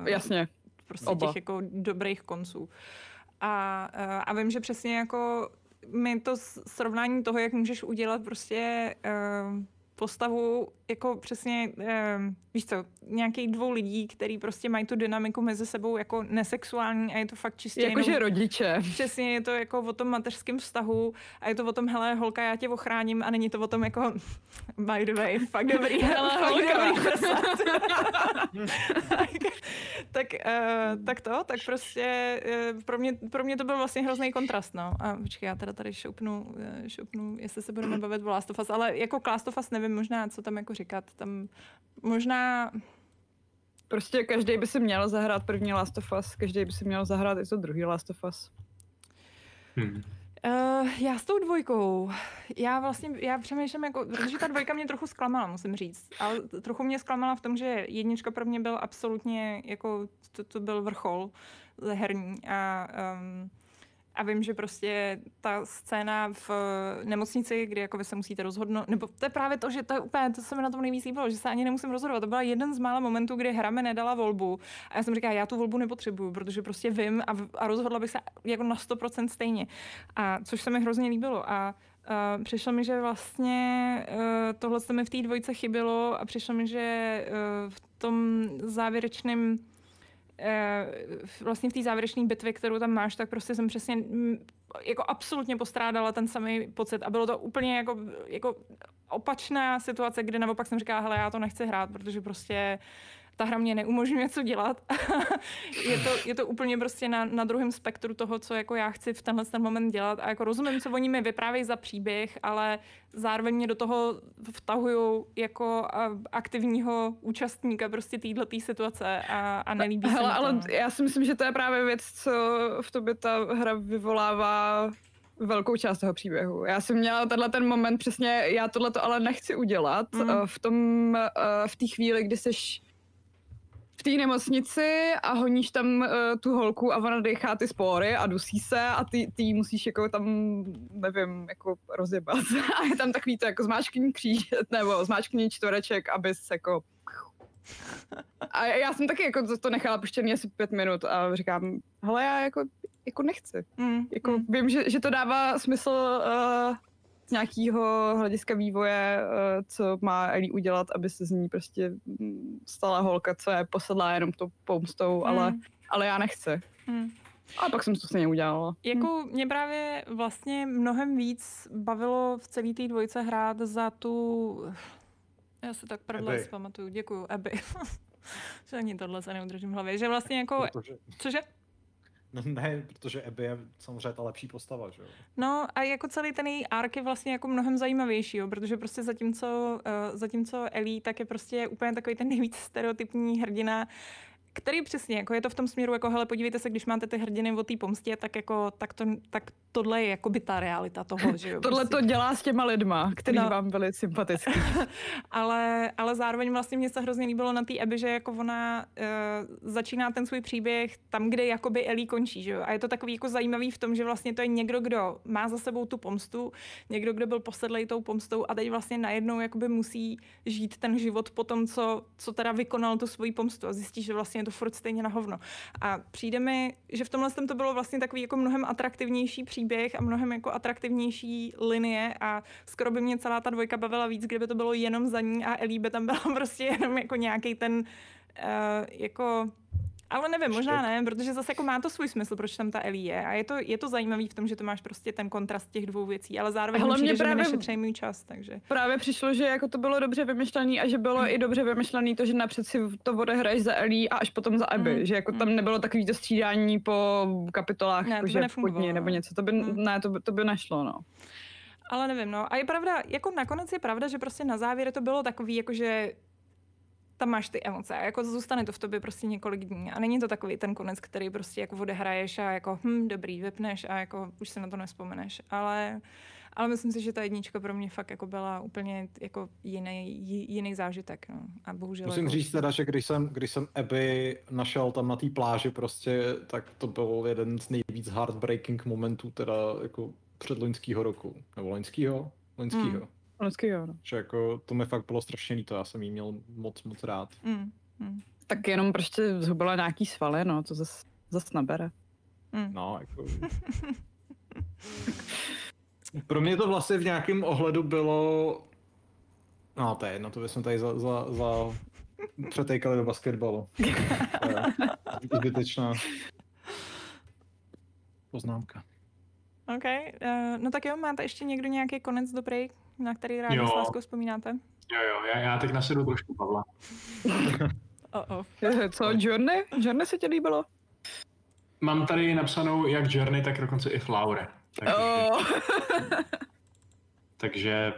Uh, Jasně. Prostě Oba. těch jako dobrých konců. A, uh, a vím, že přesně jako mi to srovnání toho, jak můžeš udělat prostě uh, postavu jako přesně, eh, víš co, nějakých dvou lidí, který prostě mají tu dynamiku mezi sebou jako nesexuální a je to fakt čistě Jakože jenom, rodiče. Přesně, je to jako o tom mateřském vztahu a je to o tom, hele, holka, já tě ochráním a není to o tom jako, by the way, fakt dobrý, hele, holka, tak, tak, uh, tak to, tak prostě uh, pro, mě, pro mě to byl vlastně hrozný kontrast, no. A počkej, já teda tady šoupnu, uh, šoupnu, jestli se budeme bavit o Last of Us, ale jako Last of Us nevím možná, co tam jako říkat. Tam možná... Prostě každý by si měl zahrát první Last of Us, každý by si měl zahrát i to druhý Last of Us. Hmm. Uh, já s tou dvojkou, já vlastně, já přemýšlím, jako, protože ta dvojka mě trochu zklamala, musím říct. Ale trochu mě zklamala v tom, že jednička pro mě byl absolutně, jako, to, to byl vrchol herní a um, a vím, že prostě ta scéna v nemocnici, kdy jako vy se musíte rozhodnout, nebo to je právě to, že to je úplně, to se mi na tom nejvíc líbilo, že se ani nemusím rozhodovat. To byla jeden z mála momentů, kdy hra mi nedala volbu. A já jsem říkala, já tu volbu nepotřebuju, protože prostě vím a, a rozhodla bych se jako na 100% stejně. A což se mi hrozně líbilo. A Uh, přišlo mi, že vlastně uh, tohle se mi v té dvojce chybilo a přišlo mi, že uh, v tom závěrečném Eh, vlastně v té závěrečné bitvě, kterou tam máš, tak prostě jsem přesně mm, jako absolutně postrádala ten samý pocit. A bylo to úplně jako, jako opačná situace, kde naopak jsem říkala, hele, já to nechci hrát, protože prostě ta hra mě neumožňuje něco dělat. je, to, je to úplně prostě na, na druhém spektru toho, co jako já chci v tenhle ten moment dělat a jako rozumím, co oni mi vyprávějí za příběh, ale zároveň mě do toho vtahují jako aktivního účastníka prostě této situace a, a nelíbí Hele, se ale já si myslím, že to je právě věc, co v tobě ta hra vyvolává velkou část toho příběhu. Já jsem měla tenhle ten moment přesně, já tohle to ale nechci udělat mm. v tom, v té chvíli, kdy seš té nemocnici a honíš tam uh, tu holku a ona dechá ty spory a dusí se a ty, ty musíš jako tam, nevím, jako rozjebat. A je tam takový to jako zmáčkní kříž, nebo zmáčkní čtvereček, abys jako... A já jsem taky jako to, to nechala puštěný asi pět minut a říkám, hele, já jako, jako nechci. Mm. Jako mm. vím, že, že to dává smysl uh, z nějakého hlediska vývoje, uh, co má Ellie udělat, aby se z ní prostě mm, stala holka, co je posedlá jenom tou pomstou, mm. ale, ale já nechci. Mm. A pak jsem to stejně udělala. Jako mě právě vlastně mnohem víc bavilo v celé té dvojce hrát za tu... Já se tak prdle zpamatuju. Děkuju, Abby. že ani tohle se neudržím v hlavě. Že vlastně jako... Protože... Cože? No ne, protože Abby je samozřejmě ta lepší postava, že jo? No a jako celý ten její ark je vlastně jako mnohem zajímavější, jo, protože prostě zatímco, uh, zatímco Ellie tak je prostě úplně takový ten nejvíc stereotypní hrdina, který přesně, jako je to v tom směru, jako hele, podívejte se, když máte ty hrdiny o té pomstě, tak jako, tak, to, tak tohle je jako by ta realita toho, že jo. tohle prostě. to dělá s těma lidma, který no. vám byli sympatický. ale, ale zároveň vlastně mě se hrozně líbilo na té Abby, že jako ona uh, začíná ten svůj příběh tam, kde jakoby Ellie končí, že jo. A je to takový jako zajímavý v tom, že vlastně to je někdo, kdo má za sebou tu pomstu, někdo, kdo byl posedlej tou pomstou a teď vlastně najednou jakoby musí žít ten život po tom, co, co teda vykonal tu svoji pomstu a zjistí, že vlastně to furt stejně na hovno. A přijde mi, že v tomhle to bylo vlastně takový jako mnohem atraktivnější příběh a mnohem jako atraktivnější linie a skoro by mě celá ta dvojka bavila víc, kdyby to bylo jenom za ní a Elí by tam byla prostě jenom jako nějaký ten uh, jako ale nevím, možná ne, protože zase jako má to svůj smysl, proč tam ta Ellie je. A je to, je to zajímavý v tom, že to máš prostě ten kontrast těch dvou věcí, ale zároveň Hele, přijde, právě, že můj čas. Takže. Právě přišlo, že jako to bylo dobře vymyšlené a že bylo hmm. i dobře vymyšlené to, že napřed si to odehraješ za Ellie a až potom za Abby. Hmm. Že jako tam hmm. nebylo takový to střídání po kapitolách, ne, jako že podně, nebo něco. To by, hmm. ne, to by, to by nešlo, no. Ale nevím, no. A je pravda, jako nakonec je pravda, že prostě na závěr to bylo takový, jako že tam máš ty emoce a jako zůstane to v tobě prostě několik dní a není to takový ten konec, který prostě jako odehraješ a jako hm, dobrý, vypneš a jako už se na to nespomeneš, ale ale myslím si, že ta jednička pro mě fakt jako byla úplně jako jiný, jiný zážitek. No. A bohužel Musím jako... říct teda, že když jsem, když jsem Abby našel tam na té pláži prostě, tak to byl jeden z nejvíc heartbreaking momentů teda jako předloňského roku. Nebo loňského? Loňského. Hmm. Vždycky jo, no. Že jako to mi fakt bylo strašně líto, já jsem jí měl moc, moc rád. Mm, mm. Tak jenom prostě zhubila nějaký svaly, no, to zase zas nabere. Mm. No, jako... Pro mě to vlastně v nějakém ohledu bylo... No, to je jedno, to bychom tady za, za, za... přetejkali do basketbalu. Zbytečná poznámka. OK, uh, no tak jo, máte ještě někdo nějaký konec dobrý? Na který rádi s láskou vzpomínáte? Jo, jo, já, já teď nasedu trošku Pavla. oh, oh. Co, Journey? Journey se ti líbilo? Mám tady napsanou jak Journey, tak dokonce i Flower. Takže, oh. takže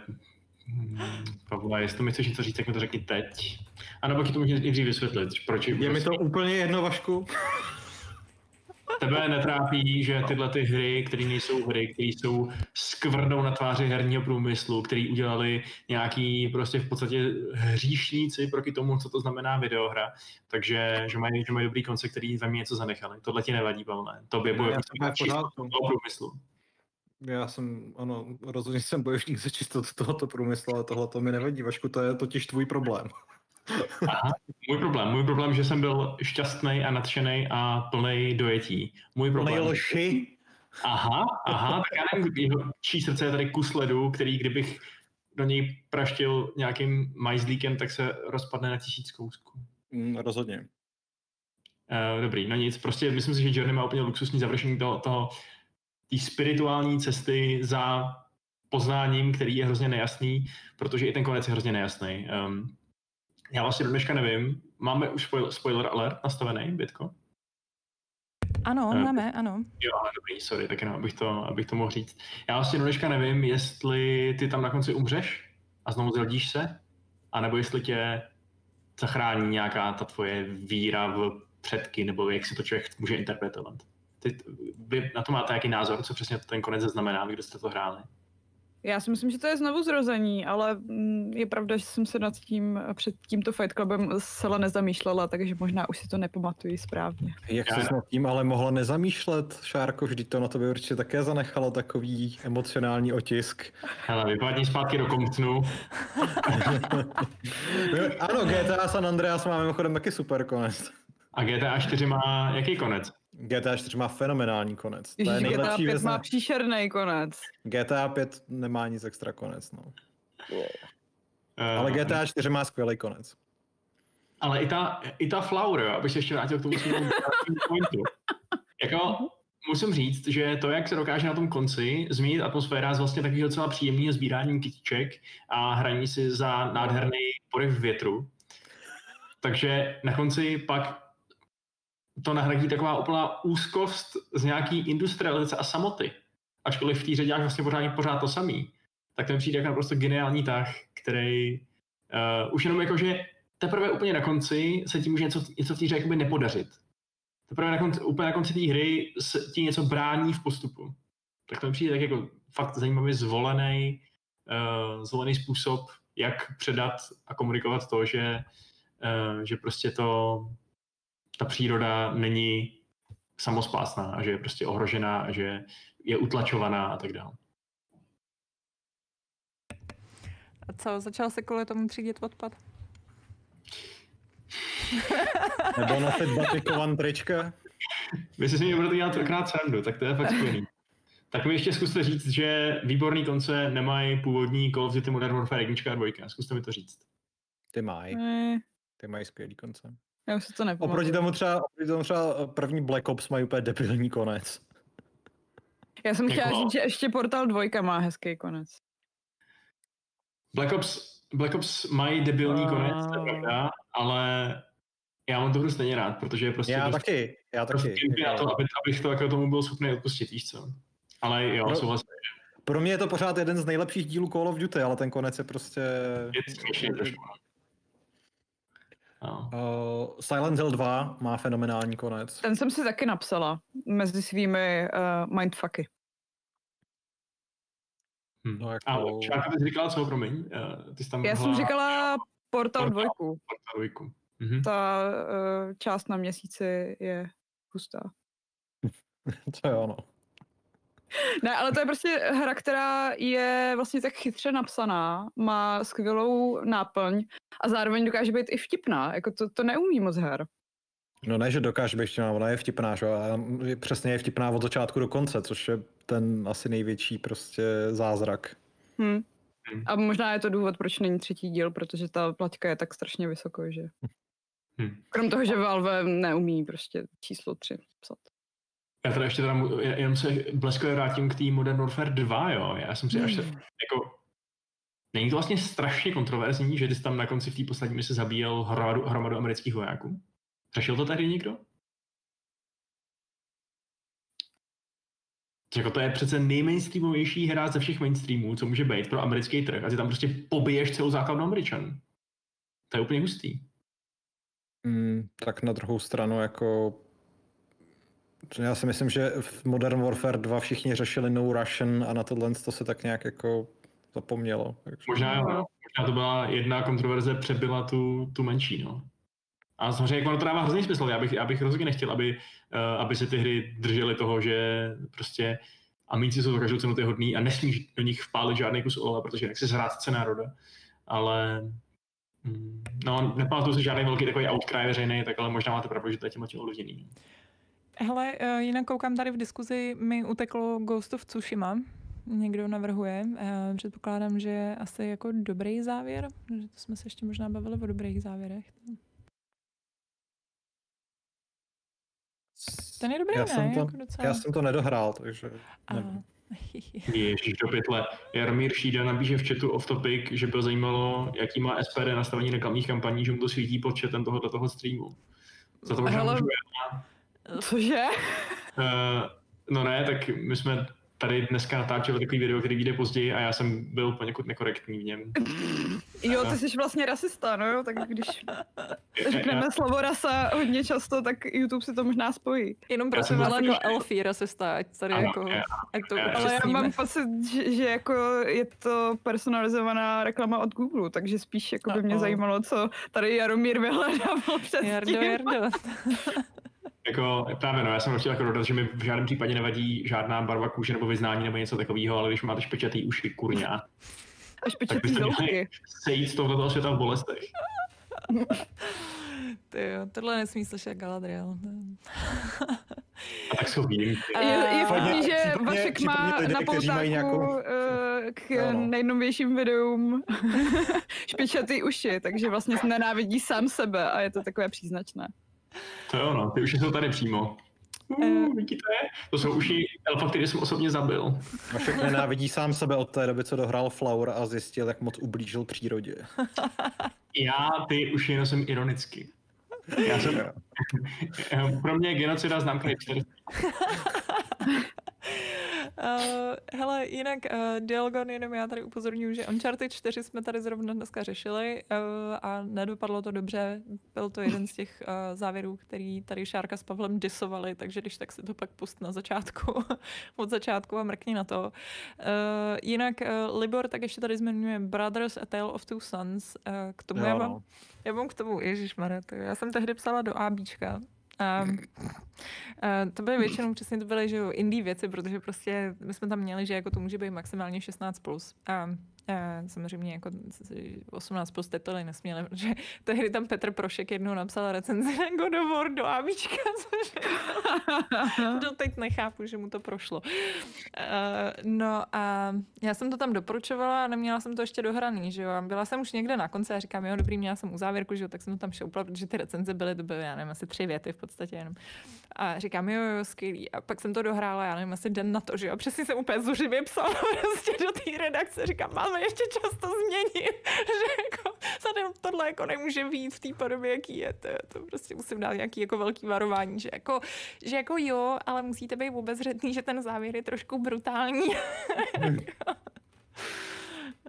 hmm, Pavla, jestli mi chceš něco říct, tak mi to řekni teď. A nebo ti to můžeš i dřív vysvětlit, proč je mi to úplně jedno, Vašku. Tebe netrápí, že tyhle ty hry, které nejsou hry, které jsou skvrnou na tváři herního průmyslu, který udělali nějaký prostě v podstatě hříšníci proti tomu, co to znamená videohra, takže že mají, že mají dobrý konce, který ve mně něco zanechali. Tohle ti nevadí, Pavle. Tobě bojuje toho průmyslu. Já jsem, ano, rozhodně jsem bojovník za čistotu tohoto průmyslu, ale tohle to mi nevadí. Vašku, to je totiž tvůj problém. Aha, můj problém. Můj problém, že jsem byl šťastný a nadšený a plný dojetí. Můj problém. Lži. Aha, aha, tak já nevím, jeho čí srdce je tady kus ledu, který kdybych do něj praštil nějakým majzlíkem, tak se rozpadne na tisíc kousků. Mm, rozhodně. Uh, dobrý, no nic, prostě myslím si, že Journey má úplně luxusní završení toho, toho té spirituální cesty za poznáním, který je hrozně nejasný, protože i ten konec je hrozně nejasný. Um, Já vlastně do dneška nevím. Máme už spoil, spoiler alert nastavený, Bitko? Ano, Eh. máme, ano. Jo, ale dobrý, sorry, tak jenom abych to, abych to mohl říct. Já vlastně do dneška nevím, jestli ty tam na konci umřeš a znovu zrodíš se, anebo jestli tě zachrání nějaká ta tvoje víra v předky, nebo jak si to člověk může interpretovat. Ty, vy na to máte nějaký názor, co přesně ten konec znamená, kdo jste to hráli? Já si myslím, že to je znovu zrození, ale mm, je pravda, že jsem se nad tím před tímto Fight Clubem zcela nezamýšlela, takže možná už si to nepamatuji správně. Jak se nad tím ale mohla nezamýšlet, Šárko, vždyť to na tobě určitě také zanechalo takový emocionální otisk. Hele, vypadni zpátky do Comptonu. ano, GTA San Andreas má mimochodem taky super konec. A GTA 4 má jaký konec? GTA 4 má fenomenální konec. To je GTA nejlepší 5 věc. má příšerný konec. GTA 5 nemá nic extra konec, no. Eh, Ale GTA 4 má skvělý konec. Ale i ta, i ta Flower, abych se ještě vrátil k tomu svému pointu. Jako, musím říct, že to, jak se dokáže na tom konci změnit atmosféra z vlastně takového docela příjemného sbírání kytiček a hraní si za nádherný poryv větru. Takže na konci pak to nahradí taková úplná úzkost z nějaký industrializace a samoty. Ačkoliv v té řadě vlastně pořád, pořád to samý. Tak ten přijde jako naprosto geniální tah, který uh, už jenom jako, že teprve úplně na konci se ti může něco, něco v té hře nepodařit. Teprve na konci, úplně na konci té hry se ti něco brání v postupu. Tak to přijde tak jako fakt zajímavý zvolený, uh, zvolený způsob, jak předat a komunikovat to, že, uh, že prostě to, ta příroda není samospásná a že je prostě ohrožená a že je utlačovaná a tak dále. A co, začal se kvůli tomu třídit odpad? Nebo nosit batikovan trička. Vy si s nimi budete dělat třikrát srandu, tak to je fakt skvělý. Tak mi ještě zkuste říct, že výborný konce nemají původní Call of Duty Modern Warfare 1 a 2. Zkuste mi to říct. Ty mají, ty mají skvělý konce. Já už si to nepamatuju. Oproti tomu třeba, oproti tomu třeba první Black Ops mají úplně debilní konec. Já jsem chtěla Jako- říct, že ještě Portal 2 má hezký konec. Black Ops, Black Ops mají debilní konec, to je Wow. pravda, ale já mám to hru stejně rád, protože je prostě Já dost- taky, já taky. na Jako- to, aby, abych to jako tomu byl schopný odpustit, víš co. Ale jo, No. souhlasím, Pro mě je to pořád jeden z nejlepších dílů Call of Duty, ale ten konec je prostě... je to směšný trošku. No. Uh, Silent Hill 2 má fenomenální konec. Ten jsem si taky napsala mezi svými uh, mindfucky. Hm. No, jako- A Šárka, ty jsi říkala co, promiň? Eh, Ty jsi tam Já jsem mohla- říkala Portal Portal. 2. Portal dvojku. Mhm. Ta uh, část na měsíci je hustá. To je ono. Ne, ale to je prostě hra, která je vlastně tak chytře napsaná, má skvělou náplň a zároveň dokáže být i vtipná. Jako to, to neumí moc her. No ne, že dokáže být vtipná, ona je vtipná, že? jo, a je- přesně je vtipná od začátku do konce, což je ten asi největší prostě zázrak. Hm. Hm. A možná je to důvod, proč není třetí díl, protože ta plaťka je tak strašně vysoko, že... Hm. Krom toho, že Valve neumí prostě číslo 3 psat. Já teda ještě teda jenom se bleskově vrátím k té Modern Warfare 2, jo. Já jsem si až Hmm. jako... Není to vlastně strašně kontroverzní, že ty jsi tam na konci v té poslední misi zabíjel hromadu, hromadu amerických vojáků? Řešil to tady někdo? Jako to je přece nejmainstreamovější hra ze všech mainstreamů, co může být pro americký trh. A ty tam prostě pobiješ celou základnu Američanů. To je úplně hustý. Mm, tak na druhou stranu jako já si myslím, že v Modern Warfare 2 všichni řešili No Russian a na tohle to se tak nějak jako zapomnělo. Takže... Možná, no. možná to byla jedna kontroverze přebyla tu, tu menší, no. A samozřejmě jako ono to dává hrozný smysl. Já bych, já bych rozhodně nechtěl, aby, uh, aby se ty hry držely toho, že prostě amíci jsou za každou cenu ty hodný a nesmíš do nich vpálit žádný kus olova, protože jinak si zhrát národa. Ale mm, no, nepamatuju si žádný velký takový outcry veřejný, tak ale možná máte pravdu, že to je tím ovlivněný. Hele, eh, jinak koukám tady v diskuzi, mi uteklo Ghost of Tsushima. Někdo navrhuje. Eh, Předpokládám, že asi jako dobrý závěr, že to jsme se ještě možná bavili o dobrých závěrech. Ten je dobrý, já ne? jsem to, jako docela. já jsem to nedohrál, takže A, nevím. Ježíš do pytle. Jaromír Šída nabíže v chatu off topic, že by ho zajímalo, jaký má SPD nastavení reklamních kampaní, že mu to svítí pod chatem tohoto toho streamu. Za to možná Hele. můžu Cože? Uh, no ne, tak my jsme tady dneska natáčeli takový video, který vyjde později a já jsem byl poněkud nekorektní v něm. Jo, ty jsi vlastně rasista, no jo, tak když Já- řekneme slovo rasa hodně často, tak YouTube si to možná spojí. Jenom prosím vás vlastně- jako elfí rasista, ať tady Ano, jako, já- ať to já- Ale já mám pocit, že, že jako je to personalizovaná reklama od Google, takže spíš jako by mě Uh-oh. zajímalo, co tady Jaromír vyhledával předtím. Jardo, Jardo. Jako, právě no, já jsem chtěl jako dodat, že mi v žádném případě nevadí žádná barva kůže nebo vyznání nebo něco takového, ale když máte špečatý uši, kurňa, byste měli zoufky. sejít z tohoto světa v bolestech. Ty jo, tohle nesmí slyšet Galadriel. A tak jsou výjimky. Je, je vtipný, že případně- Vašek případně má lidé, na poltáku nějakou- eh, k Jo, no. nejnovějším videům špičatý uši, takže vlastně nenávidí sám sebe a je to takové příznačné. To jo, no, ty uši jsou tady přímo. Uh, vidíte? To jsou uši elfa, který jsem osobně zabil. Vašek nenávidí sám sebe od té doby, co dohrál Flower a zjistil, jak moc ublížil přírodě. Já ty uši nosím ironicky. Já jsem, pro mě je genocida známka hipsterství. Uh, hele, jinak uh, Dialgon, jenom já tady upozorňuji, že Uncharted 4 jsme tady zrovna dneska řešili uh, a nedopadlo to dobře. Byl to jeden z těch uh, závěrů, který tady Šárka s Pavlem disovali, takže když tak si to pak pust na začátku, od začátku a mrkni na to. Uh, jinak uh, Libor tak ještě tady zmiňuje Brothers A Tale of Two Sons. Uh, k tomu já Jo, mám no. já mám k tomu, to já jsem tehdy psala do ABčka. A, a to byly většinou přesně to byly, že indie věci, protože prostě my jsme tam měli, že jako to může být maximálně 16+. Plus. A, a samozřejmě jako 18 plus tituly nesměli, protože tehdy tam Petr Prošek jednou napsal recenzi na God of War do ABčka, což doteď nechápu, že mu to prošlo. Uh, no a já jsem to tam doporučovala a neměla jsem to ještě dohraný, že jo. Byla jsem už někde na konci a říkám, jo, dobrý, měla jsem u závěrku, že jo, tak jsem to tam šoupla, protože ty recenze byly, to byly, já nevím, asi tři věty v podstatě jenom. A říkám, jo, jo, skvělý. A pak jsem to dohrála, já nevím, asi den na to, že jo. Přesně jsem úplně zuřivě psala prostě do té redakce. Říkám, máme ještě čas to změnit. že jako, tady tohle jako nemůže být v té podobě, jaký je. To, to prostě musím dát nějaký jako velký varování, že jako, že jako jo, ale musíte být obezřetný, že ten závěr je trošku brutální.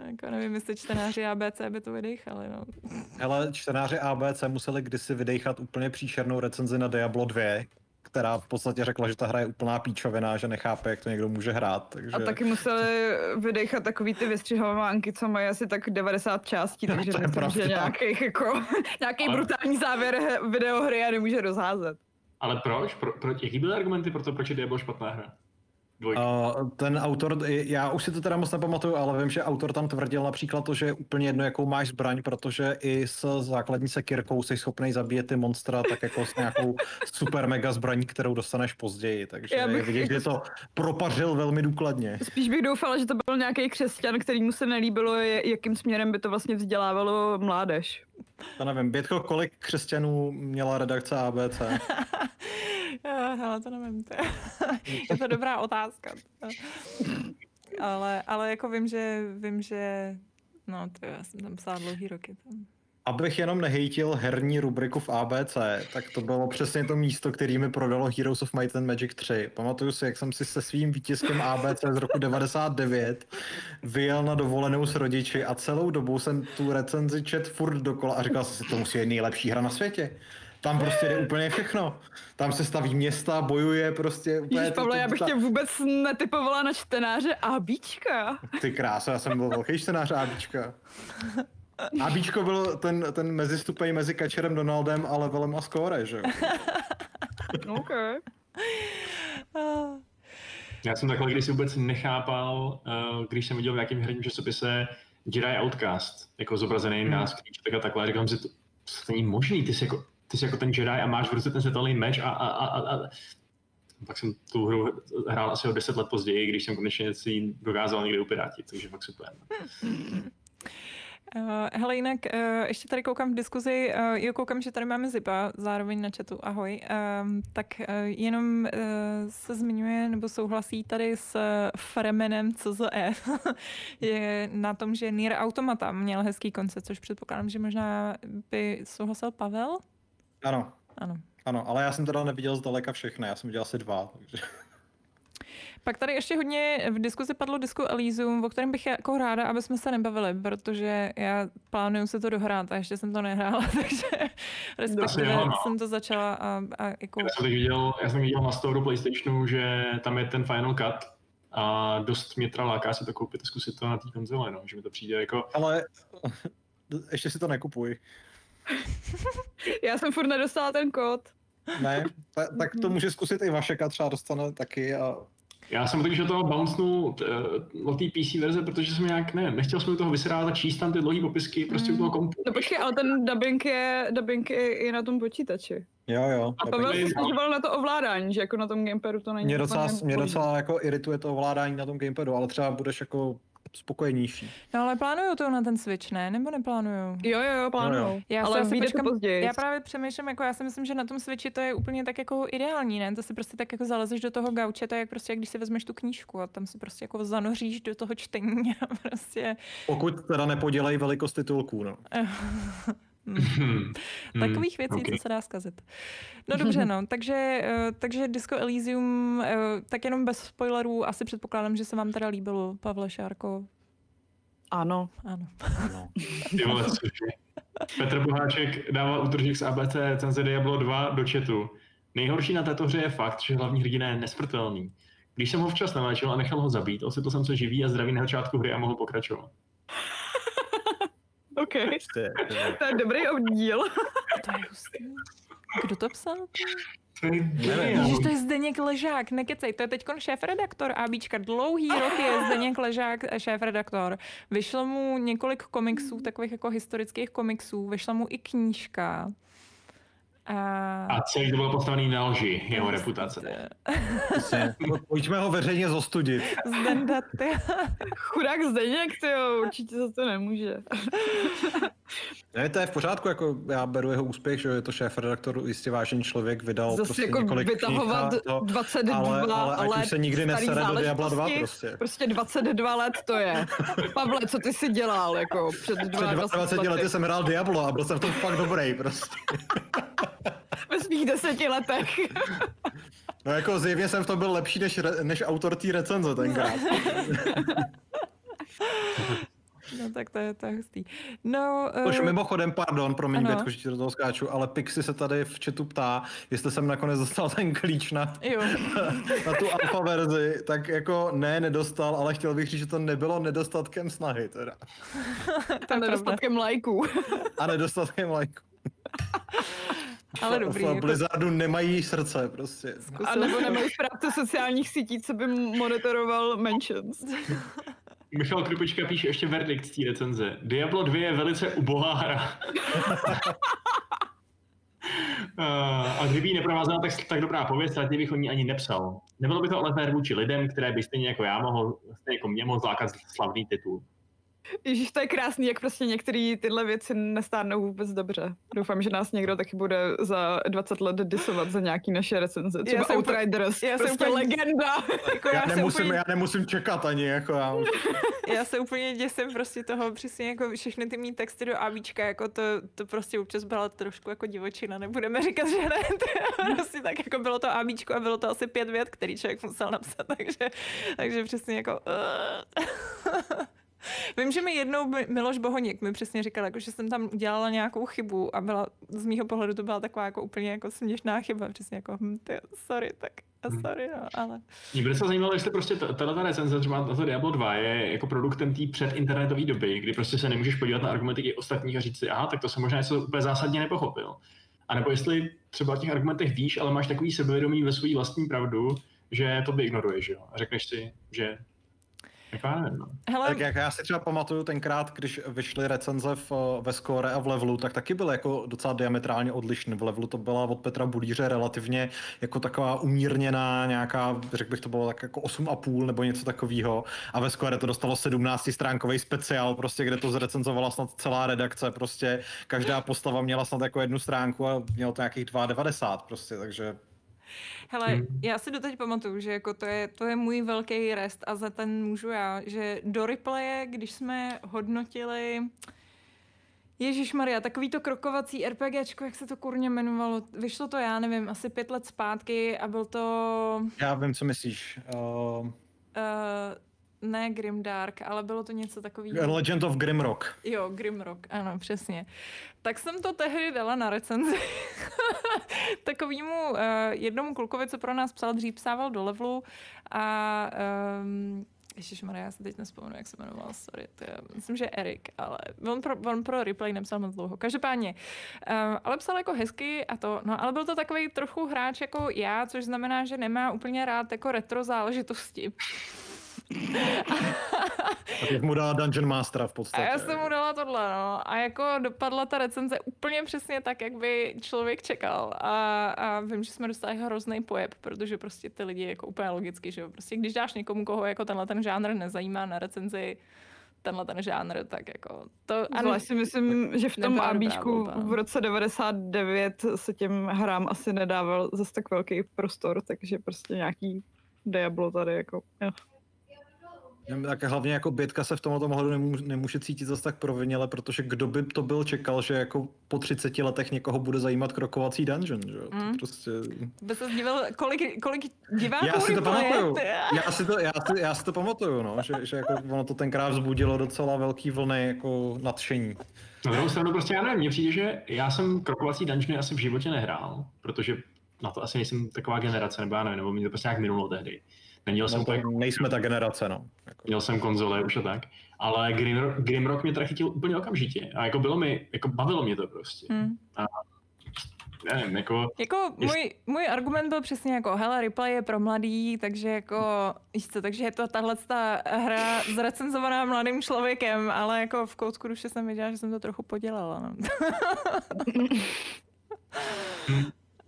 jako nevím, jestli čtenáři ABC by to vydechali, no. Hele, čtenáři ABC museli kdysi vydejchat úplně příšernou recenzi na Diablo 2, která v podstatě řekla, že ta hra je úplná píčovina, že nechápe, jak to někdo může hrát. Takže... A taky museli vydechat takový ty vystřihovánky, co mají asi tak 90 částí, No, takže to je myslím, že pravda. nějaký, jako, nějaký Ale- brutální závěr videohry a nemůže rozházet. Ale proč? Pro, pro, jaký byly argumenty pro to, proč je Diablo špatná hra? Dvojka. Uh, ten autor, já už si to teda moc nepamatuju, ale vím, že autor tam tvrdil například to, že je úplně jedno, jakou máš zbraň, protože i s základní sekirkou jsi schopný zabíjet ty monstra tak jako s nějakou super mega zbraní, kterou dostaneš později. Takže Já je bych- vidět, že to propařil velmi důkladně. Spíš bych doufala, že to byl nějaký křesťan, který mu se nelíbilo, jakým směrem by to vlastně vzdělávalo mládež. To nevím, Bětko, kolik křesťanů měla redakce ABC? Hele, to nevím. To je, je to dobrá otázka. Ale, ale jako vím, že vím, že no to já jsem tam psala dlouhý roky. Tam. Abych jenom nehejtil herní rubriku v ABC, tak to bylo přesně to místo, který mi prodalo Heroes of Might and Magic 3. Pamatuju si, jak jsem si se svým výtiskem ABC z roku 99 vyjel na dovolenou s rodiči a celou dobu jsem tu recenzi čet furt dokola a říkal jsem si, to musí být nejlepší hra na světě. Tam prostě jde úplně všechno. Tam se staví města, bojuje prostě úplně... Ježiš, Pavle, já bych tě vůbec netypovala na čtenáře ABčka. Ty krása, já jsem byl velký čtenář ABčka. ABčko byl ten, ten mezistupeň mezi Kačerem Donaldem a levelem a skóre, že jo? OK. Ah, Já jsem takhle kdysi vůbec nechápal, uh, když jsem viděl v nějakém herním časopise Jedi Outcast, jako zobrazený Hmm. nás tak a takhle. Říkám si, to, to není možný, ty jsi jako, ty jsi jako ten Jedi a máš v ruce ten světelný meč a, a, a, a, a pak jsem tu hru hrál asi o deset let později, když jsem konečně si ji dokázal někde upirátit, takže fakt super. Uh, hele, jinak uh, ještě tady koukám v diskuzi, uh, jo, koukám, že tady máme Zipa, zároveň na chatu, ahoj, um, tak jenom se zmiňuje, nebo souhlasí tady s Fremenem CZE, je na tom, že Nier Automata měl hezký koncept, což předpokládám, že možná by souhlasil Pavel? Ano. Ano. Ano, ale já jsem teda neviděl zdaleka všechny, já jsem viděl asi dva. Takže... Pak tady ještě hodně v diskuzi padlo Disco Elysium, o kterém bych jako ráda, aby jsme se nebavili, protože já plánuju se to dohrát a ještě jsem to nehrála, takže respektive jo, no. jsem to začala a, a jako... Já jsem viděl, já jsem viděl na store PlayStationu, že tam je ten Final Cut a dost mě teda láká si to koupit a zkusit to na té konzole, no, že mi to přijde jako... Ale ještě si to nekupuj. Já jsem furt nedostala ten kód. Ne, ta, tak to může zkusit i Vašeka, třeba dostane taky a Já jsem totiž do toho bouncnul uh, od té PC verze, protože jsem nějak, ne, nechtěl jsem u toho vysrát a číst tam ty dlouhé popisky prostě u toho kompu. No počkej, ale ten dubbing je, dubbing je, je na tom počítači. jo, jo. A Pavel se stěžoval na to ovládání, že jako na tom gamepadu to není Mě docela, mě docela jako irituje to ovládání na tom gamepadu, ale třeba budeš jako spokojenější. No ale plánuju to na ten Switch, ne? Nebo neplánuju? Jo, jo, jo, plánuju. Jo, jo. Já ale se počkám, později. já právě přemýšlím, jako já si myslím, že na tom Switchi to je úplně tak jako ideální, ne? To si prostě tak jako zalezeš do toho gauče, to je jak prostě, jak když si vezmeš tu knížku a tam si prostě jako zanoříš do toho čtení a prostě... Pokud teda nepodělej velikost titulků, no. Hmm. Takových věcí, ok. co se dá zkazit. No dobře, no, takže, eh, takže Disco Elysium, eh, tak jenom bez spoilerů, asi předpokládám, že se vám teda líbilo, Pavle Šárko. Ano. Ano. no. Vole, cože? Petr Boháček dával útržek z ABC Cenze Diablo 2 do chatu. Nejhorší na této hře je fakt, že hlavní hrdina je nesmrtelný. Když jsem ho včas naléčil a nechal ho zabít, osvětl jsem se živý a zdravý na začátku hry a mohl pokračovat. OK. Prostě, To je dobrý oddíl. To je hustý. Kdo to psal? To je Nevím. Ježiš, to je Zdeněk Ležák, nekecej, to je teď šéf-redaktor ABčka, dlouhý roky je Zdeněk Ležák šéf-redaktor. Vyšlo mu několik komiksů, takových jako historických komiksů, vyšla mu i knížka. A... A celý to bylo postavený na lži, jeho reputace. prostě, pojďme ho veřejně zostudit. Zdenda, ty. Chudák Zdeněk, ty jo, určitě za to nemůže. Ne, to je v pořádku, jako já beru jeho úspěch, že je to šéf redaktor, jistě vážený člověk, vydal Zase prostě jako několik vytahovat knih a to, 22 ale, ale ať let už se nikdy nesere do Diabla 2 záležitosti. prostě. Prostě 22 let to je. Pavle, co ty jsi dělal jako před Před 22 20 lety jsem hrál Diablo a byl jsem v tom fakt dobrý prostě. Ve svých deseti letech. No jako zjevně jsem v tom byl lepší než, re, než autor té recenze tenkrát. No tak to je, to hustý. No, Což uh, mimochodem, pardon, promiň. Bětko, že ti do toho skáču, ale Pixi se tady v chatu ptá, jestli jsem nakonec dostal ten klíč na, jo, na tu alfa verzi, tak jako ne, nedostal, ale chtěl bych říct, že to nebylo nedostatkem snahy teda. to A nedostatkem lajků. A nedostatkem lajku. Ale dobrý, v jako Blizzardu nemají srdce prostě. A nebo nemají správce sociálních sítí, co by monitoroval mentions. Michal Krupička píše ještě verdikt z té recenze. Diablo 2 je velice ubohá hra. Uh, a kdyby ji neprovázela tak, tak dobrá pověst, tak bych o ní ani nepsal. Nebylo by to ale fér vůči lidem, které by stejně jako já mohl, stejně jako mě mohl zlákat slavný titul. Ježíš, to je krásný, jak prostě některé tyhle věci nestárnou vůbec dobře. Doufám, že nás někdo taky bude za 20 let disovat za nějaký naše recenze. Třeba jsem úplně- Outriders, já jsem prostě úplně- legenda. jako Já já, nemusím, úplně, já nemusím čekat ani, jako já. já se úplně děsím prostě toho, přesně jako všechny ty mý texty do ABčka, jako to, to prostě občas byla trošku jako divočina, nebudeme říkat, že ne, to prostě tak jako bylo to ABčko a bylo to asi pět vět, který člověk musel napsat, takže, takže přesně jako... Uh. Vím, že mi jednou Mi- Miloš Bohoněk mi přesně říkal, jako, že jsem tam udělala nějakou chybu a byla, z mýho pohledu to byla taková jako úplně jako směšná chyba, přesně jako, hm, ty, sorry, tak a sorry, no, ale... Mě by docela zajímalo, jestli prostě ta- tato ta recenze třeba na to Diablo 2 je jako produktem té předinternetové doby, kdy prostě se nemůžeš podívat na argumenty i ostatních a říct si, aha, tak to jsem možná něco úplně zásadně nepochopil. A nebo jestli třeba o těch argumentech víš, ale máš takový sebevědomí ve své vlastní pravdu, že to by ignoruješ, jo? A řekneš si, že Jako já nevím, no. Hele, Tak jak já si třeba pamatuju tenkrát, když vyšly recenze v, ve Score a v Levelu, tak taky byly jako docela diametrálně odlišné. V Levelu to byla od Petra Budíře relativně jako taková umírněná nějaká, řekl bych to bylo tak jako 8,5 nebo něco takového. A ve Score to dostalo 17 stránkový speciál, prostě, kde to zrecenzovala snad celá redakce, prostě každá postava měla snad jako jednu stránku a mělo to nějakých 2,90 prostě, takže Hele, Hmm. já si doteď pamatuju, že jako to, je, to je můj velký rest a za ten můžu já, že do replaye, když jsme hodnotili Ježíš Maria, takový to krokovací RPGčko, jak se to kurně jmenovalo, vyšlo to, já nevím, asi pět let zpátky a byl to, já vím, co myslíš. Uh, uh, ne Grimdark, ale bylo to něco takového. Legend of Grimrock. Jo, Grimrock, ano, přesně. Tak jsem to tehdy dala na recenzi takovému uh, jednomu klukovi, co pro nás psal, dřív psával do levelu a um, Ježíš Maria, já se teď nespomenu, jak se jmenoval, sorry, to je, myslím, že Erik, ale on pro, on pro replay nepsal moc dlouho. Každopádně, uh, ale psal jako hezky a to, no ale byl to takový trochu hráč jako já, což znamená, že nemá úplně rád jako retro záležitosti. A teď mu dala Dungeon Mastera v A podstatě. já jsem mu dala tohle, no. A jako dopadla ta recenze úplně přesně tak, jak by člověk čekal. A, a vím, že jsme dostali hrozný pojeb, protože prostě ty lidi jako úplně logicky, že jo. Prostě když dáš někomu, koho jako tenhle ten žánr nezajímá na recenzi, tenhle ten žánr, tak jako to... A Zvlášť si myslím, že v tom ABčku v roce 99 se těm hrám asi nedával zase tak velký prostor, takže prostě nějaký Diablo tady jako, jo. Tak hlavně jako Bětka se v tomto ohledu nemůže, nemůže cítit zase tak proviněle, protože kdo by to byl čekal, že jako po 30 letech někoho bude zajímat krokovací dungeon, že jo? To Mm. prostě... By se zdivil, kolik, kolik diváků Já si to pamatuju, já si to, já si, já si to pamatuju, no, že, že jako ono to tenkrát vzbudilo docela velký vlny jako nadšení. Na druhou stranu prostě já nevím, mně přijde, že já jsem krokovací dungeony asi v životě nehrál, protože na to asi nejsem taková generace, nebo já nevím, nebo mi to prostě nějak minulo tehdy. Neměl jsem No, to, to jako, nejsme ta generace, no. Jako, měl jsem konzole už a tak, ale Grim, Grimrock mě teda chytil úplně okamžitě a jako bylo mi, jako bavilo mě to prostě. Hmm. Nevím, jako, Jako můj, můj argument byl přesně jako, hele, replay je pro mladý, takže jako, víš co, takže je to tahle ta hra zrecenzovaná mladým člověkem, ale jako v koutku duše jsem viděla, že jsem to trochu podělala, no.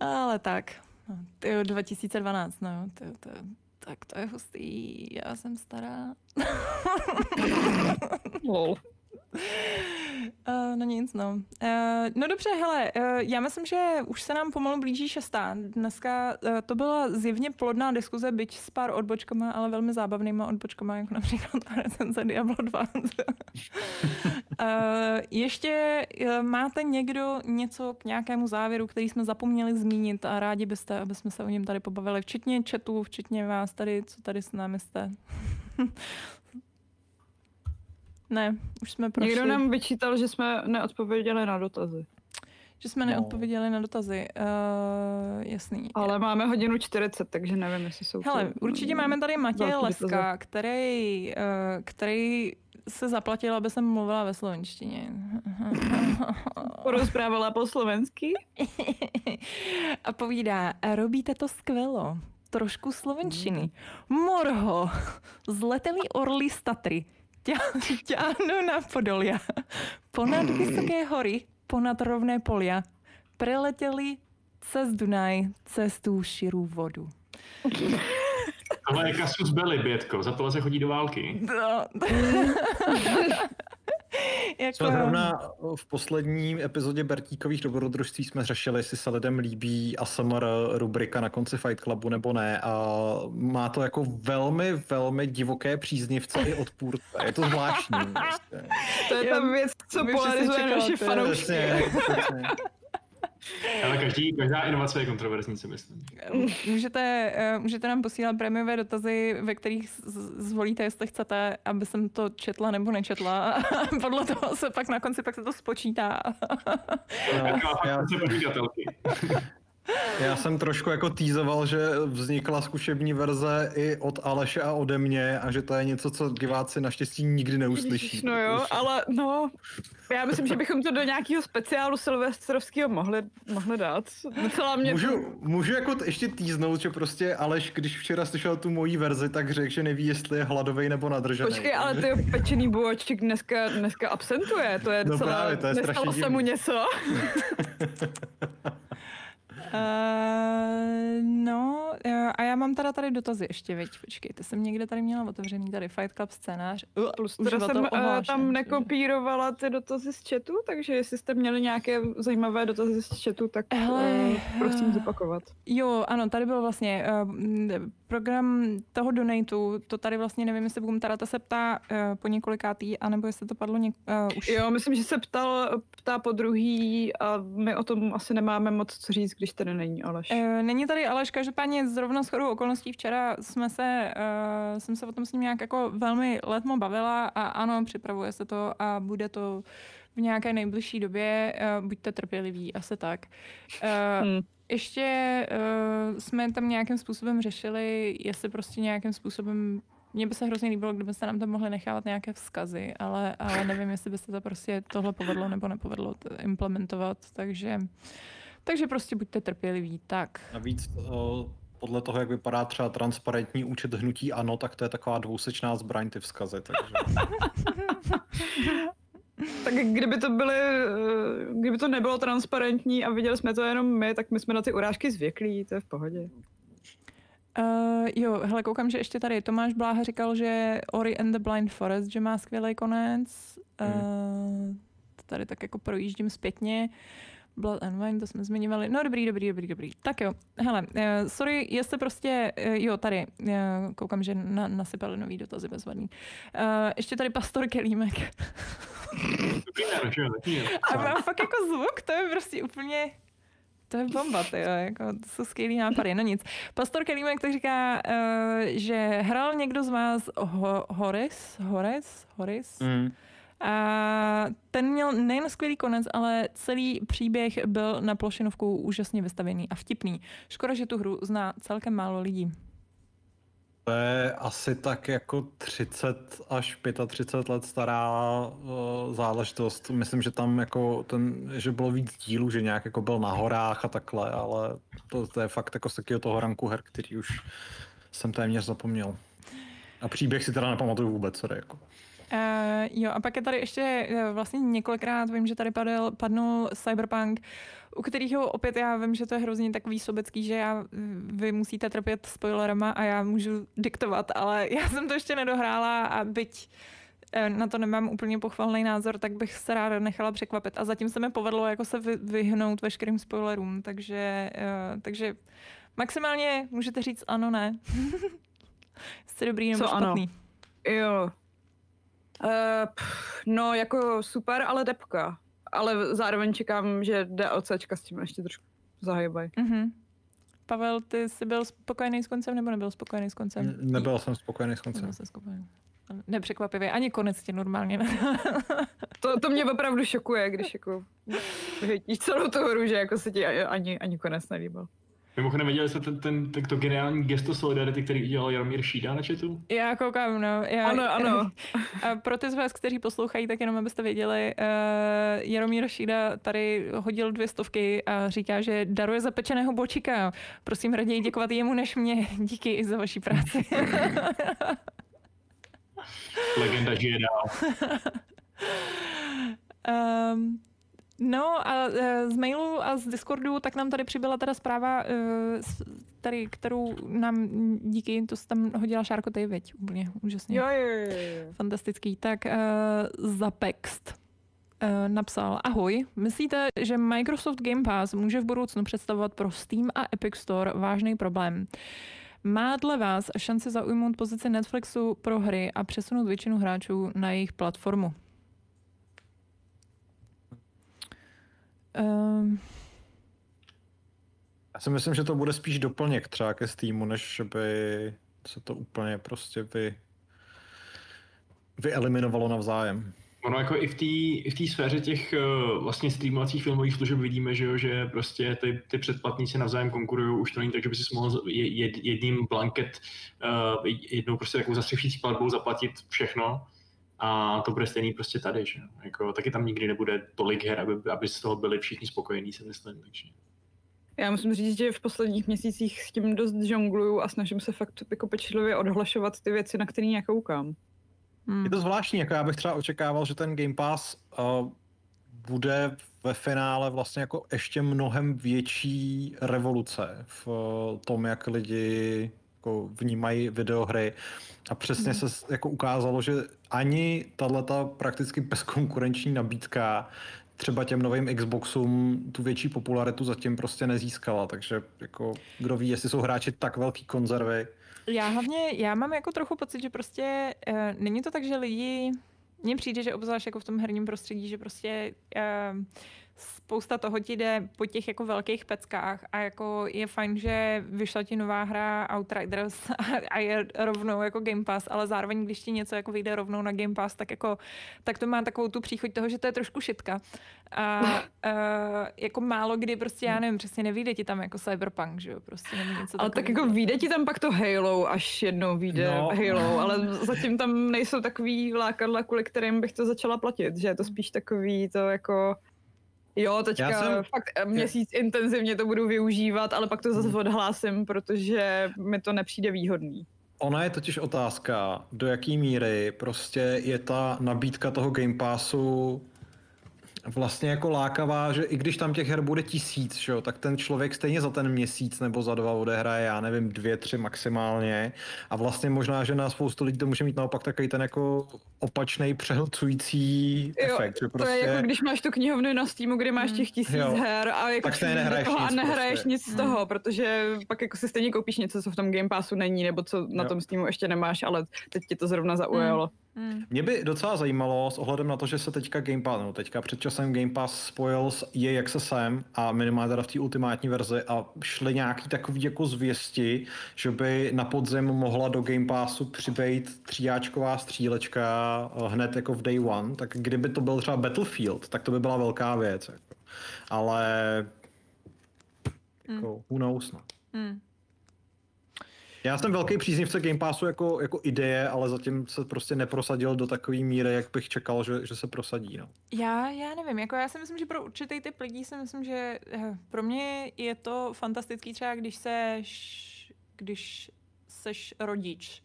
ale tak, no, tyjo, 2012, no, tyjo, to, tak to je hustý, já jsem stará. Lol. Uh, no nic, no. Uh, no dobře, hele, uh, já myslím, že už se nám pomalu blíží šestá. Dneska uh, to byla zjevně plodná diskuze, byť s pár odbočkama, ale velmi zábavnýma odbočkama, jako například ta recenze Diablo 2. uh, ještě uh, máte někdo něco k nějakému závěru, který jsme zapomněli zmínit a rádi byste, aby jsme se o něm tady pobavili, včetně chatu, včetně vás tady, co tady s námi jste. Ne, už jsme prošli. Někdo nám vyčítal, že jsme neodpověděli na dotazy. Že jsme No. neodpověděli na dotazy. Uh, jasný. Ale máme hodinu 40, takže nevím, jestli jsou Hele, to, určitě máme tady Matěje Leska, který, uh, který se zaplatil, aby jsem mluvila ve slovenštině. Porozprávala po slovensky? A povídá, robíte to skvělo. Trošku slovenčiny. Morho, zletelý orly z Tatry. Ťa- Ťahnu na Podolia. Ponad vysoké hory, ponad rovné polia. Preletěli cez Dunaj, cez tu širou vodu. tohle je kasus belli, Bětko, za tohle se chodí do války. No. jako, Jsme zrovna v poslední epizodě Bertíkových dobrodružství jsme řešili, jestli se lidem líbí ASMR rubrika na konci Fight Clubu nebo ne a má to jako velmi, velmi divoké příznivce i odpůrce. Je to zvláštní. Prostě. To je ta věc, co polarizuje naše fanoušky. Přesně, přesně. Ale každý, každá inovace je kontroverzní, si myslím. můžete, eh, můžete nám posílat prémiové dotazy, ve kterých zvolíte, jestli chcete, aby jsem to četla nebo nečetla. A podle toho se pak na konci pak se to spočítá. No, Jako já, podnikatelky. Já jsem trošku jako týzoval, že vznikla zkušební verze i od Aleše a ode mě a že to je něco, co diváci naštěstí nikdy neuslyší. No jo, ale no, já myslím, že bychom to do nějakého speciálu silvestrovského mohli, mohli dát. Docela mě... Můžu, můžu jako ještě týznout, že prostě Aleš, když včera slyšel tu mojí verzi, tak řekl, že neví, jestli je hladový nebo nadržený. Počkej, ale ty pečený bůček dneska, dneska absentuje, to je No docela, právě, to je nestalo se mu něco. Uh, no, uh, a já mám teda tady dotazy ještě, veď, počkejte, jsem někde tady měla otevřený tady Fight Club scénář. Uh, Plus teda jsem uh, ohlášen, tam nekopírovala ty dotazy z chatu, takže jestli jste měli nějaké zajímavé dotazy z chatu, tak Hele, uh, prosím eh, zopakovat. Jo, ano, tady byl vlastně uh, program toho donatu, to tady vlastně nevím, jestli Boom Tarata se ptá uh, po několikátý, anebo jestli to padlo něk, uh, už. Jo, myslím, že se ptal, ptá po druhý a my o tom asi nemáme moc co říct, když tady není Aleš. Uh, není tady Aleš, každopádně zrovna s chodou okolností včera jsme se, uh, jsem se o tom s ním nějak jako velmi letmo bavila a ano, připravuje se to a bude to v nějaké nejbližší době, uh, buďte trpěliví, asi tak. Uh, Hmm. Ještě uh, jsme tam nějakým způsobem řešili, jestli prostě nějakým způsobem mně by se hrozně líbilo, kdybyste nám tam mohli nechávat nějaké vzkazy, ale, ale nevím, jestli by se to prostě tohle povedlo nebo nepovedlo implementovat, takže, takže prostě buďte trpěliví. Tak. Navíc o, podle toho, jak vypadá třeba transparentní účet hnutí ANO, tak to je taková dvousečná zbraň ty vzkazy. Takže... Tak kdyby to byly, eh, kdyby to nebylo transparentní a viděli jsme to jenom my, tak my jsme na ty urážky zvyklí, to je v pohodě. Uh, jo, hele, koukám, že ještě tady Tomáš Bláha říkal, že Ori and the Blind Forest, že má skvělý konec. Uh, to tady tak jako projíždím zpětně. Blood and Wine, to jsme zmiňovali. No dobrý, dobrý, dobrý, dobrý. Tak jo, hele, uh, sorry, jestli prostě, uh, jo, tady, uh, koukám, že na, nasypali nový dotazy bezvadný. Uh, ještě tady Pastor Kelímek. A má fakt jako zvuk, to je prostě úplně... To je bomba, ty jo, jako, to jsou skvělý nápady, no nic. Pastor Kelímek tak říká, uh, že hrál někdo z vás ho, Horis, Horis, Horis, Mm. A ten měl nejen skvělý konec, ale celý příběh byl na plošinovku úžasně vystavěný a vtipný. Škoda, že tu hru zná celkem málo lidí. To je asi tak jako 30 až 35 let stará uh, záležitost. Myslím, že tam jako ten, že bylo víc dílů, že nějak jako byl na horách a takhle, ale to, to je fakt jako z takového toho ranku her, který už jsem téměř zapomněl. A příběh si teda nepamatuju vůbec, sorry, jako. Uh, jo, a pak je tady ještě uh, vlastně několikrát, vím, že tady padl, padnul Cyberpunk, u kterého opět já vím, že to je hrozně takový sobecký, že já, vy musíte trpět spoilerama a já můžu diktovat, ale já jsem to ještě nedohrála a byť eh, na to nemám úplně pochvalný názor, tak bych se ráda nechala překvapit. A zatím se mi povedlo jako se vy, vyhnout veškerým spoilerům, takže, uh, takže maximálně můžete říct ano, ne. Jste dobrý nebo Co ano? špatný. Jo. Uh, pff, no, jako super, ale depka. Ale zároveň čekám, že DLCčka s tím ještě trošku zahýbají. Mhm. Pavel, ty jsi byl spokojený s koncem nebo nebyl spokojený s koncem? N- Nebyl jsem spokojený s koncem. Nebyl jsem spokojený. Nepřekvapivě, ani konec tě normálně. To, to mě opravdu šokuje, když jako vyhytíš celou tu hru, že jako se ti ani, ani, ani konec nelíbil. Mimochodem, viděli jste ten, ten, ten, to geniální gesto solidarity, který udělal Jaromír Šída na chatu? Já koukám, no. Já, Ano, ano. A pro ty z vás, kteří poslouchají, tak jenom abyste věděli, uh, Jaromír Šída tady hodil dvě stovky a říká, že daruje zapečeného bočika. Prosím raději děkovat jemu než mě. Díky i za vaší práci. Legenda žije dál. Um, no a uh, z mailu a z Discordu tak nám tady přibyla teda zpráva, s- tady, kterou nám díky, to tam hodila Šárko ty, viď? Úplně úžasně. Jo, jo, jo. Fantastický. Tak uh, Zapext uh, napsal, ahoj, myslíte, že Microsoft Game Pass může v budoucnu představovat pro Steam a Epic Store vážný problém? Má dle vás šanci zaujmout pozici Netflixu pro hry a přesunout většinu hráčů na jejich platformu? Um, Já si myslím, že to bude spíš doplněk třeba ke Steamu, než že by se to úplně prostě vy, vyeliminovalo navzájem. Ono jako i v té i v té sféře těch eh, vlastně streamovacích filmových služeb vidíme, že, jo, že prostě ty, ty předplatní si navzájem konkurují, už to není tak, že by si mohl jed, jedním blanket, uh, jednou prostě takovou zastřešující platbou zaplatit všechno a to bude stejný prostě tady, že jako, taky tam nikdy nebude tolik her, aby, aby z toho byli všichni spokojení, se myslím, takže. Já musím říct, že v posledních měsících s tím dost žongluju a snažím se fakt jako pečlivě odhlašovat ty věci, na které nějak koukám. Hmm. Je to zvláštní, jako já bych třeba očekával, že ten Game Pass uh, bude ve finále vlastně jako ještě mnohem větší revoluce v uh, tom, jak lidi jako vnímají videohry. A přesně hmm. se jako ukázalo, že ani tato prakticky bezkonkurenční nabídka třeba těm novým Xboxům tu větší popularitu zatím prostě nezískala, takže jako kdo ví, jestli jsou hráči tak velký konzervy. Já hlavně, já mám jako trochu pocit, že prostě uh, není to tak, že lidi, mně přijde, že obzvlášť jako v tom herním prostředí, že prostě uh, spousta toho ti jde po těch jako velkých peckách a jako je fajn, že vyšla ti nová hra Outriders a je rovnou jako Game Pass, ale zároveň, když ti něco jako vyjde rovnou na Game Pass, tak jako, tak to má takovou tu příchuť toho, že to je trošku šitka. A uh, jako málo kdy prostě, já nevím, přesně nevíde ti tam jako Cyberpunk, že jo, prostě nebo něco Ale tak jako vyjde ti tam pak to Halo, až jednou vyjde no. Halo, ale zatím tam nejsou takový lákadla, kvůli kterým bych to začala platit, že je to spíš takový to jako Jo, teďka Já jsem... fakt eh, měsíc je... intenzivně to budu využívat, ale pak to zase hmm. odhlásím, protože mi to nepřijde výhodný. Ona je totiž otázka, do jaký míry prostě je ta nabídka toho Game Passu vlastně jako lákavá, že i když tam těch her bude tisíc, že jo, tak ten člověk stejně za ten měsíc nebo za dva odehraje, já nevím, dvě, tři maximálně. A vlastně možná, že na spoustu lidí to může mít naopak takový ten jako opačný přehlcující jo, efekt. Že prostě... To je jako prostě- když máš tu knihovnu na Steamu, kde máš těch tisíc jo. her a jako tak nehraješ nic, a nehraješ prostě. nic z toho, hmm. protože pak jako si stejně koupíš něco, co v tom Game Passu není, nebo co na jo. tom Steamu ještě nemáš, ale teď ti to zrovna zaujalo. Hmm. Hmm. Mě by docela zajímalo s ohledem na to, že se teďka Game Pass, no teďka před časem Game Pass spojil s EA Accessem a minimálně teda v té ultimátní verzi a šly nějaký takový jako zvěsti, že by na podzem mohla do Game Passu přibejt tříáčková střílečka eh, hned jako v day one, tak kdyby to byl třeba Battlefield, tak to by byla velká věc. Jako. Ale jako, who knows, no. Hmm. Já jsem velký příznivce Game Passu jako, jako ideje, ale zatím se prostě neprosadil do takové míry, jak bych čekal, že, že se prosadí. No. Já, já nevím, jako já si myslím, že pro určitý typ lidí si myslím, že eh, pro mě je to fantastický třeba, když seš, když seš rodič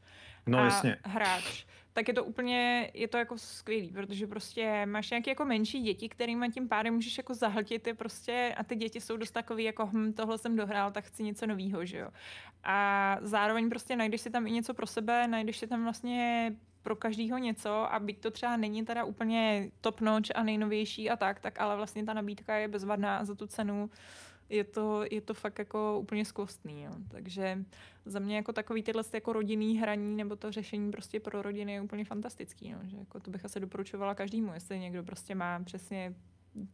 no, a jasně. hráč tak je to úplně, je to jako skvělý, protože prostě máš nějaké jako menší děti, kterými tím pádem můžeš jako zahltit je prostě a ty děti jsou dost takový jako hm, tohle jsem dohrál, tak chci něco nového, že jo. A zároveň prostě najdeš si tam i něco pro sebe, najdeš si tam vlastně pro každýho něco a byť to třeba není teda úplně top notch a nejnovější a tak, tak ale vlastně ta nabídka je bezvadná a za tu cenu je to, je to fakt jako úplně skvostný. Jo. Takže za mě jako takový tyhle jako rodinný hraní nebo to řešení prostě pro rodiny je úplně fantastický. No. Že jako to bych asi doporučovala každému, jestli někdo prostě má přesně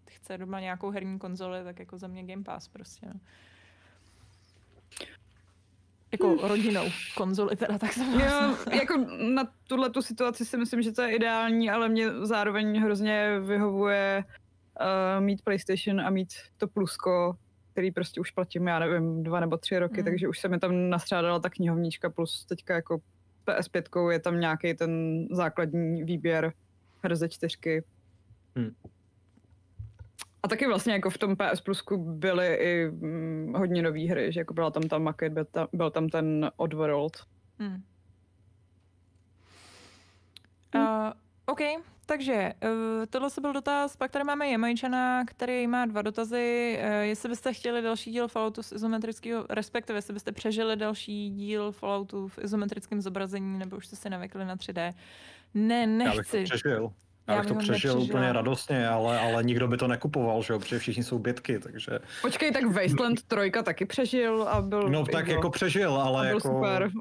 chce doma nějakou herní konzoli, tak jako za mě Game Pass prostě. No. Jako hmm. rodinou konzoli teda, tak jsem Jo, jako na tuhle tu situaci si myslím, že to je ideální, ale mě zároveň hrozně vyhovuje uh, mít PlayStation a mít to plusko, který prostě už platím, já nevím, dva nebo tři roky, mm. takže už se mi tam nastřádala ta knihovnička, plus teďka jako PS5 je tam nějaký ten základní výběr her ze čtyřky. Mm. A taky vlastně jako v tom PS Plusku byly i hm, hodně nové hry, že jako byla tam ta Market, byl tam, byl tam ten Oddworld. Hmm. Uh, OK, takže uh, tohle se byl dotaz, pak tady máme Jamajčana, který má dva dotazy. Uh, jestli byste chtěli další díl Falloutu z izometrického, respektive jestli byste přežili další díl Falloutu v izometrickém zobrazení, nebo už jste si navykli na 3D. Ne, nechci. Já bych to přežil. Já, bych to přežil úplně radostně, ale, ale nikdo by to nekupoval, že jo, protože všichni jsou bytky, takže... Počkej, tak Wasteland 3 taky přežil a byl... No tak jako přežil, ale byl jako... super.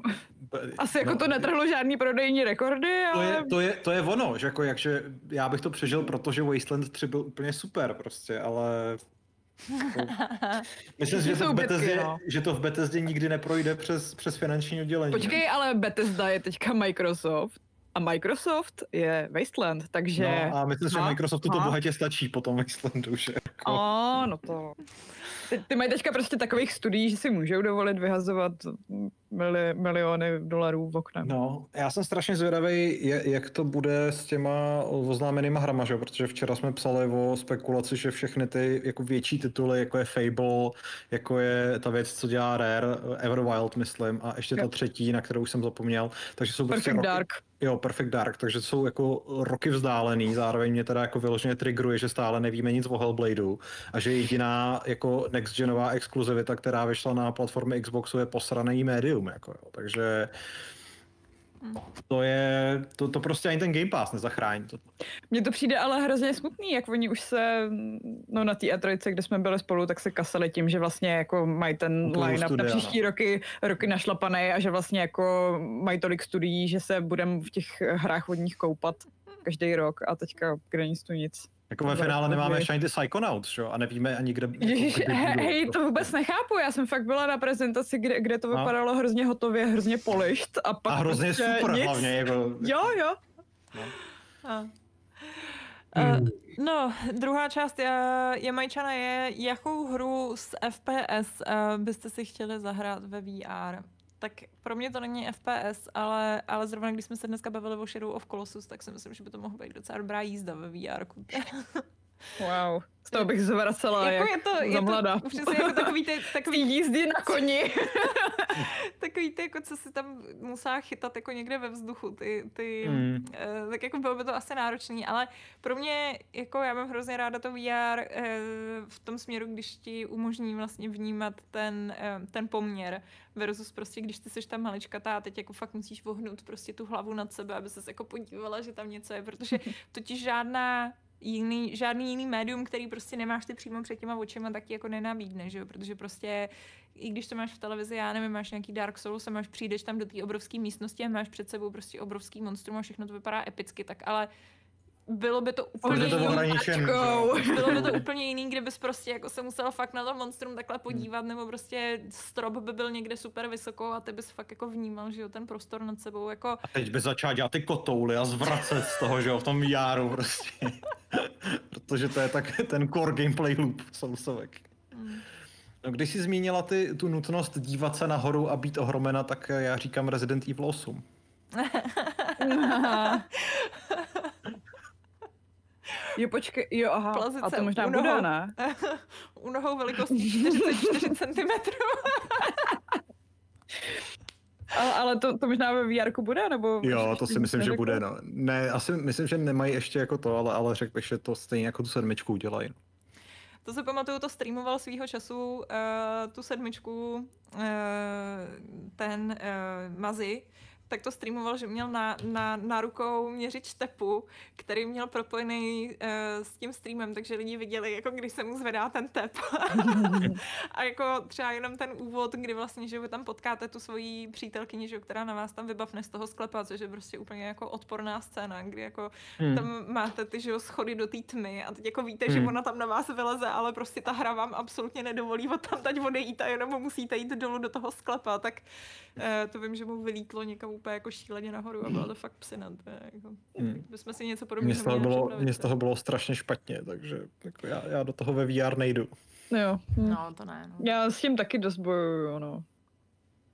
Asi jako no, to netrhlo žádný prodejní rekordy, ale... To je, to je, to je ono, že jako jakže já bych to přežil, protože Wasteland 3 byl úplně super prostě, ale jako, Myslím si, že, to v Bethesdě, no. že to v Bethesdě nikdy neprojde přes, přes finanční oddělení. Počkej, ale Bethesda je teďka Microsoft A Microsoft je Wasteland, takže... No a myslím, že Microsoftu to ha. bohatě stačí po tom Wastelandu, že jako... A, no to... Ty, ty mají teďka prostě takových studií, že si můžou dovolit vyhazovat mili, miliony dolarů v oknem. No, já jsem strašně zvědavý, jak to bude s těma oznámenýma hrama, že? protože včera jsme psali o spekulaci, že všechny ty jako větší tituly, jako je Fable, jako je ta věc, co dělá Rare, Everwild, myslím, a ještě ta třetí, na kterou jsem zapomněl, takže jsou prostě Perfect roky, Dark. Jo, Perfect Dark, takže jsou jako roky vzdálený, zároveň mě teda jako vyloženě triggeruje, že stále nevíme nic o Hellbladeu a že jediná jako next genová exkluzivita, která vyšla na platformy Xboxu je posraný médium, jako jo. takže to je, to, to prostě ani ten Game Pass nezachrání. To, Mně to přijde ale hrozně smutný, jak oni už se, no na té E3, kde jsme byli spolu, tak se kasali tím, že vlastně jako mají ten line-up na studia, příští no. roky, roky našlapaný a že vlastně jako mají tolik studií, že se budeme v těch hrách od nich koupat každý rok a teďka kde nic tu nic. Jako ve finále nemáme ani ty Psychonauts, že? jo, a nevíme ani kde, jako, Ježiš, kdy he, budou. hej, to vůbec nechápu, já jsem fakt byla na prezentaci, kde, kde to No. vypadalo hrozně hotově, hrozně polished a pak a hrozně prostě super nic. hlavně, jako, Jo, jo. A. Uh, no, druhá část je, Jamajčana je, jakou hru z FPS uh, byste si chtěli zahrát ve VR? Tak pro mě to není FPS, ale, ale zrovna když jsme se dneska bavili o Shadow of Colossus, tak si myslím, že by to mohla být docela dobrá jízda ve VR. Wow, z toho bych zvracela jako jak je to, je to přesně jako takový ty, Takový takový, jízdy na koni. takový ty, jako co si tam musela chytat jako někde ve vzduchu, ty, ty Mm. Eh, tak jako bylo by to asi náročný, ale pro mě, jako já mám hrozně ráda to VR eh, v tom směru, když ti umožní vlastně vnímat ten, eh, ten poměr versus prostě, když ty seš tam maličkatá a teď jako fakt musíš vohnout prostě tu hlavu nad sebe, aby ses jako podívala, že tam něco je, protože totiž žádná jiný, žádný jiný médium, který prostě nemáš ty přímo před těma očima, tak ti jako nenabídne, že jo? Protože prostě i když to máš v televizi, já nevím, máš nějaký Dark Souls a máš, přijdeš tam do té obrovské místnosti a máš před sebou prostě obrovský monstrum a všechno to vypadá epicky, tak ale bylo by to úplně to bylo by to úplně jiný, kdybys prostě jako se musel fakt na to monstrum takhle podívat, nebo prostě strop by byl někde super vysoko a ty bys fakt jako vnímal, že jo, ten prostor nad sebou, jako A teď by začal dělat ty kotouly a zvracet z toho, že jo, v tom járu prostě. Protože to je tak ten core gameplay loop sousovek. mm, No, když jsi zmínila ty, tu nutnost dívat se nahoru a být ohromena, tak já říkám Resident Evil 8. jo, počkej, jo, aha, Plazit a to možná u bude, nohou. ne? u nohou velikostí 44 cm. Ale, ale to, to možná ve VR bude, nebo? Jo, to si myslím, že bude. No. Ne, asi myslím, že nemají ještě jako to, ale, ale řekl bych, že to stejně jako tu sedmičku udělají. To se pamatuju, to streamoval svýho času uh, tu sedmičku uh, ten uh, Mazi, tak to streamoval, že měl na, na, na rukou měřič tepu, který měl propojený uh, s tím streamem, takže lidi viděli, jako když se mu zvedá ten tep. a jako třeba jenom ten úvod, kdy vlastně, že vy tam potkáte tu svoji přítelkyni, že, která na vás tam vybavne z toho sklepa, což je prostě úplně jako odporná scéna, kdy jako Hmm. tam máte ty že jo, schody do té tmy a teď jako víte, že Hmm. ona tam na vás vyleze, ale prostě ta hra vám absolutně nedovolí od tam teď odejít a jenom musíte jít dolů do toho sklepa, tak eh, to vím, že mu vylítlo někam úplně jako šíleně nahoru a bylo to fakt psina. To je jako, Hmm. bychom si něco Mně podobného z toho měli bylo, mně z no. toho bylo strašně špatně, takže jako já, já do toho ve VR nejdu. Jo. hm. No, to ne, no. Já s tím taky dost bojuju, no.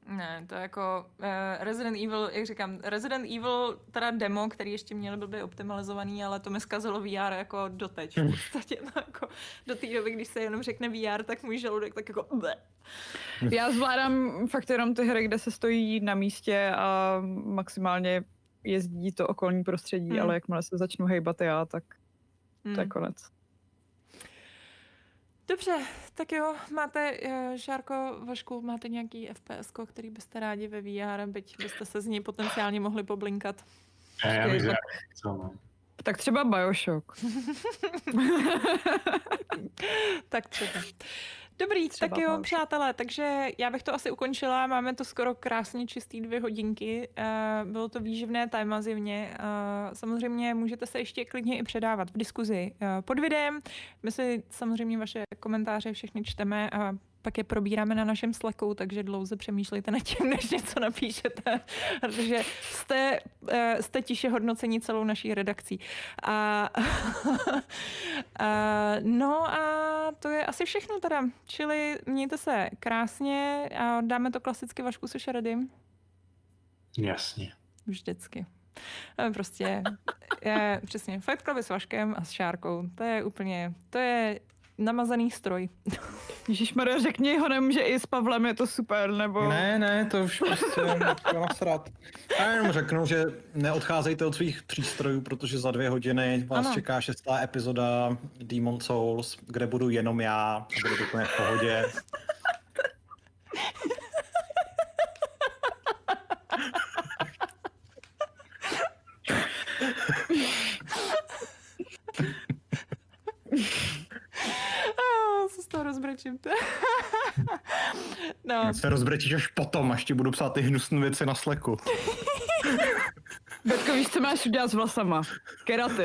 Ne, to je jako uh, Resident Evil, jak říkám, Resident Evil, teda demo, který ještě měli blbě optimalizovaný, ale to mi zkazilo VR jako doteď v podstatě. No, jako do té doby, když se jenom řekne VR, tak můj žaludek tak jako bleh. Já zvládám fakt jenom ty hry, kde se stojí na místě a maximálně jezdí to okolní prostředí, Hmm. ale jakmile se začnu hejbat já, tak Hmm. to je konec. Dobře, tak jo, máte, eh, Žárko, Vašku, máte nějaký FPS, který byste rádi ve VR, byť byste se z něj potenciálně mohli poblinkat. Ne, já bych rád chcel, no. Tak třeba Bioshock. tak třeba. Dobrý, Třeba tak jo, přátelé, takže já bych to asi ukončila. Máme to skoro krásně čistý dvě hodinky. Eh, Bylo to výživné téma zjevně. Eh, Samozřejmě můžete se ještě klidně i předávat v diskuzi eh, pod videem. My si samozřejmě vaše komentáře všechny čteme a pak je probíráme na našem Slacku, takže dlouze přemýšlejte nad tím, než něco napíšete, protože jste, eh, jste tiše hodnocení celou naší redakcí. A, a, no a to je asi všechno teda. Čili mějte se krásně a dáme to klasicky Vašku, jsi ready? Jasně. Vždycky. Ale prostě, je, přesně, Fight Club s Vaškem a s Šárkou, to je úplně, to je namazaný stroj. Ježišmarja, řekni ho, nemůže i s Pavlem, je to super, nebo... Ne, ne, to už prostě je nasrat. Já jenom řeknu, že neodcházejte od svých přístrojů, protože za dvě hodiny vás Ano. čeká šestá epizoda Demon Souls, kde budu jenom já a bude to v pohodě. Se z toho rozbrečím. no, Se rozbrečíš až potom, až ti budu psát ty hnusné věci na sleku. Betko, víš, co máš udělat s vlasama? Keraty.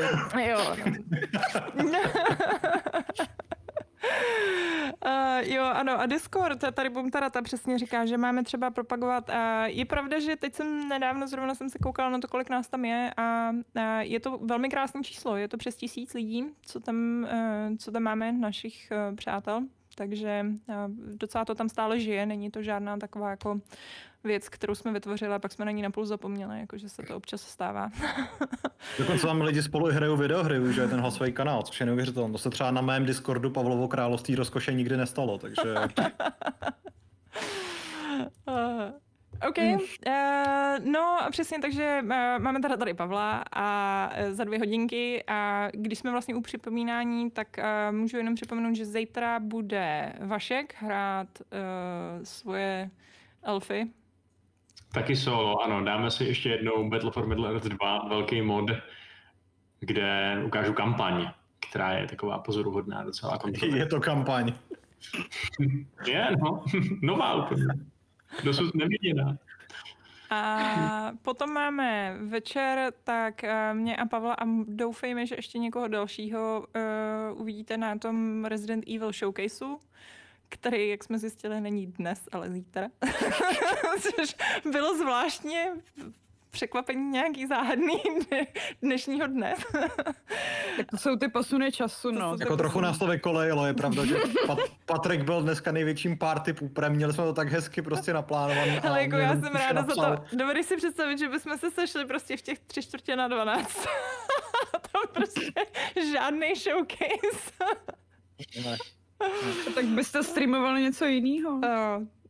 jo. Uh, jo, ano, a Discord, tady Bumtarata přesně říká, že máme třeba propagovat. Uh, je pravda, že teď jsem nedávno zrovna jsem se koukala na to, kolik nás tam je a uh, je to velmi krásné číslo. Je to přes tisíc lidí, co tam, uh, co tam máme, našich uh, přátel. Takže uh, docela to tam stále žije, není to žádná taková jako věc, kterou jsme vytvořili a pak jsme na ní napůl zapomněli, jakože se to občas stává. Dokonce tam lidi spolu hrajou videohry, už je ten hlasový kanál, což je neuvěřitelné. To se třeba na mém Discordu Pavlovo království rozkoše nikdy nestalo, takže OK, uh, no a přesně, takže uh, máme teda tady Pavla a uh, za dvě hodinky a když jsme vlastně u připomínání, tak uh, můžu jenom připomenout, že zítra bude Vašek hrát uh, svoje elfy. Taky solo, ano. Dáme si ještě jednou Battle for Middle Earth 2, velký mod, kde ukážu kampaň, která je taková pozoruhodná docela kontroverzní. je to kampaň. Je, no. Nová úplně. Dosud neviděná. A potom máme večer, tak uh, mě a Pavla a doufejme, že ještě někoho dalšího uh, uvidíte na tom Resident Evil Showcaseu, který, jak jsme zjistili, není dnes, ale zítra. Což bylo zvláštně překvapení nějaký záhadný dne- dnešního dne. Tak to jsou ty posuny času, no. Jako trochu nás to vykolejilo, je pravda, že Pat- Patrik byl dneska největším party půprem, měli jsme to tak hezky prostě naplánované. Ale jako já jsem ráda za to. Dovedeš si představit, že bychom se sešli prostě v těch tři čtvrtě na 12. to prostě žádný showcase. Tak byste streamovali něco jiného. Uh,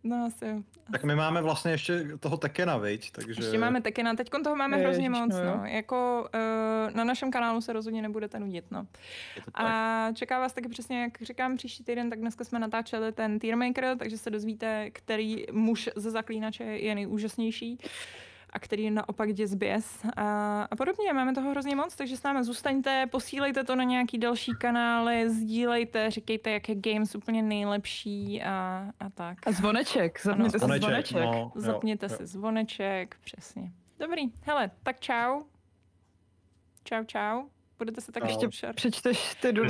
no asi jo. Tak my máme vlastně ještě toho Tekena, viď? Takže... Ještě máme Tekena, teď toho máme Ježiš, hrozně moc, no no. Jako uh, na našem kanálu se rozhodně nebudete nudit, no. Je. A čeká vás taky přesně, jak říkám, příští týden, tak dneska jsme natáčeli ten Tiermaker, takže se dozvíte, který muž ze Zaklínače je nejúžasnější a který naopak jde zběs a, a podobně. Máme toho hrozně moc, takže s námi zůstaňte, posílejte to na nějaký další kanály, sdílejte, říkejte, jak je Games úplně nejlepší a, a tak. A zvoneček, zapněte si Zvoneček, zvoneček. no, jo, Zapněte jo. si zvoneček, přesně. Dobrý, hele, tak čau. Čau, čau. Budete se tak Čau. ještě. Přečteš ty do...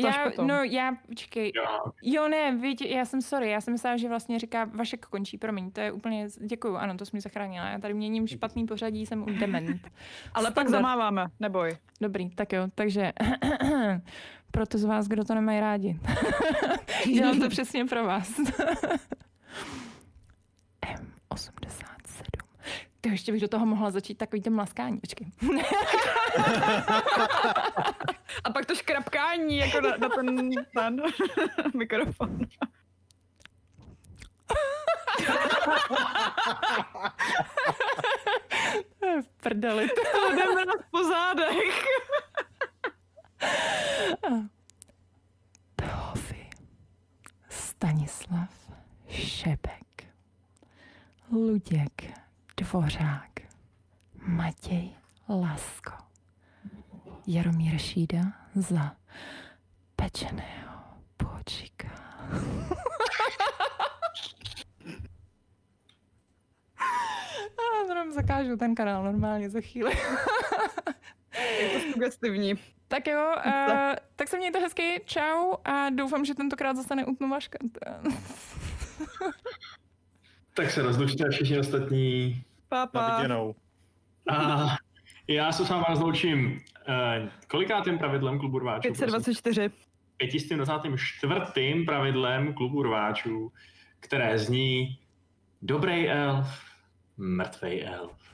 Já, potom. no já, počkej, Jo, jo ne, víte, já jsem sorry, já jsem myslela, že vlastně říká Vašek končí, promiň, to je úplně, děkuju, ano, to jsi mi zachránila, já tady měním špatný pořadí, jsem u dement. Ale pak Standard. zamáváme, neboj. Dobrý, tak jo, takže proto z vás, kdo to nemají rádi. Dělám to přesně pro vás. M87. Ty ještě bych do toho mohla začít takový ten mlaskání, počkej. A pak to škrapkání jako na, na ten, ten mikrofon. v prdeli. Jdeme nás po zádech. Profi. Stanislav Šebek. Luděk Dvořák. Matěj Lasko. Jaromír Šída za pečeného počíka. A potom zakážu ten kanál normálně za chvíli. Je to sugestivní. Tak jo, uh, tak se mějte hezky, čau a doufám, že tentokrát zase neutnu Vaška. Tak se rozlučte všichni ostatní. Pa, Na pa. viděnou. A já se s vámi rozloučím. Uh, kolikátým pravidlem klubu rváčů? 524. 524. pravidlem klubu rváčů, které zní Dobrý elf, mrtvej elf.